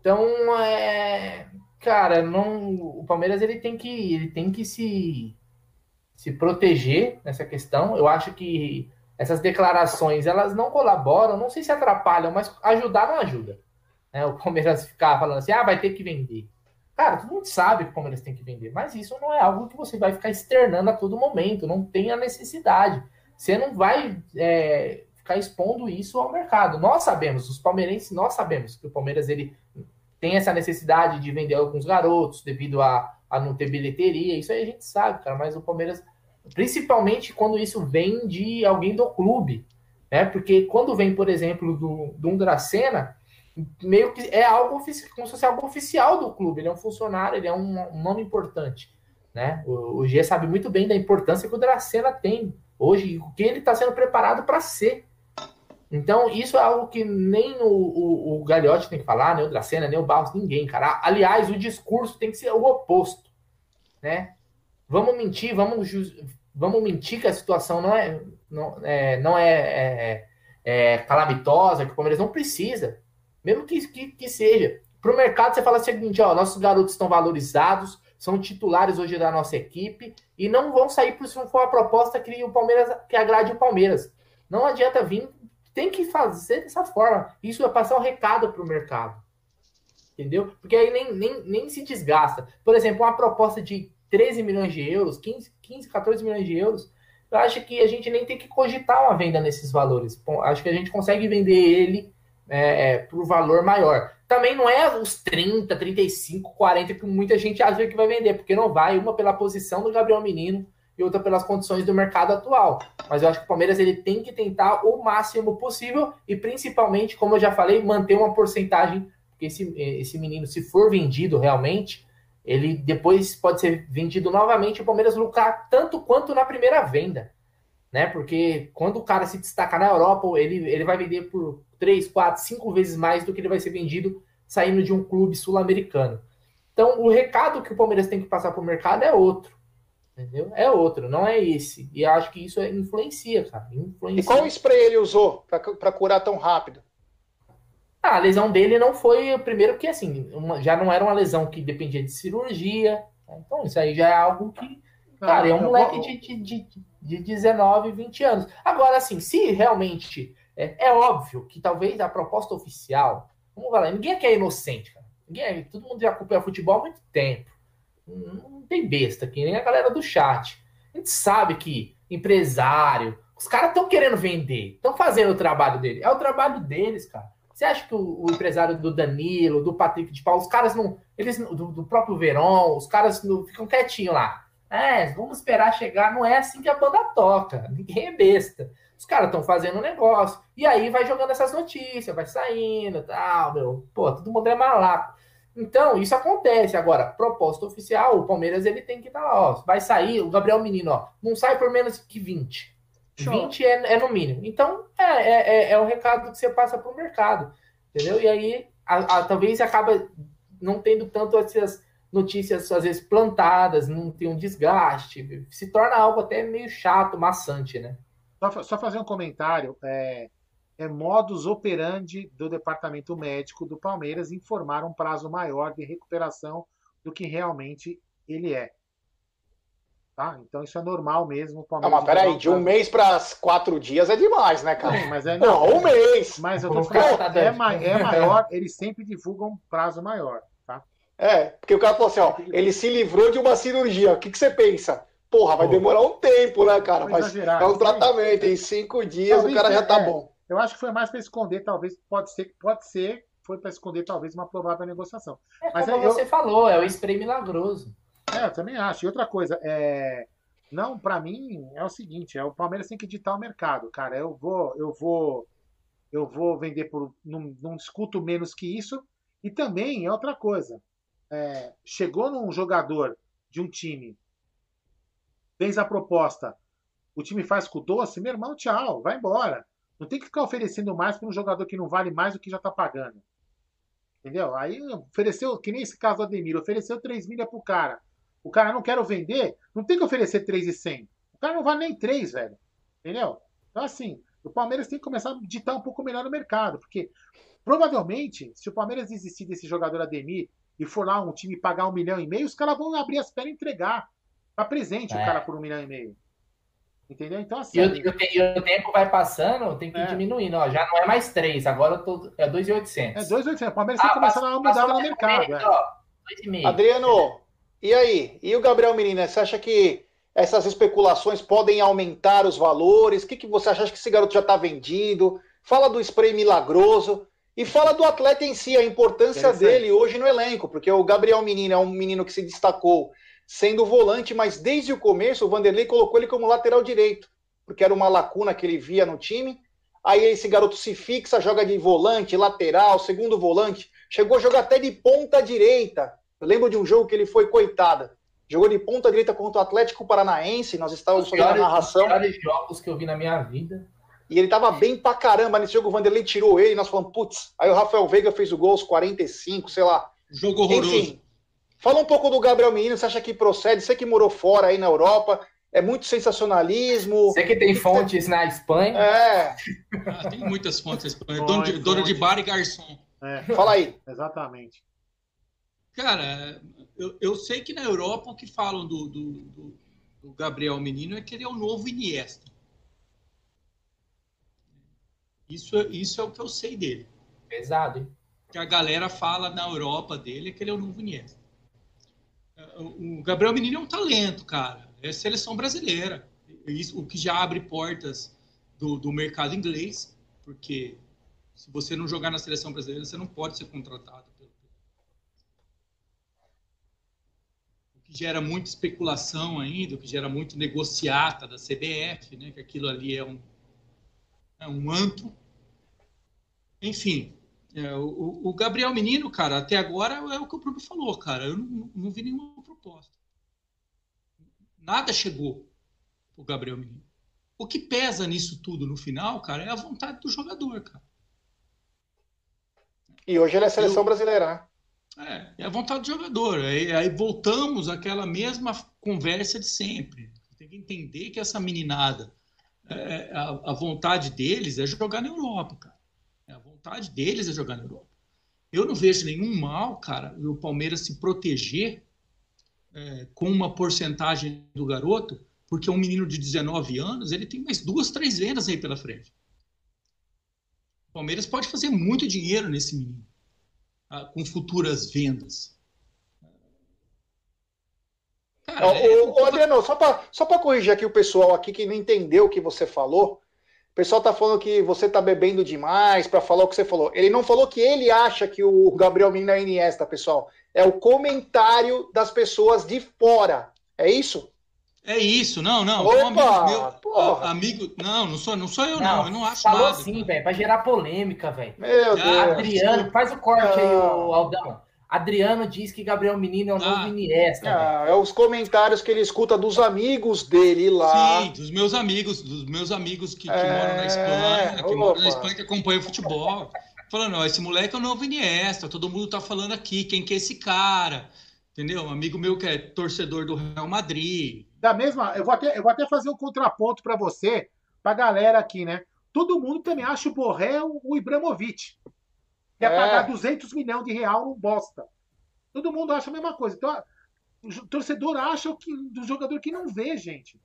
Então, é, cara, não, o Palmeiras ele tem que, ele tem que se, se proteger nessa questão. Eu acho que essas declarações elas não colaboram, não sei se atrapalham, mas ajudar não ajuda. Né? O Palmeiras ficar falando assim, ah, vai ter que vender. Cara, todo mundo sabe que o Palmeiras tem que vender, mas isso não é algo que você vai ficar externando a todo momento, não tem a necessidade. Você não vai é, ficar expondo isso ao mercado. Nós sabemos, os palmeirenses, nós sabemos que o Palmeiras ele tem essa necessidade de vender alguns garotos devido a, a não ter bilheteria, isso aí a gente sabe, cara, mas o Palmeiras, principalmente quando isso vem de alguém do clube, né? Porque quando vem, por exemplo, do, do Dracena, meio que é algo como se fosse algo oficial do clube. Ele é um funcionário, ele é um, um nome importante. Né? O, o G sabe muito bem da importância que o Dracena tem hoje, o que ele está sendo preparado para ser. Então, isso é algo que nem o, o, o Gagliotti tem que falar, nem o Dracena, nem o Barros, ninguém, cara. Aliás, o discurso tem que ser o oposto, né? Vamos mentir, vamos, vamos mentir que a situação não é, não é, não é, é, é calamitosa, que o Palmeiras não precisa, mesmo que, que, que seja. Para o mercado, você fala o seguinte: ó, nossos garotos estão valorizados, são titulares hoje da nossa equipe e não vão sair por se não for a proposta que o Palmeiras que agrade o Palmeiras. Não adianta vir tem que fazer dessa forma. Isso é passar um recado para o mercado. Entendeu? Porque aí nem, nem, nem se desgasta. Por exemplo, uma proposta de 13 milhões de euros, 15, 15, 14 milhões de euros, eu acho que a gente nem tem que cogitar uma venda nesses valores. Bom, acho que a gente consegue vender ele é, é, por valor maior. Também não é os 30, 35, 40 que muita gente acha que vai vender, porque não vai, uma pela posição do Gabriel Menino, e outra pelas condições do mercado atual. Mas eu acho que o Palmeiras ele tem que tentar o máximo possível e principalmente, como eu já falei, manter uma porcentagem, porque esse, esse menino, se for vendido realmente, ele depois pode ser vendido novamente e o Palmeiras lucrar tanto quanto na primeira venda. Né? Porque quando o cara se destacar na Europa, ele, ele vai vender por 3, 4, 5 vezes mais do que ele vai ser vendido saindo de um clube sul-americano. Então, o recado que o Palmeiras tem que passar para o mercado é outro. Entendeu? É outro, não é esse. E acho que isso influencia, cara. Influencia. E qual spray ele usou para curar tão rápido? Ah, a lesão dele não foi. Primeiro que assim, uma, já não era uma lesão que dependia de cirurgia. Né? Então, isso aí já é algo que. Cara, é um moleque de, de, de, de 19, 20 anos. Agora, assim, se realmente. É, é óbvio que talvez a proposta oficial. Vamos falar, ninguém aqui é inocente, cara. Ninguém, todo mundo já acompanha futebol há muito tempo. Não tem besta aqui, nem a galera do chat. A gente sabe que empresário, os caras estão querendo vender, estão fazendo o trabalho dele. É o trabalho deles, cara. Você acha que o, o, empresário do Danilo, do Patrick de Paulo, os caras não. Eles, do, do próprio Verón, os caras não, ficam quietinhos lá. É, vamos esperar chegar. Não é assim que a banda toca. Ninguém é besta. Os caras estão fazendo um negócio. E aí vai jogando essas notícias, vai saindo tal, meu. Pô, todo mundo é malaco. Então, isso acontece. Agora, proposta oficial, o Palmeiras ele tem que estar lá, ó. Vai sair, o Gabriel Menino, ó, não sai por menos que 20. Show. 20 é, é no mínimo. Então, é, é, é, é um recado que você passa para o mercado. Entendeu? E aí, a, a, talvez acaba não tendo tanto essas notícias, às vezes, plantadas, não tem um desgaste. Se torna algo até meio chato, maçante, né? Só, só fazer um comentário. É, é modus operandi do departamento médico do Palmeiras informar um prazo maior de recuperação do que realmente ele é. Tá? Então isso é normal mesmo. Não, mas peraí, de um mês para quatro dias é demais, né, cara? Não, mas é, não, não um mês. Mas eu tô falando, é, é maior, eles sempre divulgam um prazo maior, tá? É, porque o cara falou assim, ó, ele se livrou de uma cirurgia. O que, que você pensa? Porra, vai demorar um tempo, né, cara? Mas é um tratamento, em cinco dias o cara já tá é, bom. Eu acho que foi mais para esconder, talvez, pode ser, pode ser, foi para esconder talvez uma provável negociação. É Mas como é, você falou, é o spray milagroso. É, eu também acho. E outra coisa, é, não, para mim é o seguinte, é o Palmeiras tem que editar o mercado, cara. Eu vou, eu vou, eu vou vender por, não, não discuto menos que isso. E também é outra coisa. É, chegou num jogador de um time, fez a proposta, o time faz com o doce, meu irmão, tchau, vai embora. Não tem que ficar oferecendo mais para um jogador que não vale mais do que já está pagando. Entendeu? Aí ofereceu, que nem esse caso do Ademir, ofereceu 3 milha pro cara. O cara não quer vender, não tem que oferecer 3,100. O cara não vale nem 3, velho. Entendeu? Então, assim, o Palmeiras tem que começar a ditar um pouco melhor no mercado, porque provavelmente, se o Palmeiras desistir desse jogador Ademir e for lá um time pagar um milhão e meio, os caras vão abrir as pernas e entregar. Tá presente é. o cara por um milhão e meio. Entendeu? Então, assim. E o, e o tempo vai passando, tem que ir é. diminuindo. Ó, já não é mais 3, agora eu tô, é 2,800. É 2,800. O Palmeiras ah, tem que começar a mudar no mercado. É. Ó, Adriano, e aí? E o Gabriel Menina, você acha que essas especulações podem aumentar os valores? O que, que você acha? Acha que esse garoto já está vendido? Fala do spray milagroso. E fala do atleta em si, a importância dele hoje no elenco, porque o Gabriel Menino é um menino que se destacou sendo volante, mas desde o começo o Vanderlei colocou ele como lateral direito, porque era uma lacuna que ele via no time. Aí esse garoto se fixa, joga de volante, lateral, segundo volante. Chegou a jogar até de ponta direita. Eu lembro de um jogo que ele foi coitada. Jogou de ponta direita contra o Atlético Paranaense. Nós estávamos fazendo a narração. Os jogos que eu vi na minha vida. E ele tava bem pra caramba. Nesse jogo o Vanderlei tirou ele. Nós falamos, putz. Aí o Rafael Veiga fez o gol aos 45, sei lá. Jogo horroroso. Enfim, fala um pouco do Gabriel Menino. Você acha que procede? Você que morou fora aí na Europa. É muito sensacionalismo. Você que tem fontes na Espanha. É. Ah, tem muitas fontes na Espanha. Dono de, dono de bar e garçom. É. Fala aí. Exatamente. Cara, eu, eu sei que na Europa o que falam do, do, do, do Gabriel Menino é que ele é o novo Iniesta. Isso, isso é o que eu sei dele. Pesado, hein? Que a galera fala na Europa dele é que ele é o novo Iniesta. O Gabriel Menino é um talento, cara. É seleção brasileira. Isso, o que já abre portas do, do mercado inglês, porque se você não jogar na seleção brasileira, você não pode ser contratado. Que gera muita especulação ainda, o que gera muito negociata da CBF, né? que aquilo ali é um, é um antro. Enfim, é, o, o, Gabriel Menino, cara, até agora é o que o Bruno falou, cara. Eu não, não vi nenhuma proposta. Nada chegou o Gabriel Menino. O que pesa nisso tudo no final, cara, é a vontade do jogador, cara. E hoje ele é seleção eu, brasileira, né? É, é a vontade do jogador. Aí, aí, voltamos àquela mesma conversa de sempre. Tem que entender que essa meninada, é, a, a, vontade deles é jogar na Europa, cara. É, a vontade deles é jogar na Europa. Eu não vejo nenhum mal, cara, o Palmeiras se proteger é, com uma porcentagem do garoto, porque um menino de 19 anos, ele tem mais duas, três vendas aí pela frente. O Palmeiras pode fazer muito dinheiro nesse menino, ah, com futuras vendas. Cara, é... o, Adriano, só para só corrigir aqui o pessoal aqui que não entendeu o que você falou, o pessoal tá falando que você tá bebendo demais para falar o que você falou. Ele não falou que ele acha que o Gabriel Menino é Iniesta, pessoal. É o comentário das pessoas de fora. É isso? É isso, não, não. Opa, um amigo meu, porra. amigo, não, não sou, não sou eu não, não eu não acho falou nada. Falou sim, velho, para gerar polêmica, velho. Meu Deus. Adriano, faz o corte aí, o Aldão. Adriano diz que Gabriel Menino é o novo ah, Iniesta. Ah, é os comentários que ele escuta dos amigos dele lá. Sim, dos meus amigos, dos meus amigos que, que é... moram na Espanha, que Opa. moram na Espanha, que acompanham o futebol. Falando, ó, esse moleque é o novo Iniesta, todo mundo tá falando aqui, quem que é esse cara? Entendeu? Um amigo meu que é torcedor do Real Madrid, da mesma. Eu vou até, eu vou até fazer um contraponto para você, pra galera aqui, né? Todo mundo também acha o Borré o Ibramovic. Quer é. pagar 200 milhões de real no bosta. Todo mundo acha a mesma coisa. Então, o torcedor acha que, do jogador que não vê, gente.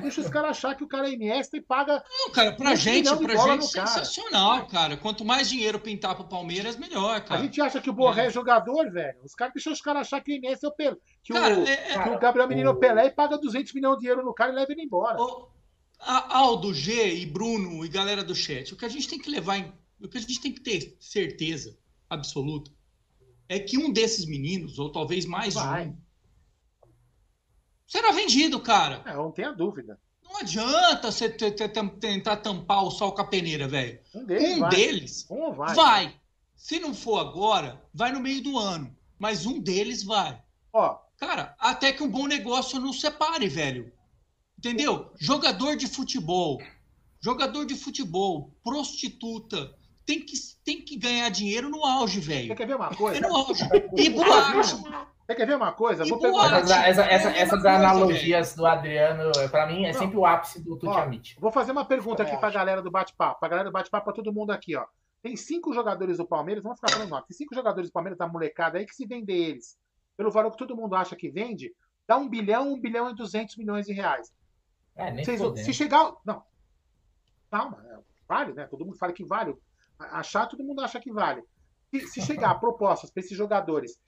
Deixa os caras achar que o cara é Iniesta e paga. Não, cara, pra gente, pra gente, sensacional, cara. Quanto mais dinheiro pintar pro Palmeiras, melhor, cara. A gente acha que o Borré é, é jogador, velho. Os caras deixam os caras achar que o Iniesta é o Pelé. Que, cara, o, é, que o Gabriel Menino é o Pelé e paga 200 milhões de euros no cara e leva ele embora. O, Aldo, G e Bruno e galera do chat, o que a gente tem que levar em. O que a gente tem que ter certeza absoluta é que um desses meninos, ou talvez mais Vai. um, será vendido, cara. É, não tenha dúvida. Não adianta você tentar tampar o sol com a peneira, velho. Um deles, um vai. deles um vai. vai. Se não for agora, vai no meio do ano. Mas um deles vai. Ó. Cara, até que um bom negócio não separe, velho. Entendeu? Jogador de futebol. Jogador de futebol, prostituta, tem que, tem que ganhar dinheiro no auge, velho. Você quer ver uma coisa? É no auge. E boate. Você quer ver uma coisa? Vou pegar... Essa, essa, essa, essas analogias do Adriano, para mim, é Não. sempre o ápice do Tuti Vou fazer uma pergunta aqui para a galera do bate-papo. Para a galera do bate-papo, para todo mundo aqui, ó. Tem cinco jogadores do Palmeiras, vamos ficar falando nome. Tem cinco jogadores do Palmeiras da molecada aí que se vender eles, pelo valor que todo mundo acha que vende, dá um bilhão, um bilhão e duzentos milhões de reais. É, nem Vocês, se chegar. Não. Calma, é, vale, né? Todo mundo fala que vale. Achar, todo mundo acha que vale. Se, se chegar propostas para esses jogadores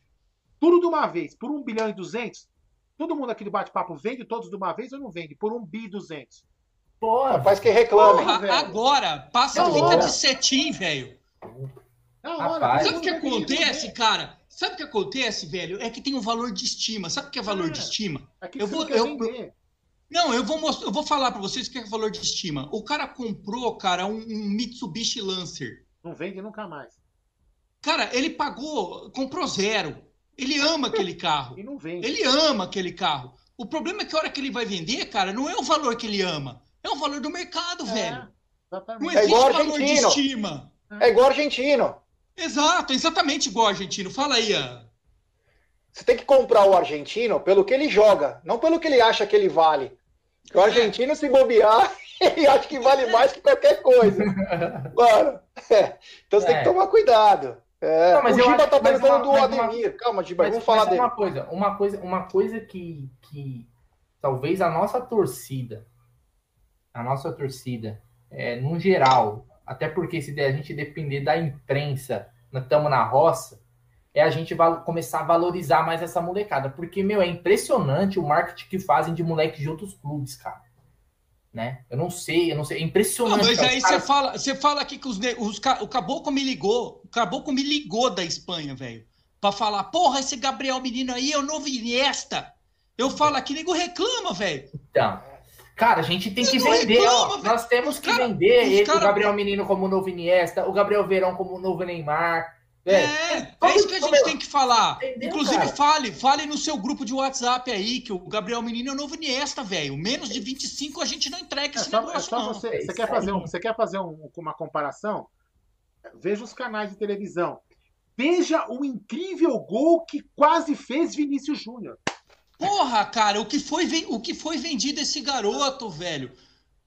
tudo de uma vez, por 1 bilhão e 200, todo mundo aqui do bate-papo vende todos de uma vez ou não vende? Por 1 bi e 200. Porra, faz que reclame. Porra, agora, passa a fita de cetim, velho. Sabe o que acontece, cara? Sabe o que acontece, velho? É que tem um valor de estima. Sabe o que é valor é. de estima? É que eu vou, eu, Não, eu vou mostrar, eu vou falar para vocês o que é valor de estima. O cara comprou, cara, um, um Mitsubishi Lancer. Não vende nunca mais. Cara, ele pagou, comprou zero. Ele ama aquele carro. E não vende. Ele ama aquele carro. O problema é que a hora que ele vai vender, cara, não é o valor que ele ama. É o valor do mercado, É, velho. Não Exatamente. É existe igual valor de argentino. estima. É igual argentino. Exato, exatamente igual argentino. Fala aí, Ian. Você tem que comprar o argentino pelo que ele joga, não pelo que ele acha que ele vale. Porque o argentino, se bobear, ele acha que vale mais que qualquer coisa. Mano, é. então você tem É. que tomar cuidado. É. Não, mas o Giba acho- tá perguntando do mas uma- Ademir. Calma, Giba, Mas, vamos falar mas dele. uma coisa, uma coisa, uma coisa que, que talvez a nossa torcida, a nossa torcida, é, no geral, até porque se a gente depender da imprensa, nós estamos na roça, é a gente começar a valorizar mais essa molecada. Porque, meu, é impressionante o marketing que fazem de moleque de outros clubes, cara. Né? Eu não sei, eu não sei. É Não, impressionante. mas cara. aí você caras- fala, você fala aqui que os, os o Caboclo me ligou. O Caboclo me ligou da Espanha, velho. Pra falar, porra, esse Gabriel Menino aí é o novo Iniesta. Eu falo aqui, nego reclama, velho. Então, cara, a gente tem que Não vender, reclama, ó. Nós temos que cara- vender ele, cara- o Gabriel Menino como o novo Iniesta, o Gabriel Verão como o novo Neymar. É, velho. é isso que a gente tem que falar. Entendeu, Inclusive, cara? fale, fale no seu grupo de WhatsApp aí que o Gabriel Menino é o novo Iniesta, velho. Menos de 25 a gente não entrega É esse só, é negócio, só não. você, É você quer fazer, um, você quer fazer um- uma comparação? Veja os canais de televisão. Veja o incrível gol que quase fez Vinícius Júnior. Porra, cara, o que foi, o que foi vendido esse garoto, velho?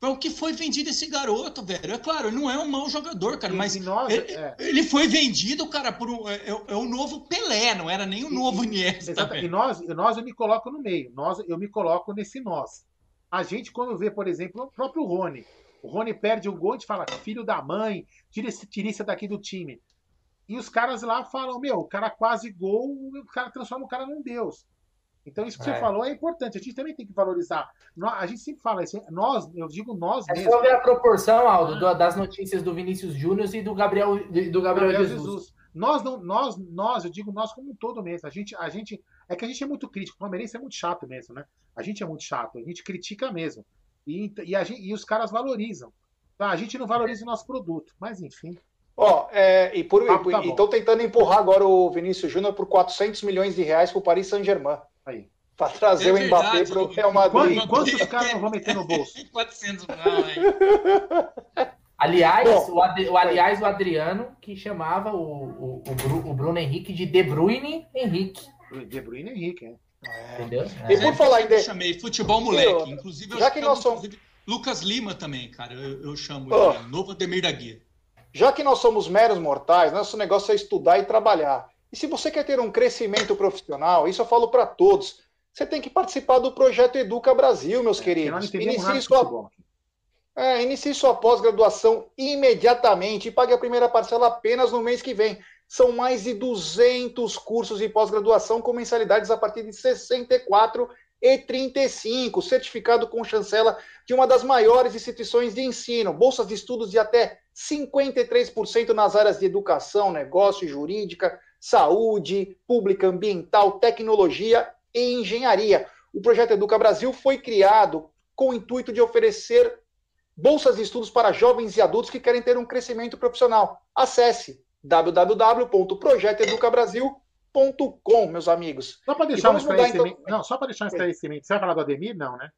O que foi vendido esse garoto, velho? É claro, ele não é um mau jogador, cara, E- mas e nós, ele, é, ele foi vendido, cara, por um, é, é- é o novo Pelé, não era nem o novo Iniesta, exata- e nós, e nós eu me coloco no meio. Nós, eu me coloco nesse nós. A gente, quando vê, por exemplo, o próprio Rony. O Rony perde um gol, a gente fala, filho da mãe, tira esse tira isso daqui do time. E os caras lá falam, meu, o cara quase gol, o cara transforma o cara num deus. Então isso que você É. falou é importante. A gente também tem que valorizar. A gente sempre fala isso. Nós, eu digo nós É mesmo. só ver a proporção, Aldo, do- das notícias do Vinícius Júnior e do Gabriel, do Gabriel, Gabriel Jesus. Jesus. Nós não, nós, nós, eu digo nós como um todo mesmo. A gente, a gente, é que a gente é muito crítico. O Palmeirense é muito chato mesmo, né? A gente é muito chato. A gente critica mesmo. E, e, a gente- e os caras valorizam. Tá, A gente não valoriza o nosso produto. Mas enfim. Ó, é, e por, Papo tá bom. estão tentando empurrar agora o Vinícius Júnior por 400 milhões de reais para o Paris Saint-Germain. Aí. Para trazer É o Mbappé verdade, para o o- Real Madrid. quantos caras não vão meter no bolso? 400 não, velho. Aliás, Bom. o, Ad- o- aliás, o Adriano, que chamava o, o, o Bru- o Bruno Henrique de De Bruyne Henrique. De Bruyne e Henrique, né? Entendeu? E É. por falar em Eu de- chamei futebol moleque. outra, Inclusive, eu já que chamo, nós somos- inclusive, Lucas Lima também, cara. Eu, eu chamo Ó. ele. Novo Ademir da Guia. Já que nós somos meros mortais, nosso negócio é estudar e trabalhar. E se você quer ter um crescimento profissional, isso eu falo para todos, você tem que participar do projeto Educa Brasil, meus não queridos. Inicie sua, é, inicie sua pós-graduação imediatamente e pague a primeira parcela apenas no mês que vem. São mais de 200 cursos de pós-graduação com mensalidades a partir de R$ 64 e 35, certificado com chancela de uma das maiores instituições de ensino, bolsas de estudos de até 53% nas áreas de educação, negócio, jurídica, saúde, pública, ambiental, tecnologia e engenharia. O projeto Educa Brasil foi criado com o intuito de oferecer bolsas de estudos para jovens e adultos que querem ter um crescimento profissional. Acesse www.projetoeducabrasil.com, meus amigos. Só para deixar um esclarecimento. então- Não, só para deixar um esclarecimento. Você vai falar do Ademir? Não, né?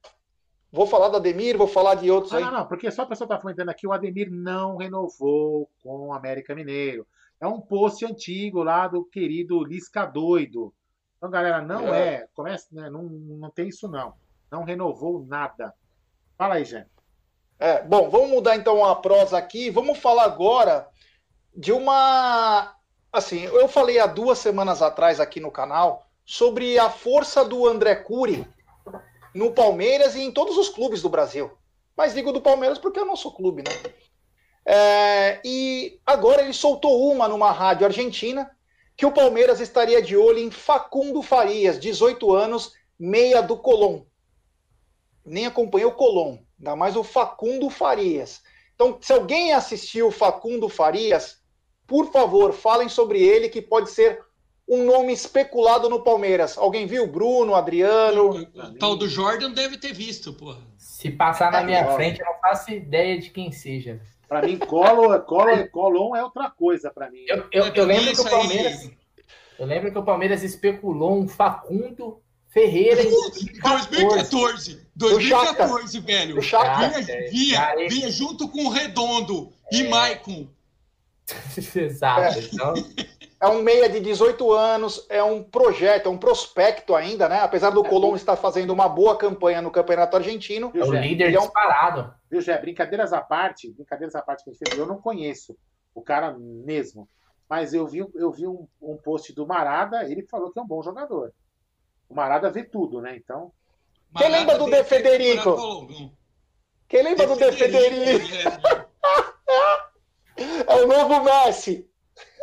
Vou falar do Ademir, vou falar de outros Não, aí. não, não, porque só a pessoa está comentando aqui, o Ademir não renovou com o América Mineiro. É um post antigo lá do querido Lisca Doido. Então, galera, não é. Começa, né, não, não tem isso, não. Não renovou nada. Fala aí, Jé. É, bom, vamos mudar então a prosa aqui. Vamos falar agora de uma. Assim, eu falei há duas semanas atrás aqui no canal sobre a força do André Cury no Palmeiras e em todos os clubes do Brasil. Mas digo do Palmeiras porque é o nosso clube, né? É, e agora ele soltou uma numa rádio argentina que o Palmeiras estaria de olho em Facundo Farias, 18 anos, meia do Colón. Nem acompanhei o Colón, ainda mais o Facundo Farias. Então, se alguém assistiu Facundo Farias, por favor, falem sobre ele, que pode ser um nome especulado no Palmeiras. Alguém viu? Bruno, Adriano? O tal do Jordan deve ter visto, porra. Se passar na minha frente, eu não faço ideia de quem seja. Para mim, Colo, Colo, Colom é outra coisa para mim. Eu, eu, eu lembro que o Palmeiras. Aí. Eu lembro que o Palmeiras especulou um Facundo Ferreira em 2014. 2014, velho. Vinha, vinha, vinha, junto com o Redondo é. e Maicon. Exato. É. Então... é um meia de 18 anos, é um projeto, é um prospecto ainda, né? Apesar do é, Colón estar fazendo uma boa campanha no Campeonato Argentino. É o líder é um... disparado. Viu, Jé? Brincadeiras à parte, brincadeiras à parte que a gente fez, eu não conheço o cara mesmo. Mas eu vi, eu vi um, um post do Marada, ele falou que é um bom jogador. O Marada vê tudo, né? Então. Quem lembra do De Federico? Quem lembra do De Federico? É. é o novo Messi.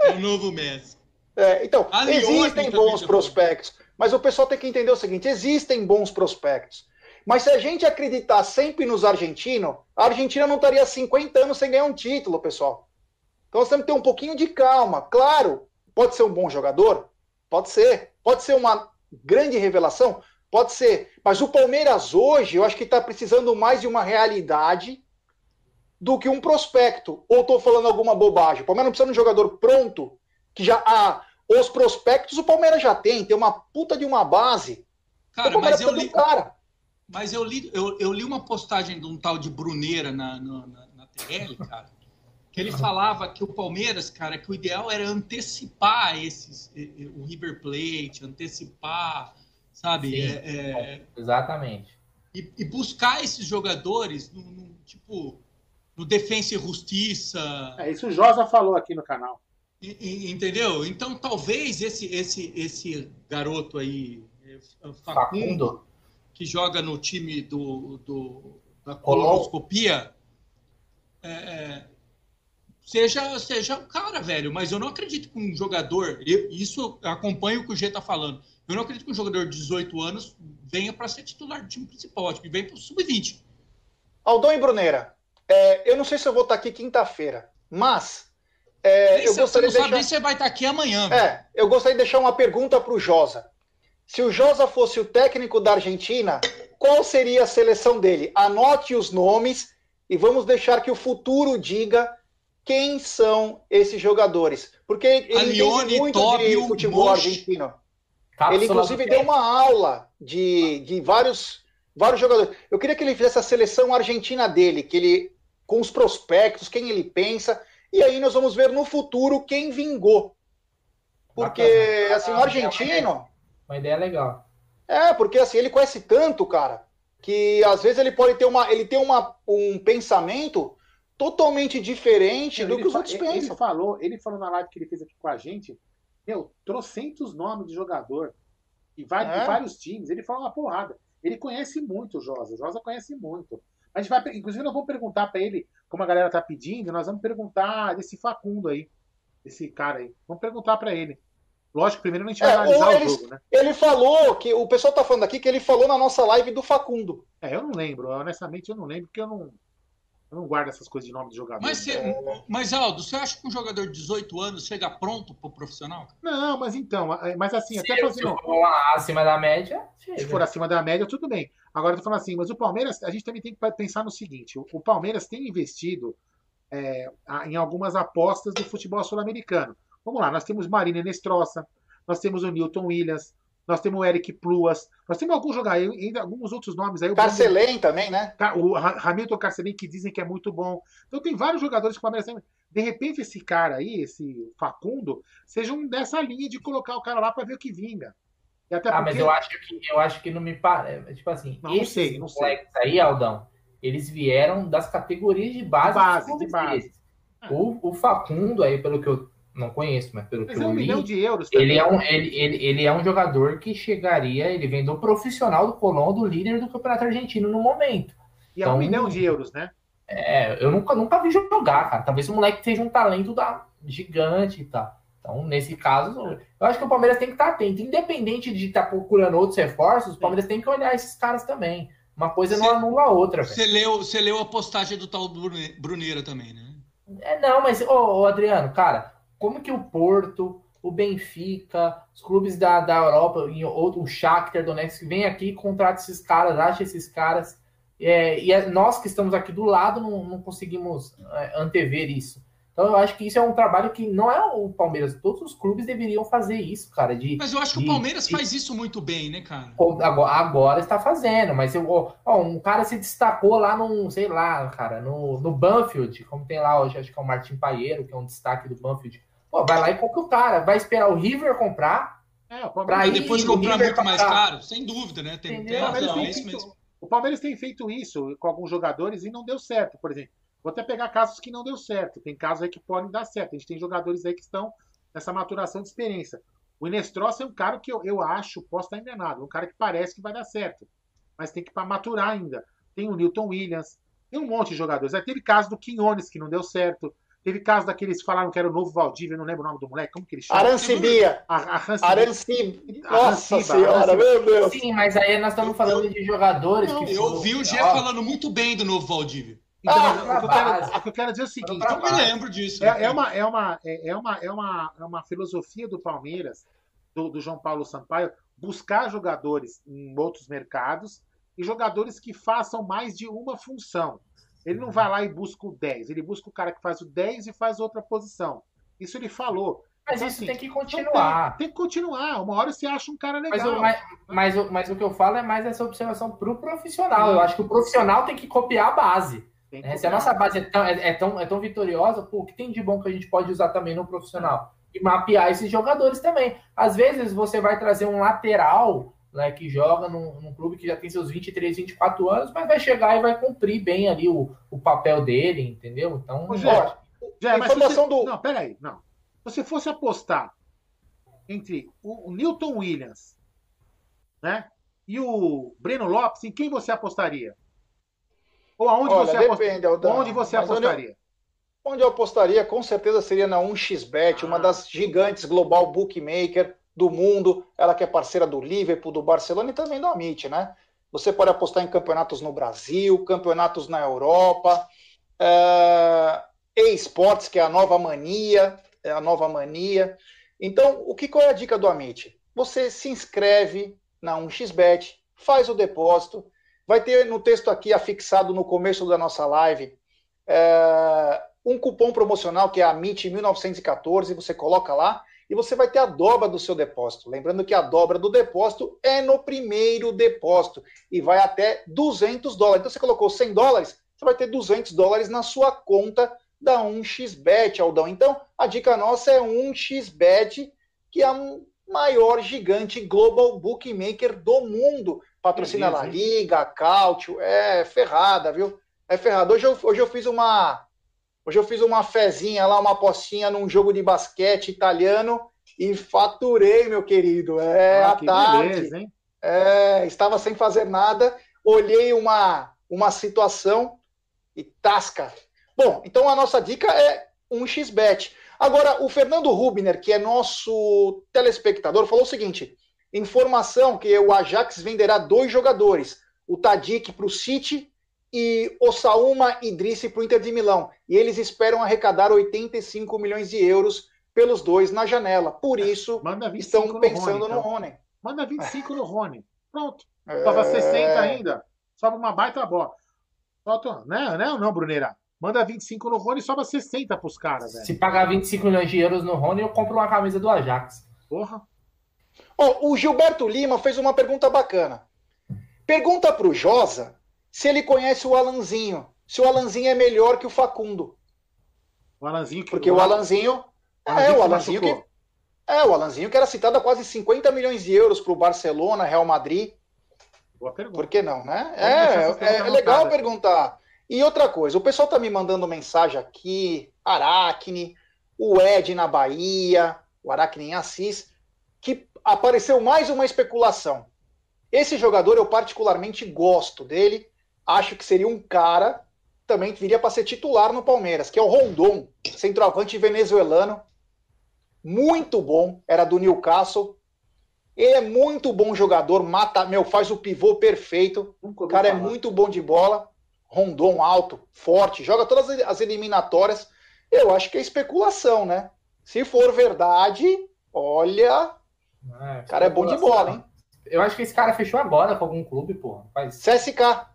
É o novo Messi. É, então, existem bons prospectos. Mas o pessoal tem que entender o seguinte: existem bons prospectos. Mas se a gente acreditar sempre nos argentinos, a Argentina não estaria 50 anos sem ganhar um título, pessoal. Então nós temos que ter um pouquinho de calma. Claro, pode ser um bom jogador? Pode ser. Pode ser uma grande revelação? Pode ser. Mas o Palmeiras hoje, eu acho que está precisando mais de uma realidade do que um prospecto. Ou estou falando alguma bobagem? O Palmeiras não precisa de um jogador pronto, que já. Ah, os prospectos o Palmeiras já tem, tem uma puta de uma base. Cara, mas eu li. Cara. Mas eu li, eu, eu li uma postagem de um tal de Bruneira na, na, na TL, cara que ele falava que o Palmeiras, cara, que o ideal era antecipar esses, o River Plate, antecipar, sabe? Sim, é, é, exatamente. E, e, buscar esses jogadores no, no, tipo no Defensa e Justiça. É isso o Josa falou aqui no canal. E, e, entendeu? Então talvez esse esse esse garoto aí é, Facundo, Facundo. que joga no time do, do da colonoscopia é, é seja, seja o cara, velho. Mas eu não acredito que um jogador, eu, isso eu acompanho o que o G tá falando. Eu não acredito que um jogador de 18 anos venha para ser titular do time principal. Acho que vem para o sub-20. Aldão e Bruneira, é, eu não sei se eu vou estar aqui quinta-feira, mas é, eu gostaria você não de deixar... se você vai estar aqui amanhã. É, eu gostaria de deixar uma pergunta para o Josa. Se o Josa fosse o técnico da Argentina, qual seria a seleção dele? Anote os nomes e vamos deixar que o futuro diga quem são esses jogadores. Porque ele Alione, muito Tóbio, de futebol argentino. ele, inclusive, deu uma aula de, de vários, vários jogadores. Eu queria que ele fizesse a seleção argentina dele, que ele com os prospectos, quem ele pensa, e aí nós vamos ver no futuro quem vingou. Porque, Bacana. assim, o argentino. Uma ideia legal. É, porque assim, ele conhece tanto, cara, que às vezes ele pode ter uma. Ele tem uma, um pensamento totalmente diferente do que os outros pensam. Ele falou, ele falou na live que ele fez aqui com a gente, meu, trocentos nomes de jogador e vai, é. de vários times. Ele falou uma porrada. Ele conhece muito o Josa. O Josa conhece muito. A gente vai, inclusive, nós vamos perguntar para ele, como a galera tá pedindo, nós vamos perguntar desse Facundo aí, esse cara aí. Vamos perguntar para ele. Lógico, primeiro a gente vai é, analisar ele, o jogo, né? Ele falou que o pessoal tá falando aqui que ele falou na nossa live do Facundo. É, eu não lembro, honestamente eu não lembro porque eu não eu não guardo essas coisas de nome de jogador. Mas, mas, Aldo, você acha que um jogador de 18 anos chega pronto para o profissional? Não, mas então, mas assim, se até fazendo. Se for acima da média, chega. se for acima da média, tudo bem. Agora eu tô falando assim, mas o Palmeiras, a gente também tem que pensar no seguinte: o, Palmeiras tem investido é, em algumas apostas do futebol sul-americano. Vamos lá, nós temos Marina Nestroça, nós temos o Newton Williams, nós temos o Eric Pluas, nós temos alguns jogadores, ainda alguns outros nomes aí. Carcelém também, né? O Hamilton Carcelém, que dizem que é muito bom. Então tem vários jogadores que o Palmeiras tem. De repente, esse cara aí, esse Facundo, seja um dessa linha de colocar o cara lá para ver o que vinga. E até ah, porque... mas eu acho que eu acho que não me parece. Tipo assim, não, não sei, não sei. aí, Aldão, eles vieram das categorias de base. Base, de base. O, o Facundo, aí, pelo que eu não conheço, mas pelo mas que é um eu li, milhão de euros ele é, um, ele, ele, ele é um jogador que chegaria, ele vem do profissional do Colón, do líder do campeonato argentino no momento. E então, é um então, milhão de euros, né? É, eu nunca, nunca vi jogar, cara. Talvez o moleque seja um talento da, gigante e tá? tal. Então, nesse caso, eu acho que o Palmeiras tem que estar atento. Independente de estar procurando outros reforços, o Palmeiras tem que olhar esses caras também. Uma coisa não anula a outra. Você leu, você leu a postagem do tal Bruneira também, né? É, não, mas, ô, ô Adriano, cara, como que o Porto, o Benfica, os clubes da, da Europa, o Shakhtar Donetsk, vem aqui, contrata esses caras, acha esses caras, é, e é, nós que estamos aqui do lado não, não conseguimos é, antever isso. Então eu acho que isso é um trabalho que não é o Palmeiras, todos os clubes deveriam fazer isso, cara. De, mas eu acho que de, o Palmeiras de, faz isso muito bem, né, cara? Agora, agora está fazendo, mas eu, ó, um cara se destacou lá no, sei lá, cara, no, no Banfield, como tem lá hoje, acho que é o Martin Paieiro, que é um destaque do Banfield. Pô, vai lá e compra o cara, vai esperar o River comprar. É, o Palmeiras depois comprar muito mais caro, sem dúvida, né? Tem, tem razão, é isso mesmo. O Palmeiras tem feito isso com alguns jogadores e não deu certo, por exemplo. Vou até pegar casos que não deu certo. Tem casos aí que podem dar certo. A gente tem jogadores aí que estão nessa maturação de experiência. O Inestrosa é um cara que eu, eu acho, posso estar enganado, um cara que parece que vai dar certo. Mas tem que maturar ainda. Tem o Newton Williams, tem um monte de jogadores. Aí teve caso do Quinones, que não deu certo. Teve caso daqueles que falaram que era o novo Valdívia, eu não lembro o nome do moleque, como que ele chama? Arancibia. Arancibia. Nossa senhora, meu Deus. Sim, mas aí nós estamos falando de jogadores não, que. Eu ouvi o Gê falando muito bem do novo Valdívia. Então, ah, o, que eu quero, o que eu quero dizer é o seguinte. Eu me lembro disso. É, é, uma, é, uma, é, uma, é, uma, é uma filosofia do Palmeiras, do, do João Paulo Sampaio, buscar jogadores em outros mercados e jogadores que façam mais de uma função. Ele não vai lá e busca o 10, ele busca o cara que faz o 10 e faz outra posição. Isso ele falou. Mas então, isso assim, tem que continuar. Tem, tem, que continuar. Uma hora você acha um cara legal. Mas, o, mas, mas, mas o que eu falo é mais essa observação para o profissional. Eu acho que o profissional tem que copiar a base. É, se a nossa base é tão, é, é, tão, é tão vitoriosa, pô, o que tem de bom que a gente pode usar também no profissional? E mapear esses jogadores também. Às vezes você vai trazer um lateral né, que joga num, num, clube que já tem seus 23, 24 anos, mas vai chegar e vai cumprir bem ali o, o papel dele, entendeu? Então, já, já, mas informação você, do. Não, peraí, não. Se você fosse apostar entre o, o Newton Williams né, e o Breno Lopes, em quem você apostaria? Ou aonde Olha, você, depende, apost... onde você apostaria? Onde, onde eu apostaria, com certeza, seria na 1xBet, ah. uma das gigantes global bookmaker do mundo. Ela que é parceira do Liverpool, do Barcelona e também do Amit, né? Você pode apostar em campeonatos no Brasil, campeonatos na Europa, é... e-sports, que é a nova mania, é a nova mania. Então, o que qual é a dica do Amit? Você se inscreve na 1xBet, faz o depósito, Vai ter no texto aqui afixado no começo da nossa live é, um cupom promocional que é a MIT 1914. Você coloca lá e você vai ter a dobra do seu depósito. Lembrando que a dobra do depósito é no primeiro depósito e vai até 200 dólares. Então você colocou 100 dólares, você vai ter 200 dólares na sua conta da 1xBet, Aldão. Então a dica nossa é 1xBet, que é a maior gigante global bookmaker do mundo patrocina La Liga, Cautio, é ferrada, viu? É ferrada. Hoje eu, hoje eu fiz uma hoje eu fiz uma fezinha lá, uma apostinha num jogo de basquete italiano e faturei, meu querido. É ah, a tarde. Beleza, hein? É, estava sem fazer nada, olhei uma uma situação e tasca. Bom, então a nossa dica é um xbet. Agora, o Fernando Rubner, que é nosso telespectador, falou o seguinte: Informação que o Ajax venderá dois jogadores, o Tadic para o City e o Sauma Idrissi para o Inter de Milão. E eles esperam arrecadar 85 milhões de euros pelos dois na janela. Por isso, estão pensando no Rony. Então. No Rony. Manda 25 no Rony. Pronto. Tava é... 60 ainda. Sobe uma baita bola. Falta, né, né ou não, Bruneira? Manda 25 no Rony e sobra 60 pros caras, velho. Se pagar 25 milhões de euros no Rony, eu compro uma camisa do Ajax. Porra. Oh, o Gilberto Lima fez uma pergunta bacana. Pergunta para o Josa se ele conhece o Alanzinho. Se o Alanzinho é melhor que o Facundo. O Alanzinho que Porque o Alanzinho. é, o Alanzinho que. É, o Alanzinho que era citado a quase 50 milhões de euros para o Barcelona, Real Madrid. Boa pergunta. Por que não, né? É, é, é legal perguntar. E outra coisa, o pessoal tá me mandando mensagem aqui, Aracne, o Ed na Bahia, o Aracne em Assis, apareceu mais uma especulação. Esse jogador eu particularmente gosto dele, acho que seria um cara também que viria para ser titular no Palmeiras, que é o Rondon, centroavante venezuelano, muito bom, era do Newcastle. Ele é muito bom jogador, mata, meu, faz o pivô perfeito. O cara é muito bom de bola. Rondon alto, forte, joga todas as eliminatórias. Eu acho que é especulação, né? Se for verdade, Olha, É, cara é bom de bola, hein? Eu acho que esse cara fechou agora com algum clube, pô. Faz CSK.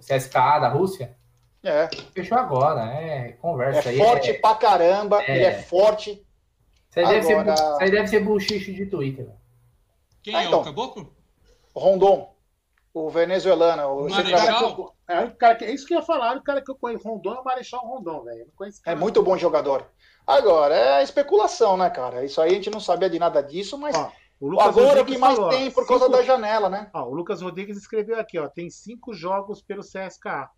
CSK da Rússia. É, Fechou agora, é conversa é aí. forte É, pra caramba, É. ele é forte. isso, aí deve ser, Agora- bu- isso aí deve ser buchicho de Twitter. Quem Ah, é então. o Caboclo? Rondon, o venezuelano. O Marechal? É, o cara que, é isso que eu ia falar, o cara que eu conheço, Rondon é o Marechal Rondon, velho. É muito bom jogador. Agora, é especulação, né, cara? Isso aí a gente não sabia de nada disso, mas Ó, o Lucas agora é o Rodrigues que mais falou, tem por causa cinco- da janela, né? Ó, o Lucas Rodrigues escreveu aqui, ó, tem cinco jogos pelo CSKA.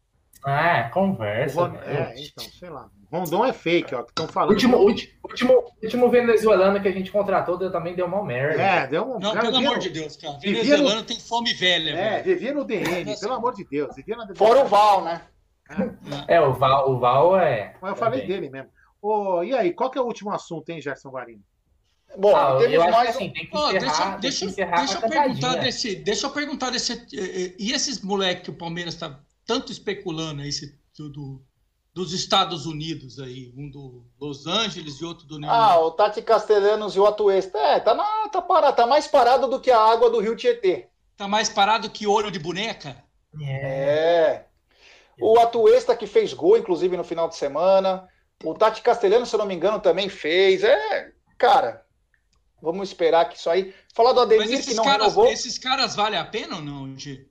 Ah, conversa. Velho. É, então, sei lá. Rondon é fake, ó, que estão falando. Último, último, último, último venezuelano que a gente contratou deu- também deu mal merda. É, deu um. Não, cara, pelo amor no- de Deus, cara. Venezuelano tem fome velha, É, velho. vivia no DM, pelo amor de Deus. Vivia na Fora o Val, né? É, o Val, o Val é. Mas eu falei também. dele mesmo. Ô, e aí, qual que é o último assunto, hein, Gerson Guarino? Bom, Ah, temos eu acho mais que um. assim, tem que Ó, encerrar, deixa, deixa, que encerrar deixa eu perguntar desse. Deixa eu perguntar desse. eh, eh, E esses moleques que o Palmeiras está tanto especulando aí, esse, do, do- dos Estados Unidos aí, um do Los Angeles e outro do New Ah, o Tati Castellanos e o Atuesta. É, tá, na, tá, parado, tá mais parado do que a água do Rio Tietê. Tá mais parado que olho de boneca? É. O Atuesta que fez gol, inclusive, no final de semana. O Tati Castellanos, se eu não me engano, também fez. É, cara, vamos esperar que isso aí. Falar do Mas Ademir que esses não caras, renovou. esses caras valem a pena ou não, G?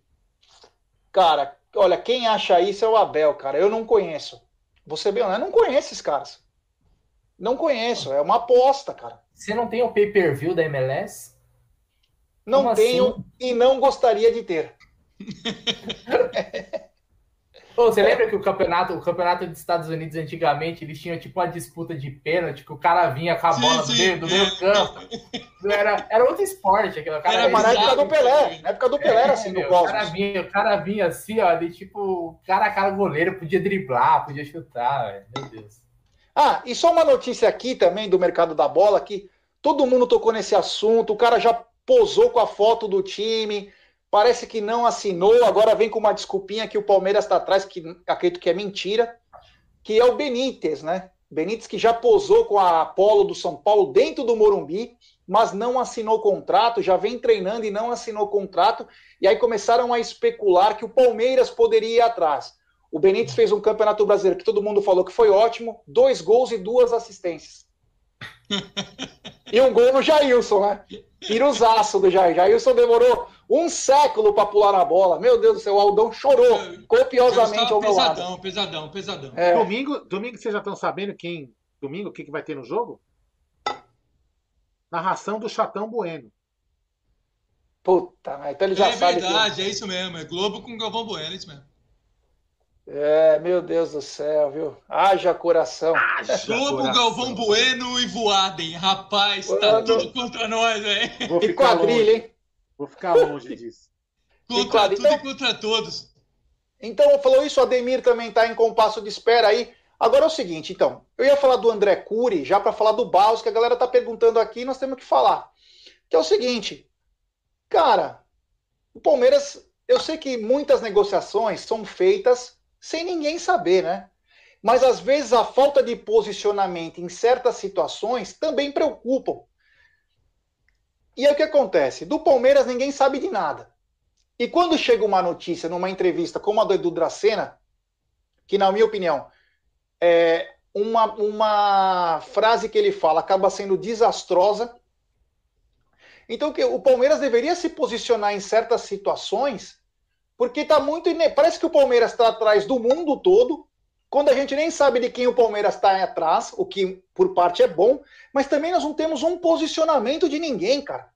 Cara, olha, quem acha isso é o Abel, cara. Eu não conheço. Você bem, eu não conheço esses caras. Não conheço, é uma aposta, cara. Você não tem o pay-per-view da MLS? Não Como tenho assim? e não gostaria de ter. Você lembra que o campeonato, o campeonato dos Estados Unidos antigamente eles tinham tipo uma disputa de pênalti, que o cara vinha com a Sim, bola do sim, meio, do é. meio campo. Era, era outro esporte aquilo. Cara, Era Mas na época do Pelé, na época do Pelé era assim É, no meu, o cara vinha, o cara vinha assim, ó, de tipo, cara a cara goleiro, podia driblar, podia chutar, velho. Meu Deus. Ah, e só uma notícia aqui também do mercado da bola, que todo mundo tocou nesse assunto, o cara já posou com a foto do time, parece que não assinou, agora vem com uma desculpinha que o Palmeiras está atrás, que acredito que é mentira, que é o Benítez, né? Benítez que já posou com a Apolo do São Paulo dentro do Morumbi, mas não assinou contrato, já vem treinando e não assinou contrato, e aí começaram a especular que o Palmeiras poderia ir atrás. O Benítez fez um campeonato brasileiro que todo mundo falou que foi ótimo, dois gols e duas assistências. E um gol no Jailson, né? Piruzaço do Jair. Jailson demorou um século para pular na bola. Meu Deus do céu, o Aldão chorou copiosamente ao meu lado. pesadão, pesadão, pesadão. É, Domingo, domingo vocês já estão sabendo quem. Domingo, o que, que vai ter no jogo? Narração do Chatão Bueno. puta, mas então ele já é sabe. verdade, é isso mesmo. É Globo com Galvão Bueno, é isso mesmo. É, meu Deus do céu, viu? Haja coração. Globo, coração. Galvão Bueno e Voaden. Rapaz, tá Mano. tudo contra nós, velho. E quadrilha, longe. hein? Vou ficar longe disso. Contra tudo então- e contra todos. Então, falou isso, o Ademir também está em compasso de espera aí. Agora é o seguinte, então, eu ia falar do André Cury, já para falar do Baus, que a galera tá perguntando aqui, nós temos que falar. Que é o seguinte, cara, o Palmeiras, eu sei que muitas negociações são feitas sem ninguém saber, né? Mas às vezes a falta de posicionamento em certas situações também preocupam. E aí o que acontece? Do Palmeiras ninguém sabe de nada. E quando chega uma notícia numa entrevista como a do Edu Dracena, que na minha opinião é uma, uma frase que ele fala acaba sendo desastrosa. Então o Palmeiras deveria se posicionar em certas situações, porque tá muito ine... parece que o Palmeiras está atrás do mundo todo, quando a gente nem sabe de quem o Palmeiras está atrás, o que por parte é bom, mas também nós não temos um posicionamento de ninguém, cara.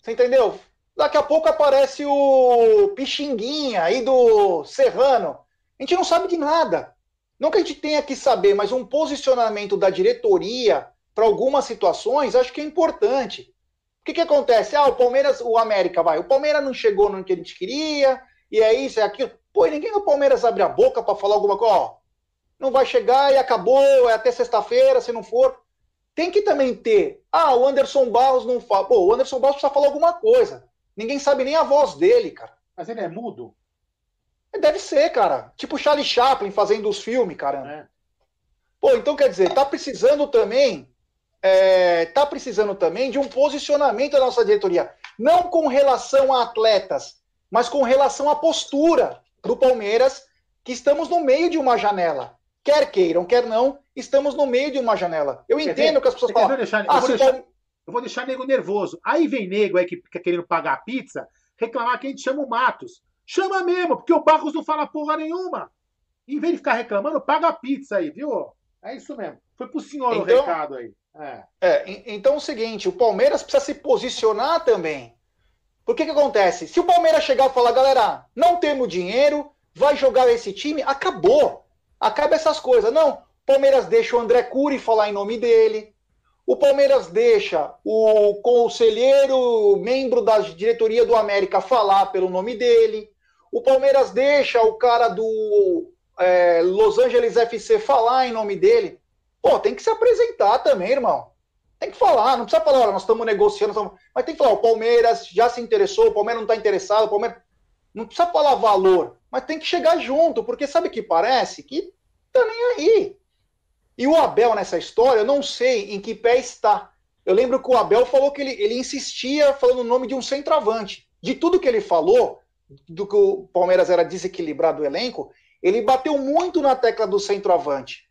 Você entendeu? Daqui a pouco aparece o Pixinguinha aí do Serrano. A gente não sabe de nada. Não que a gente tenha que saber, mas um posicionamento da diretoria para algumas situações acho que é importante. O que, que acontece? Ah, o Palmeiras, o América vai. O Palmeiras não chegou no que a gente queria, e é isso, é aquilo. Pô, e ninguém no Palmeiras abre a boca para falar alguma coisa. Ó, não vai chegar e acabou, é até sexta-feira, se não for. Tem que também ter. Ah, o Anderson Barros não fala. Pô, o Anderson Barros precisa falar alguma coisa. Ninguém sabe nem a voz dele, cara. Mas ele é mudo? Deve ser, cara. Tipo Charlie Chaplin fazendo os filmes, caramba. É. Pô, então quer dizer, tá precisando também é, tá precisando também de um posicionamento da nossa diretoria. Não com relação a atletas, mas com relação à postura do Palmeiras, que estamos no meio de uma janela. Quer queiram, quer não, estamos no meio de uma janela. Eu entendo que as pessoas falam. Deixar, ah, eu, vou deixar, eu vou deixar nego nervoso. Aí vem nego aí que fica querendo pagar a pizza, reclamar que a gente chama o Matos. Chama mesmo, porque o Barros não fala porra nenhuma. Em vez de ficar reclamando, paga a pizza aí, viu? É isso mesmo. Foi pro senhor então, o recado aí. É. é. então é o seguinte, o Palmeiras precisa se posicionar também. Porque que acontece? Se o Palmeiras chegar e falar, galera, não temos dinheiro, vai jogar esse time, acabou. Acaba essas coisas. Não, o Palmeiras deixa o André Cury falar em nome dele. O Palmeiras deixa o conselheiro, membro da diretoria do América, falar pelo nome dele. O Palmeiras deixa o cara do é, Los Angeles FC falar em nome dele. Pô, tem que se apresentar também, irmão. Tem que falar, não precisa falar, olha, nós estamos negociando, estamos... mas tem que falar, o Palmeiras já se interessou, o Palmeiras não está interessado, o Palmeiras. Não precisa falar valor, mas tem que chegar junto, porque sabe o que parece? Que tá nem aí. E o Abel nessa história, eu não sei em que pé está. Eu lembro que o Abel falou que ele, ele insistia falando o nome de um centroavante. De tudo que ele falou, do que o Palmeiras era desequilibrado o elenco, ele bateu muito na tecla do centroavante.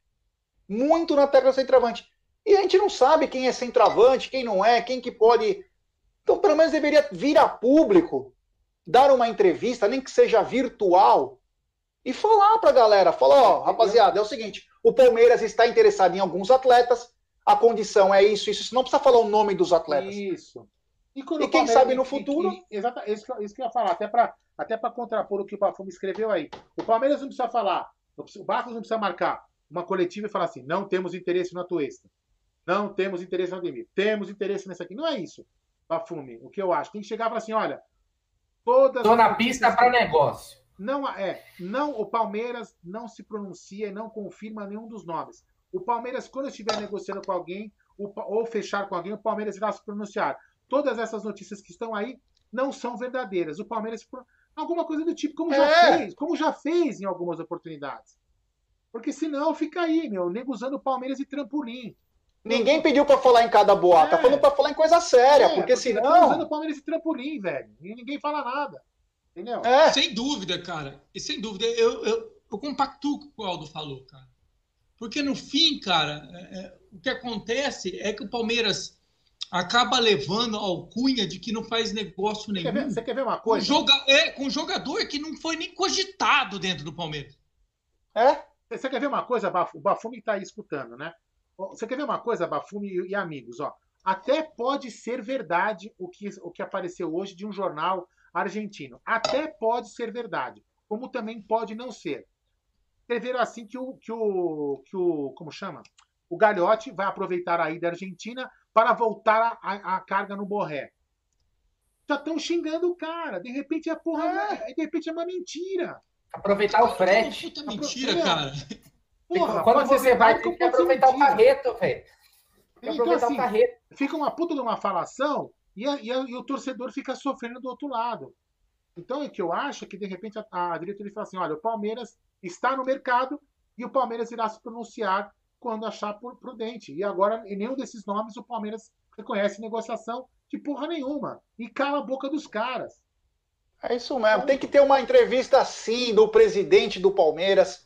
Muito na tecla centroavante. E a gente não sabe quem é centroavante, quem não é, quem que pode. Então, pelo menos deveria vir a público, dar uma entrevista, nem que seja virtual, e falar para a galera: falar, ó, rapaziada, é o seguinte, o Palmeiras está interessado em alguns atletas, a condição é isso, isso, isso. Não precisa falar o nome dos atletas. Isso. E, e quem sabe no futuro. E, exato, isso, que, isso que eu ia falar, até para até contrapor o que o Bafumi escreveu aí. O Palmeiras não precisa falar, o Barcos não precisa marcar uma coletiva e falar assim: não temos interesse no Atuesta. Não temos interesse no Ademir. Temos interesse nessa aqui. Não é isso, Bafumi. O que eu acho. Tem que chegar e falar assim: olha. Todas Estou na pista para negócio. Não é, não, o Palmeiras não se pronuncia e não confirma nenhum dos nomes. O Palmeiras, quando estiver negociando com alguém ou fechar com alguém, o Palmeiras irá se pronunciar. Todas essas notícias que estão aí não são verdadeiras. O Palmeiras alguma coisa do tipo, como já é. fez, como já fez em algumas oportunidades. Porque senão fica aí, meu, nego usando o Palmeiras e trampolim. Ninguém pediu para falar em cada boa, tá é. tá falando para falar em coisa séria, é, porque, porque senão. Tá usando o Palmeiras e trampolim, velho. E ninguém fala nada. Entendeu? É. Sem dúvida, cara. E sem dúvida, eu, eu, eu compactuo com o que o Aldo falou, cara. Porque no fim, cara, é, é, o que acontece é que o Palmeiras acaba levando a alcunha de que não faz negócio nenhum. Quer ver, você quer ver uma coisa? Com, joga, é, com um jogador que não foi nem cogitado dentro do Palmeiras. É? Você quer ver uma coisa, Baf, o Bafumi está aí escutando, né? Você quer ver uma coisa, Bafumi e, amigos? Ó, até pode ser verdade o que, o que apareceu hoje de um jornal argentino. Até pode ser verdade, como também pode não ser. Escreveram assim que o, que o, que o como chama? O Galhote vai aproveitar a ida Argentina para voltar a, a, a carga no Borré. Já estão xingando o cara. De repente é porra, é. de repente é uma mentira. Aproveitar o frete. Puta mentira, cara. Porra, Quando você vai, tem que aproveitar o carreto, velho. Então, assim, fica uma puta de uma falação e, a, e, a, e, o torcedor fica sofrendo do outro lado. Então é que eu acho que de repente a, a diretoria fala assim: olha, o Palmeiras está no mercado e o Palmeiras irá se pronunciar quando achar prudente. E agora, em nenhum desses nomes, o Palmeiras reconhece negociação de porra nenhuma. E cala a boca dos caras. É isso mesmo. Tem que ter uma entrevista assim do presidente do Palmeiras.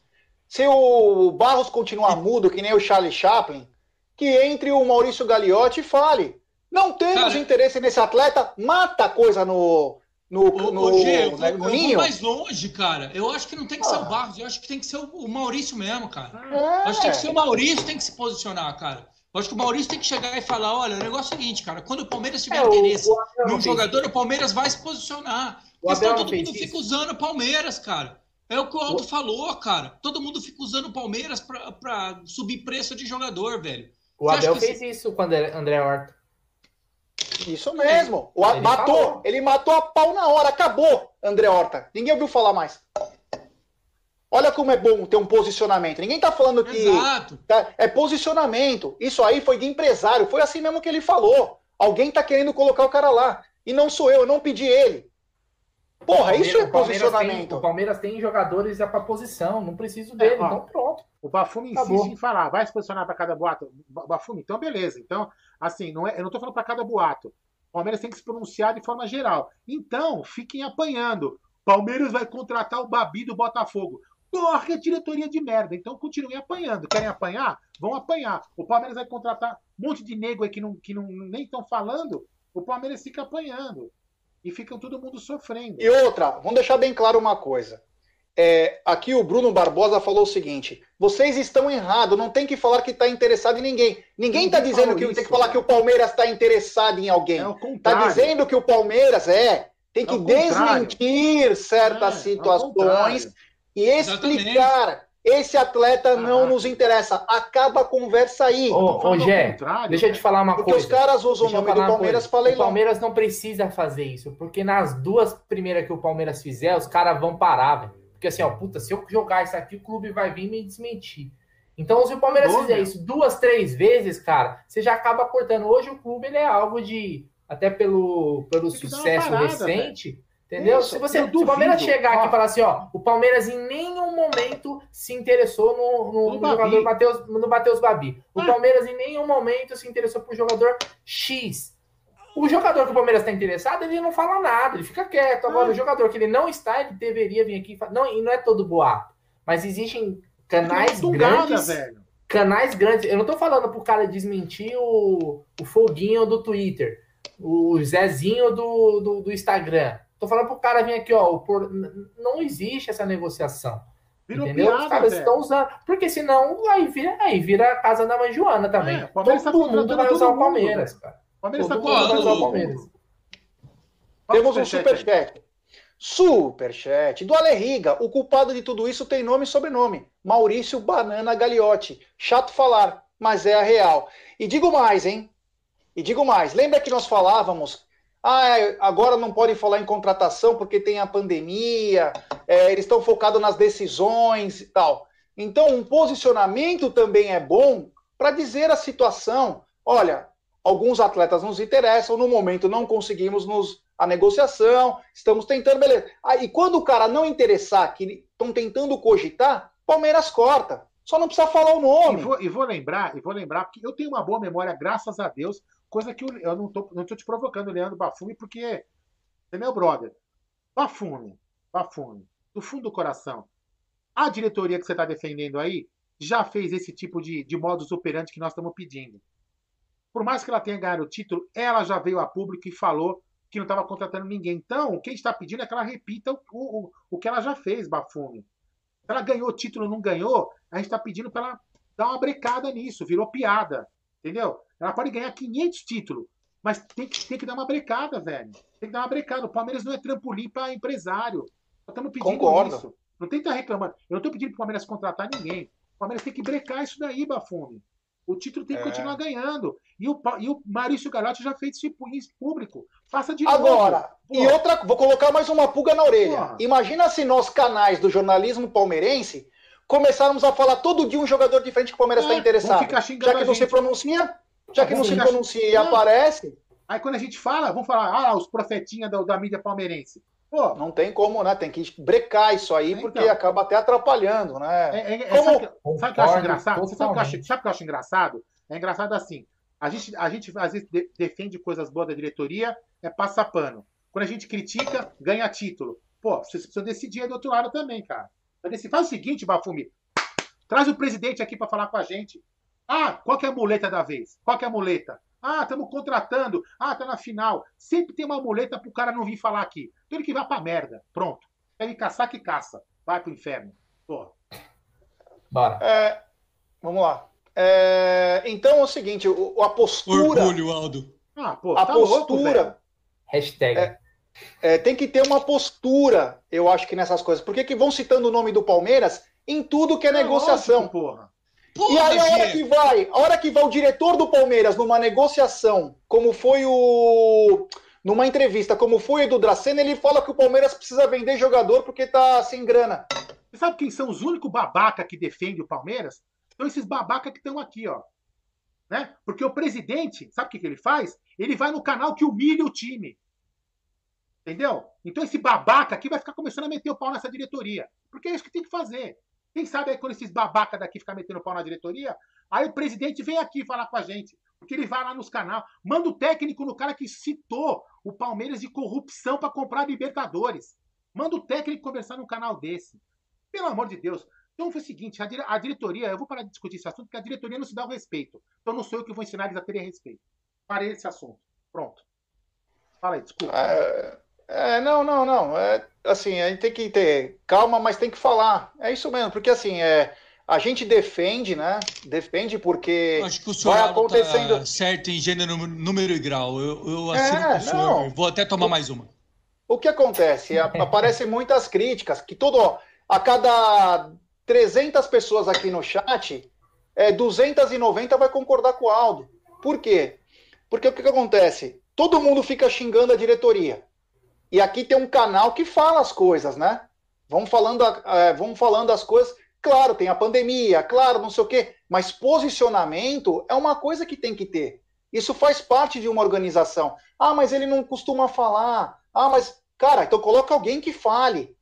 Se o Barros continuar mudo, que nem o Charlie Chaplin, que entre o Maurício Gagliotti e fale. Não temos Cara, interesse nesse atleta, mata a coisa no. No, o, no, o G, eu, no eu vou mais longe, cara. Eu acho que não tem que ah. ser o ah. Barros, eu acho que tem que ser o Maurício mesmo, cara. É. Acho que tem que ser o Maurício, tem que se posicionar, cara. Eu acho que o Maurício tem que chegar e falar: olha, o negócio é o seguinte, cara, quando o Palmeiras tiver é, interesse num jogador, o Palmeiras vai se posicionar. Porque todo mundo fica isso. usando o Palmeiras, cara. É o que o Aldo o... falou, cara. Todo mundo fica usando o Palmeiras pra, pra subir preço de jogador, velho. O Você Abel fez isso com o André Horta. Isso mesmo. O, ele matou. Falou. Ele matou a pau na hora. Acabou, André Horta. Ninguém ouviu falar mais. Olha como é bom ter um posicionamento. Ninguém tá falando que. Exato. Tá, é posicionamento. Isso aí foi de empresário. Foi assim mesmo que ele falou. Alguém tá querendo colocar o cara lá. E não sou eu, eu não pedi ele. Porra, isso é posicionamento. Tem, o Palmeiras tem jogadores para posição, não preciso dele, é, ó, então pronto. O Bafume insiste em falar, vai se posicionar para cada boato. Bafume, então beleza. Então, assim, não é, eu não tô falando para cada boato. O Palmeiras tem que se pronunciar de forma geral. Então, fiquem apanhando. Palmeiras vai contratar o Babi do Botafogo. Porra, que diretoria de merda. Então continuem apanhando. Querem apanhar? Vão apanhar. O Palmeiras vai contratar um monte de nego aí que, não, que não, nem estão falando. O Palmeiras fica apanhando. E fica todo mundo sofrendo. E outra, vamos deixar bem claro uma coisa. É, aqui o Bruno Barbosa falou o seguinte: vocês estão errados, não tem que falar que está interessado em ninguém. Ninguém está dizendo que isso, tem que falar que o Palmeiras está interessado em alguém. Está é dizendo que o Palmeiras é tem que desmentir certas é, situações e explicar. Exatamente. Esse atleta ah, não nos interessa. Acaba a conversa aí. Ô, ô Gé, deixa eu te falar uma porque coisa. Porque os caras usam o nome do Palmeiras para leilão. O Palmeiras não precisa fazer isso, porque nas duas primeiras que o Palmeiras fizer, os caras vão parar, velho. Porque assim, ó, puta, se eu jogar isso aqui, o clube vai vir me desmentir. Então, se o Palmeiras Boa, fizer isso duas, três vezes, cara, você já acaba cortando. Hoje o clube ele é algo de até pelo, pelo sucesso parada, recente. Véio. Entendeu? Isso, se você se o Palmeiras chegar aqui e falar assim, ó, o Palmeiras em nenhum momento se interessou no, no, no, no jogador Mateus, no Matheus Babi. O ah. Palmeiras em nenhum momento se interessou por jogador X. O jogador que o Palmeiras está interessado, ele não fala nada, ele fica quieto. Agora, ah. o jogador que ele não está, ele deveria vir aqui. Não, e não é todo boato. Mas existem canais grandes. Velho. Canais grandes. Eu não estou falando pro cara desmentir o, o foguinho do Twitter o Zezinho do, do, do Instagram. Tô falando pro cara vir aqui, ó. Por... Não existe essa negociação. Virou entendeu? Piada, Os caras estão usando. Porque senão aí vira, aí vira a casa da mãe Joana também. É, todo tá mundo vai usar o Palmeiras, cara. Palmeiras todo tá mundo vai usar o Palmeiras. Temos um superchat. Superchat do Alerriga. O culpado de tudo isso tem nome e sobrenome. Maurício Banana Gagliotti. Chato falar, mas é a real. E digo mais, hein? E digo mais, lembra que nós falávamos, ah, agora não podem falar em contratação porque tem a pandemia, é, eles estão focados nas decisões e tal. Então, um posicionamento também é bom para dizer a situação. Olha, alguns atletas nos interessam, no momento não conseguimos nos, a negociação, estamos tentando, beleza. Ah, quando o cara não interessar, que estão tentando cogitar, Palmeiras corta. Só não precisa falar o nome. E vou, e vou lembrar, e vou lembrar, porque eu tenho uma boa memória, graças a Deus, Coisa que eu, eu não, tô, não tô te provocando, Leandro Bafume, porque é meu brother. Bafume, Bafume, do fundo do coração. A diretoria que você está defendendo aí já fez esse tipo de, de modus operandi que nós estamos pedindo. Por mais que ela tenha ganhado o título, ela já veio a público e falou que não estava contratando ninguém. Então, o que a gente está pedindo é que ela repita o, o, o que ela já fez, Bafume. Ela ganhou o título não ganhou, a gente está pedindo para ela dar uma brecada nisso, virou piada. Entendeu? Ela pode ganhar 500 títulos, mas tem que, tem que dar uma brecada, velho. Tem que dar uma brecada. O Palmeiras não é trampolim para empresário. Nós estamos pedindo Concordo. isso. Não tem que estar reclamando. Eu não estou pedindo para o Palmeiras contratar ninguém. O Palmeiras tem que brecar isso daí, Bafume. O título tem que é. continuar ganhando. E o, e o Maurício Gagliotti já fez isso público. Faça de Agora, novo. e outra, vou colocar mais uma pulga na orelha. Porra. Imagina se nós, canais do jornalismo palmeirense, começarmos a falar todo dia um jogador diferente que o Palmeiras está é, interessado. Já que não se pronuncia, já que não se pronuncia e aparece. Aí quando a gente fala, vamos falar, ah, os profetinhas da, da mídia palmeirense. Pô, não tem como, né? Tem que brecar isso aí, é, porque então. acaba até atrapalhando, né? É, é, é como... sabe, o que eu acho engraçado? Sabe o que eu acho, sabe que eu acho engraçado? É engraçado assim. A gente, a gente às vezes de, defende coisas boas da diretoria, é passar pano. Quando a gente critica, ganha título. Pô, vocês precisam decidir aí do outro lado também, cara. Faz o seguinte, Bafumi. Traz o presidente aqui para falar com a gente. Ah, qual que é a muleta da vez? Qual que é a muleta? Ah, estamos contratando. Ah, tá na final. Sempre tem uma muleta pro cara não vir falar aqui. Então ele que vai pra merda. Pronto. Quer me caçar que caça. Vai pro inferno. Porra. Bora. É, vamos lá. É, então é o seguinte, o, a postura. Orgulho, Aldo. Ah, pô, a tá postura. Louco, Hashtag. É, é, tem que ter uma postura, eu acho que nessas coisas. Por que, que vão citando o nome do Palmeiras em tudo que é, é negociação? Lógico, porra. Porra, e aí, a hora que vai, a hora que vai o diretor do Palmeiras numa negociação, como foi o. numa entrevista, como foi o do Dracena, ele fala que o Palmeiras precisa vender jogador porque tá sem grana. Você sabe quem são os únicos babaca que defendem o Palmeiras? São esses babaca que estão aqui, ó. Né? Porque o presidente, sabe o que, que ele faz? Ele vai no canal que humilha o time. Entendeu? Então esse babaca aqui vai ficar começando a meter o pau nessa diretoria. Porque é isso que tem que fazer. Quem sabe aí quando esses babaca daqui ficar metendo o pau na diretoria, aí o presidente vem aqui falar com a gente. Porque ele vai lá nos canais, manda o técnico no cara que citou o Palmeiras de corrupção para comprar Libertadores. Manda o técnico conversar num canal desse. Pelo amor de Deus. Então foi o seguinte, a, dire a, diretoria, eu vou parar de discutir esse assunto, porque a diretoria não se dá o respeito. Então não sou eu que vou ensinar eles a terem respeito. Parei esse assunto. Pronto. Fala aí, desculpa. É, é, não, não, não. É, assim, a gente tem que ter calma, mas tem que falar. É isso mesmo, porque assim, é, a gente defende, né? Defende porque Acho que o senhor vai acontecendo tá certo em gênero, número e grau. Eu, eu assino é, com o senhor. Não. Vou até tomar o, mais uma. O que acontece? Aparecem muitas críticas que todo a cada 300 pessoas aqui no chat, é, 290 vai concordar com o Aldo. Por quê? Porque o que, que acontece? Todo mundo fica xingando a diretoria. E aqui tem um canal que fala as coisas, né? Vamos falando, é, vamos falando as coisas. Claro, tem a pandemia, claro, não sei o quê. Mas posicionamento é uma coisa que tem que ter. Isso faz parte de uma organização. Ah, mas ele não costuma falar. Ah, mas, cara, então coloca alguém que fale.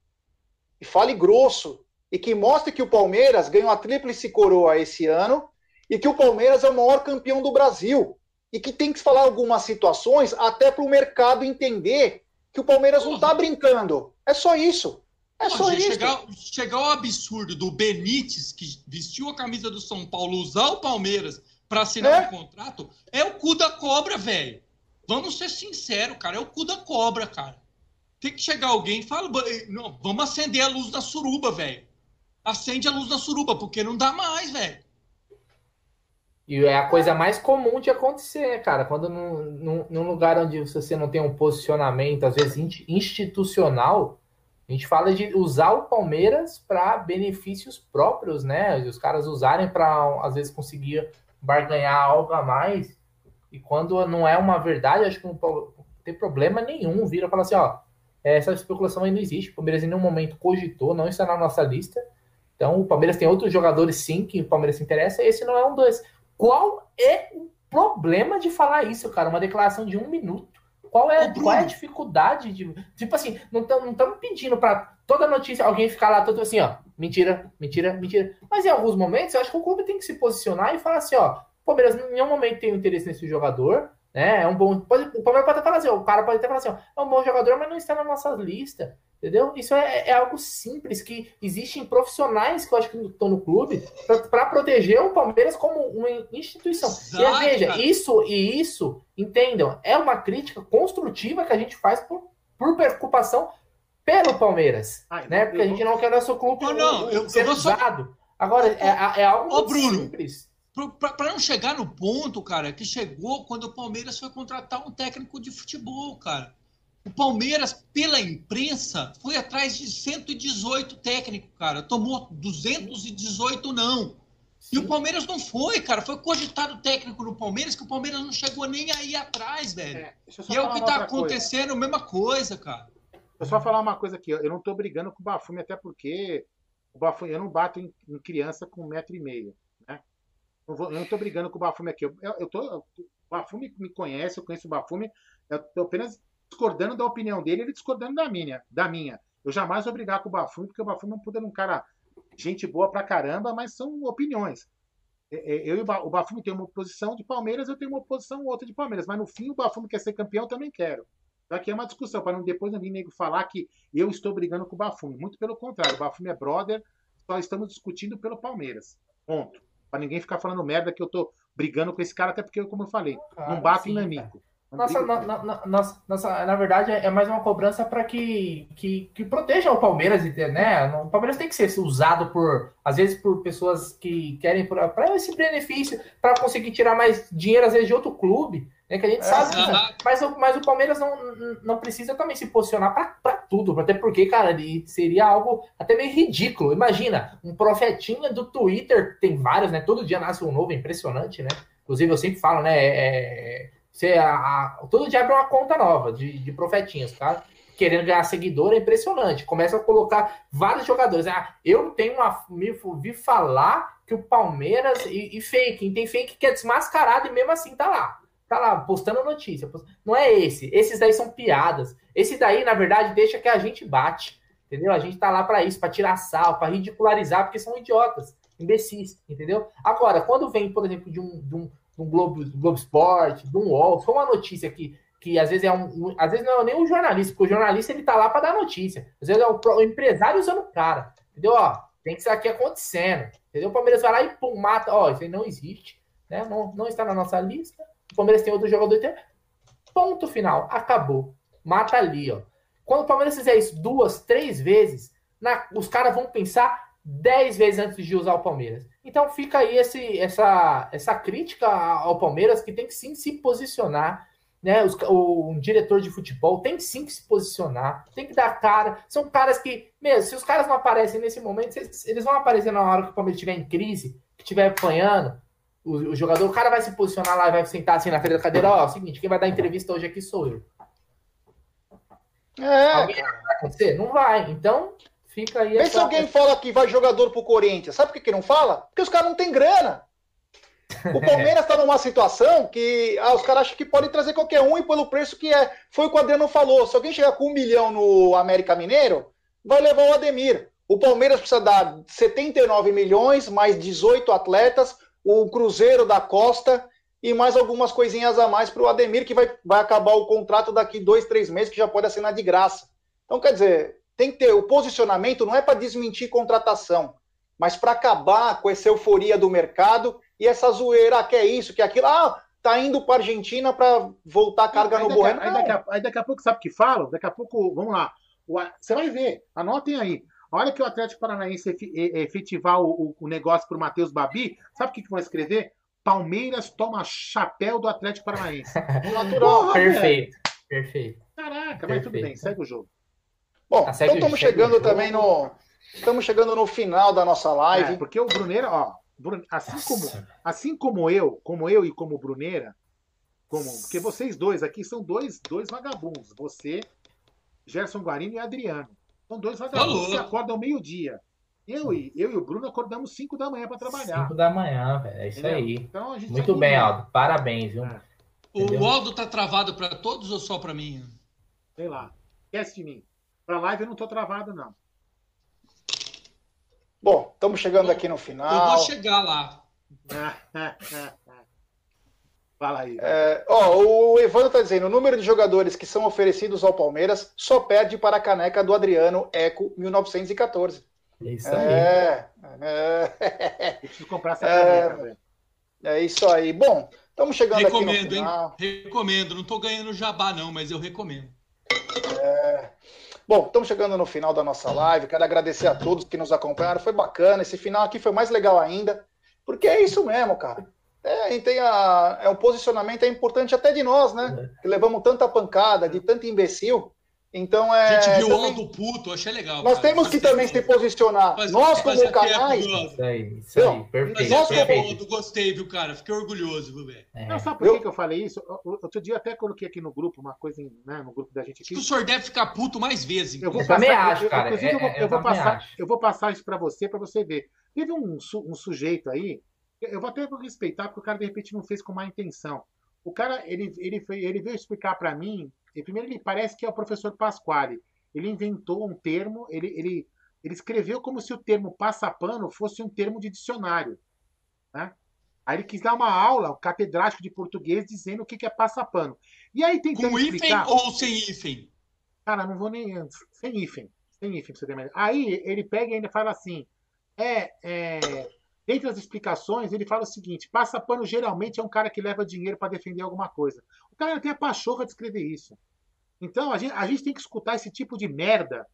E fale grosso e que mostre que o Palmeiras ganhou a tríplice coroa esse ano e que o Palmeiras é o maior campeão do Brasil. E que tem que falar algumas situações até para o mercado entender que o Palmeiras não está brincando. É só isso. É só isso. Chegar, chegar ao absurdo do Benítez, que vestiu a camisa do São Paulo, usar o Palmeiras para assinar é? um contrato, é o cu da cobra, velho. Vamos ser sinceros, cara. É o cu da cobra, cara. Tem que chegar alguém e fala, não, vamos acender a luz da suruba, velho acende a luz da suruba, porque não dá mais, velho. E é a coisa mais comum de acontecer, cara. Quando num, num, num, lugar onde você não tem um posicionamento, às vezes institucional, a gente fala de usar o Palmeiras para benefícios próprios, né? Os caras usarem para, às vezes, conseguir barganhar algo a mais. E quando não é uma verdade, acho que não tem problema nenhum. Vira e fala assim: ó, essa especulação aí não existe. O Palmeiras em nenhum momento cogitou, não está na nossa lista. Então, o Palmeiras tem outros jogadores, sim, que o Palmeiras se interessa, esse não é um dois. Qual é o problema de falar isso, cara? Uma declaração de um minuto. Qual é, qual é a dificuldade de. Tipo assim, não estamos pedindo para toda notícia alguém ficar lá todo assim, ó. Mentira, mentira, mentira. Mas em alguns momentos, eu acho que o clube tem que se posicionar e falar assim, ó. O Palmeiras em nenhum momento tem interesse nesse jogador, né? É um bom. Pode, o Palmeiras pode até falar assim, o cara pode até falar assim, ó, é um bom jogador, mas não está na nossa lista. Entendeu? Isso é, é, algo simples que existem profissionais que eu acho que estão no clube para proteger o Palmeiras como uma instituição. Exato, e veja, isso e isso, entendam, é uma crítica construtiva que a gente faz por, por preocupação pelo Palmeiras, Ai, né? Porque a gente não quer nosso clube não, não, eu, ser eu só... Agora, é, é algo Ô, Bruno, simples. Para não chegar no ponto, cara, que chegou quando o Palmeiras foi contratar um técnico de futebol, cara. O Palmeiras, pela imprensa, foi atrás de 118 técnicos, cara. Tomou 218 não. Sim. E o Palmeiras não foi, cara. Foi cogitado técnico no Palmeiras que o Palmeiras não chegou nem aí atrás, velho. É, e é o que tá acontecendo, coisa. mesma coisa, cara. Eu só falar uma coisa aqui. Eu não tô brigando com o Bafume, até porque o Bafume, eu não bato em, em criança com um metro e meio. Né? Eu, vou, eu não tô brigando com o Bafume aqui. Eu, eu, tô, o Bafume me conhece, eu conheço o Bafume. Eu, eu apenas discordando da opinião dele, ele discordando da minha. Da minha. Eu jamais vou brigar com o Bafumi, porque o Bafumi é um puta um cara gente boa pra caramba, mas são opiniões. É, é, eu e o Bafumi tem uma posição de Palmeiras, eu tenho uma posição outra de Palmeiras, mas no fim o Bafumi quer ser campeão, eu também quero. Então aqui é uma discussão, para não depois não vir nego falar que eu estou brigando com o Bafumi. Muito pelo contrário, o Bafumi é brother, só estamos discutindo pelo Palmeiras. Ponto. Para ninguém ficar falando merda que eu tô brigando com esse cara, até porque, como eu falei, não bato sim, em namico. Nossa, na, na, nossa, nossa, na verdade, é mais uma cobrança para que, que, que proteja o Palmeiras, né? O Palmeiras tem que ser usado por, às vezes, por pessoas que querem para esse benefício, para conseguir tirar mais dinheiro, às vezes, de outro clube, né? Que a gente é, sabe. Que, mas, mas o Palmeiras não, não precisa também se posicionar para tudo, até porque, cara, seria algo até meio ridículo. Imagina, um profetinha do Twitter, tem vários, né? Todo dia nasce um novo, é impressionante, né? Inclusive, eu sempre falo, né? É, você, a, a, todo dia abre uma conta nova de, de profetinhas, tá? Querendo ganhar seguidor é impressionante. Começa a colocar vários jogadores. Ah, eu tenho uma. Me ouvi falar que o Palmeiras. E, e fake. tem fake que é desmascarado e mesmo assim tá lá. tá lá postando notícia. Não é esse. Esses daí são piadas. Esse daí, na verdade, deixa que a gente bate. Entendeu? A gente tá lá para isso, para tirar sal, para ridicularizar, porque são idiotas, imbecis, entendeu? Agora, quando vem, por exemplo, de um, de um, um Globo, do Globo Esporte, um UOL, for uma notícia que, que às vezes é um, um, Às vezes não é nem um jornalista, porque o jornalista ele tá lá para dar notícia. Às vezes é o, o, empresário usando o cara. Entendeu? Ó, tem que isso aqui acontecendo. Entendeu? O Palmeiras vai lá e pum, mata. Ó, isso aí não existe. Né? Não, não está na nossa lista. O Palmeiras tem outro jogador. Ponto final. Acabou. Mata ali, ó. Quando o Palmeiras fizer isso duas, três vezes, na, os caras vão pensar dez vezes antes de usar o Palmeiras. Então fica aí esse, essa, essa crítica ao Palmeiras que tem que sim se posicionar. Né, os, o, um diretor de futebol tem sim que se posicionar, tem que dar cara. São caras que, mesmo, se os caras não aparecem nesse momento, eles, eles vão aparecer na hora que o Palmeiras estiver em crise, que estiver apanhando. O, o, jogador, o cara vai se posicionar lá e vai sentar assim na frente da cadeira. Ó, é o seguinte, quem vai dar entrevista hoje aqui sou eu. É. Alguém vai acontecer? Não vai. Então, fica aí. Vê se alguém fala que vai jogador pro Corinthians. Sabe por que, que não fala? Porque os caras não têm grana. O Palmeiras está numa situação que ah, os caras acham que podem trazer qualquer um e pelo preço que é. Foi o que o Adriano falou. Se alguém chegar com um milhão no América Mineiro, vai levar o Ademir. O Palmeiras precisa dar 79 milhões, mais 18 atletas, o Cruzeiro da Costa e mais algumas coisinhas a mais para o Ademir, que vai, vai acabar o contrato daqui dois, três meses, que já pode assinar de graça. Então, quer dizer, tem que ter o posicionamento, não é para desmentir contratação, mas para acabar com essa euforia do mercado e essa zoeira, ah, que é isso, que é aquilo, ah, tá indo para Argentina para voltar a carga no Bueno. Aí, daqui a, aí daqui a pouco, sabe o que falam? Daqui a pouco, vamos lá, você vai ver, anotem aí. A hora que o Atlético Paranaense efetivar o, o negócio para o Matheus Babi, sabe o que, que vão escrever? Palmeiras toma chapéu do Atlético Paranaense. Natural. perfeito, perfeito. Caraca, mas tudo bem, segue o jogo. Bom, então estamos chegando também no. Estamos chegando no final da nossa live. É, porque o Bruneira, ó, assim como, assim como eu, como eu e como o Bruneira, como, porque vocês dois aqui são dois, dois vagabundos. Você, Gerson Guarino e Adriano. São dois vagabundos que acordam meio-dia. Eu e, eu e o Bruno acordamos 5 da manhã para trabalhar. 5 da manhã, velho. É isso Entendeu? aí. Então, Muito bem, Aldo. Parabéns, viu? É. O Aldo tá travado para todos ou só para mim? Sei lá. Esquece de mim. Para live eu não tô travado, não. Bom, estamos chegando aqui no final. Eu vou chegar lá. Fala aí. É, ó, o Evandro está dizendo: o número de jogadores que são oferecidos ao Palmeiras só perde para a caneca do Adriano Eco 1914. É isso aí. É, é... Preciso comprar essa é, é isso aí. Bom, estamos chegando recomendo, aqui no final. Hein? Recomendo. Não estou ganhando jabá, não, mas eu recomendo. Bom, estamos chegando no final da nossa live. Quero agradecer a todos que nos acompanharam. Foi bacana. Esse final aqui foi mais legal ainda. Porque é isso mesmo, cara. É, tem a, é um posicionamento é importante até de nós, né? É. Que levamos tanta pancada de tanto imbecil. Então é. A gente viu também... o Aldo puto, achei legal. Nós cara. temos que também se posicionar. Mas, nós, como canais. Isso aí, isso aí, perfeito. Nós, como... gostei, viu, cara? Fiquei orgulhoso, velho. É. Não, sabe por eu... que eu falei isso? Outro dia até coloquei aqui no grupo uma coisa, né, no grupo da gente aqui. o senhor deve ficar puto mais vezes. Eu, vou passar, também acho, cara. Eu, eu, vou, é, eu vou passar, acho. eu vou passar isso para você, para você ver. Teve um, um sujeito aí, eu vou até respeitar, porque o cara de repente não fez com má intenção. O cara, ele, ele, foi, ele veio explicar para mim. Primeiro, ele parece que é o professor Pasquale ele inventou um termo, ele, ele, ele escreveu como se o termo passapano fosse um termo de dicionário. Né? Aí ele quis dar uma aula, um catedrático de português, dizendo o que, que é passapano. E aí tentando Com explicar... hífen ou sem hífen? Cara, não vou nem... Sem hífen. Sem hífen, pra você ter mais... Aí ele pega e ainda fala assim, é, é... Dentre as explicações, ele fala o seguinte: passapano geralmente é um cara que leva dinheiro para defender alguma coisa. O cara tem a pachorra de escrever isso. Então a gente, a gente tem que escutar esse tipo de merda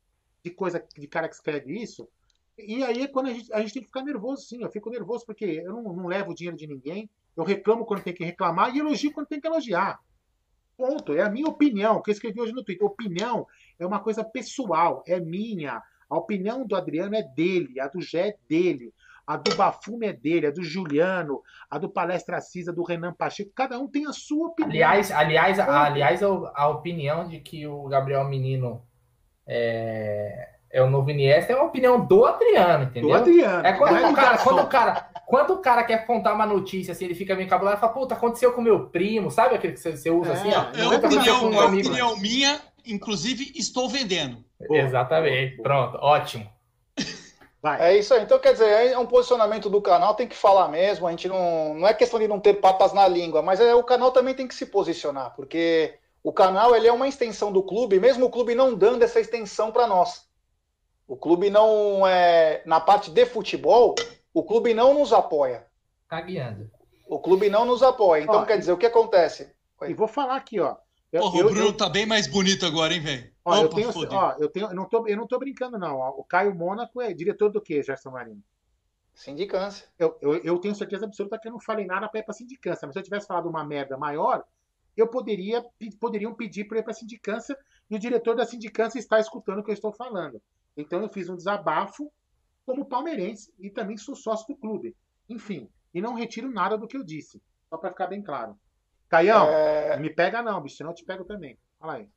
de coisa de cara que escreve isso. E aí é quando a gente, a gente tem que ficar nervoso, sim. Eu fico nervoso porque eu não, não levo o dinheiro de ninguém. Eu reclamo quando tem que reclamar e elogio quando tem que elogiar. Ponto. É a minha opinião, que eu escrevi hoje no Twitter. Opinião é uma coisa pessoal, é minha. A opinião do Adriano é dele, a do Gé é dele. A do Bafume é dele, a do Juliano, a do Palestra Cisa, do Renan Pacheco. Cada um tem a sua opinião. Aliás, aliás, a, aliás a, opinião de que o Gabriel Menino é, é o novo Iniesta, é uma opinião do Adriano, entendeu? Do Adriano. É quando, Não o cara, do quando, o cara, quando o cara quer contar uma notícia, assim, ele fica meio cabulado e fala, puta, aconteceu com meu primo, sabe aquele que você, usa É, assim, ó? É é opinião, um é amigo. opinião minha, inclusive estou vendendo. Exatamente, pronto, ótimo. Vai. É isso aí. Então, quer dizer, é um posicionamento do canal, tem que falar mesmo. A gente não. Não é questão de não ter papas na língua, mas é, o canal também tem que se posicionar, porque o canal ele é uma extensão do clube, mesmo o clube não dando essa extensão para nós. O clube não é. Na parte de futebol, o clube não nos apoia. Tá guiando. O clube não nos apoia. Então, Ó, quer dizer, o que acontece? E vou falar aqui, ó. Eu, Porra, eu- o Bruno eu- tá bem mais bonito agora, hein, velho? ó, eu tenho, fodeu. ó, eu tenho, eu não tô, eu não tô brincando não. O Caio Mônaco é diretor do quê, Gerson Marino? Sindicância. Eu, eu, eu tenho certeza absoluta que eu não falei nada para ir para sindicância, mas se eu tivesse falado uma merda maior, eu poderia poderiam pedir para ir para sindicância e o diretor da sindicância está escutando o que eu estou falando. Então eu fiz um desabafo como palmeirense e também sou sócio do clube. Enfim, e não retiro nada do que eu disse, só para ficar bem claro. Caião, É, me pega não, bicho, senão eu te pego também. Fala aí.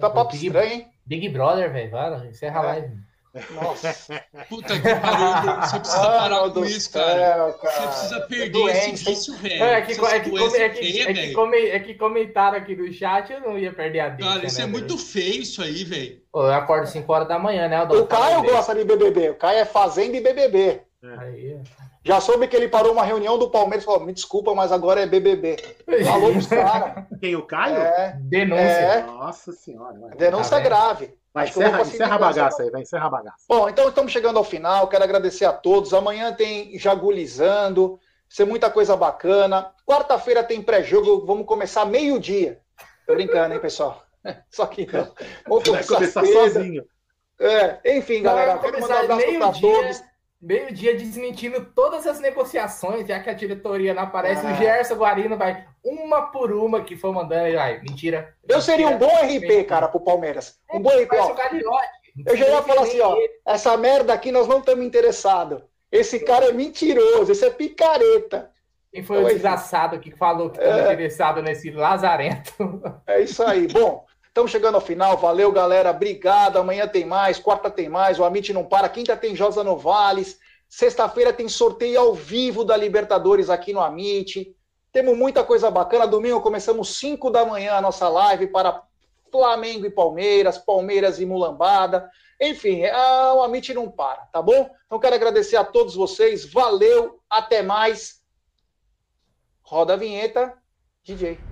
tá papo Big, estranho, hein? Big Brother, velho, vai, encerra a É. live. Nossa. Puta que pariu. Você precisa parar Ah, com isso, cara. céu, Você cara. precisa perder doente, esse vício, velho. É que, Essas é, que, come- é, que, é, que come- é que comentaram aqui no chat, eu não ia perder a deixa, Cara, isso né, é velho? muito feio isso aí, velho. Eu acordo 5 horas da manhã, né, Aldão? O Caio gosta de BBB. O Caio é Fazenda e BBB. Aí, Já soube que ele parou uma reunião do Palmeiras e falou: me desculpa, mas agora é BBB. Falou pros caras. Quem o Caio? É, denúncia. É. Nossa senhora. Denúncia Tá grave. vai encerra, encerra a bagaça aí, vai encerra a bagaça. Bom, então estamos chegando ao final. Quero agradecer a todos. Amanhã tem Jagulizando. Vai ser muita coisa bacana. Quarta-feira tem pré-jogo. Vamos começar meio-dia. Tô brincando, hein, pessoal? Só que não. Vamos começar cedo. sozinho. É, enfim, galera. Quero mandar um começar abraço para todos. Meio-dia desmentindo todas as negociações, já que a diretoria não aparece. Ah. O Gerson Guarino vai uma por uma que for mandando. Vai, mentira. Eu seria um bom RP, cara, pro Palmeiras. Um bom RP, ó. Eu já ia falar assim, ó. Essa merda aqui nós não estamos interessados. Esse cara é mentiroso, esse é picareta. Quem foi o Oi. desgraçado que falou que estava É. interessado nesse lazarento? É isso aí. Bom, estamos chegando ao final. Valeu, galera. Obrigado. Amanhã tem mais, quarta tem mais. O Amit não para. Quinta tem Josa Novales. Sexta-feira tem sorteio ao vivo da Libertadores aqui no Amit. Temos muita coisa bacana. Domingo começamos 5 da manhã a nossa live para Flamengo e Palmeiras, Palmeiras e Mulambada. Enfim, ah, o Amit não para, tá bom? Então quero agradecer a todos vocês. Valeu, até mais. Roda a vinheta, DJ.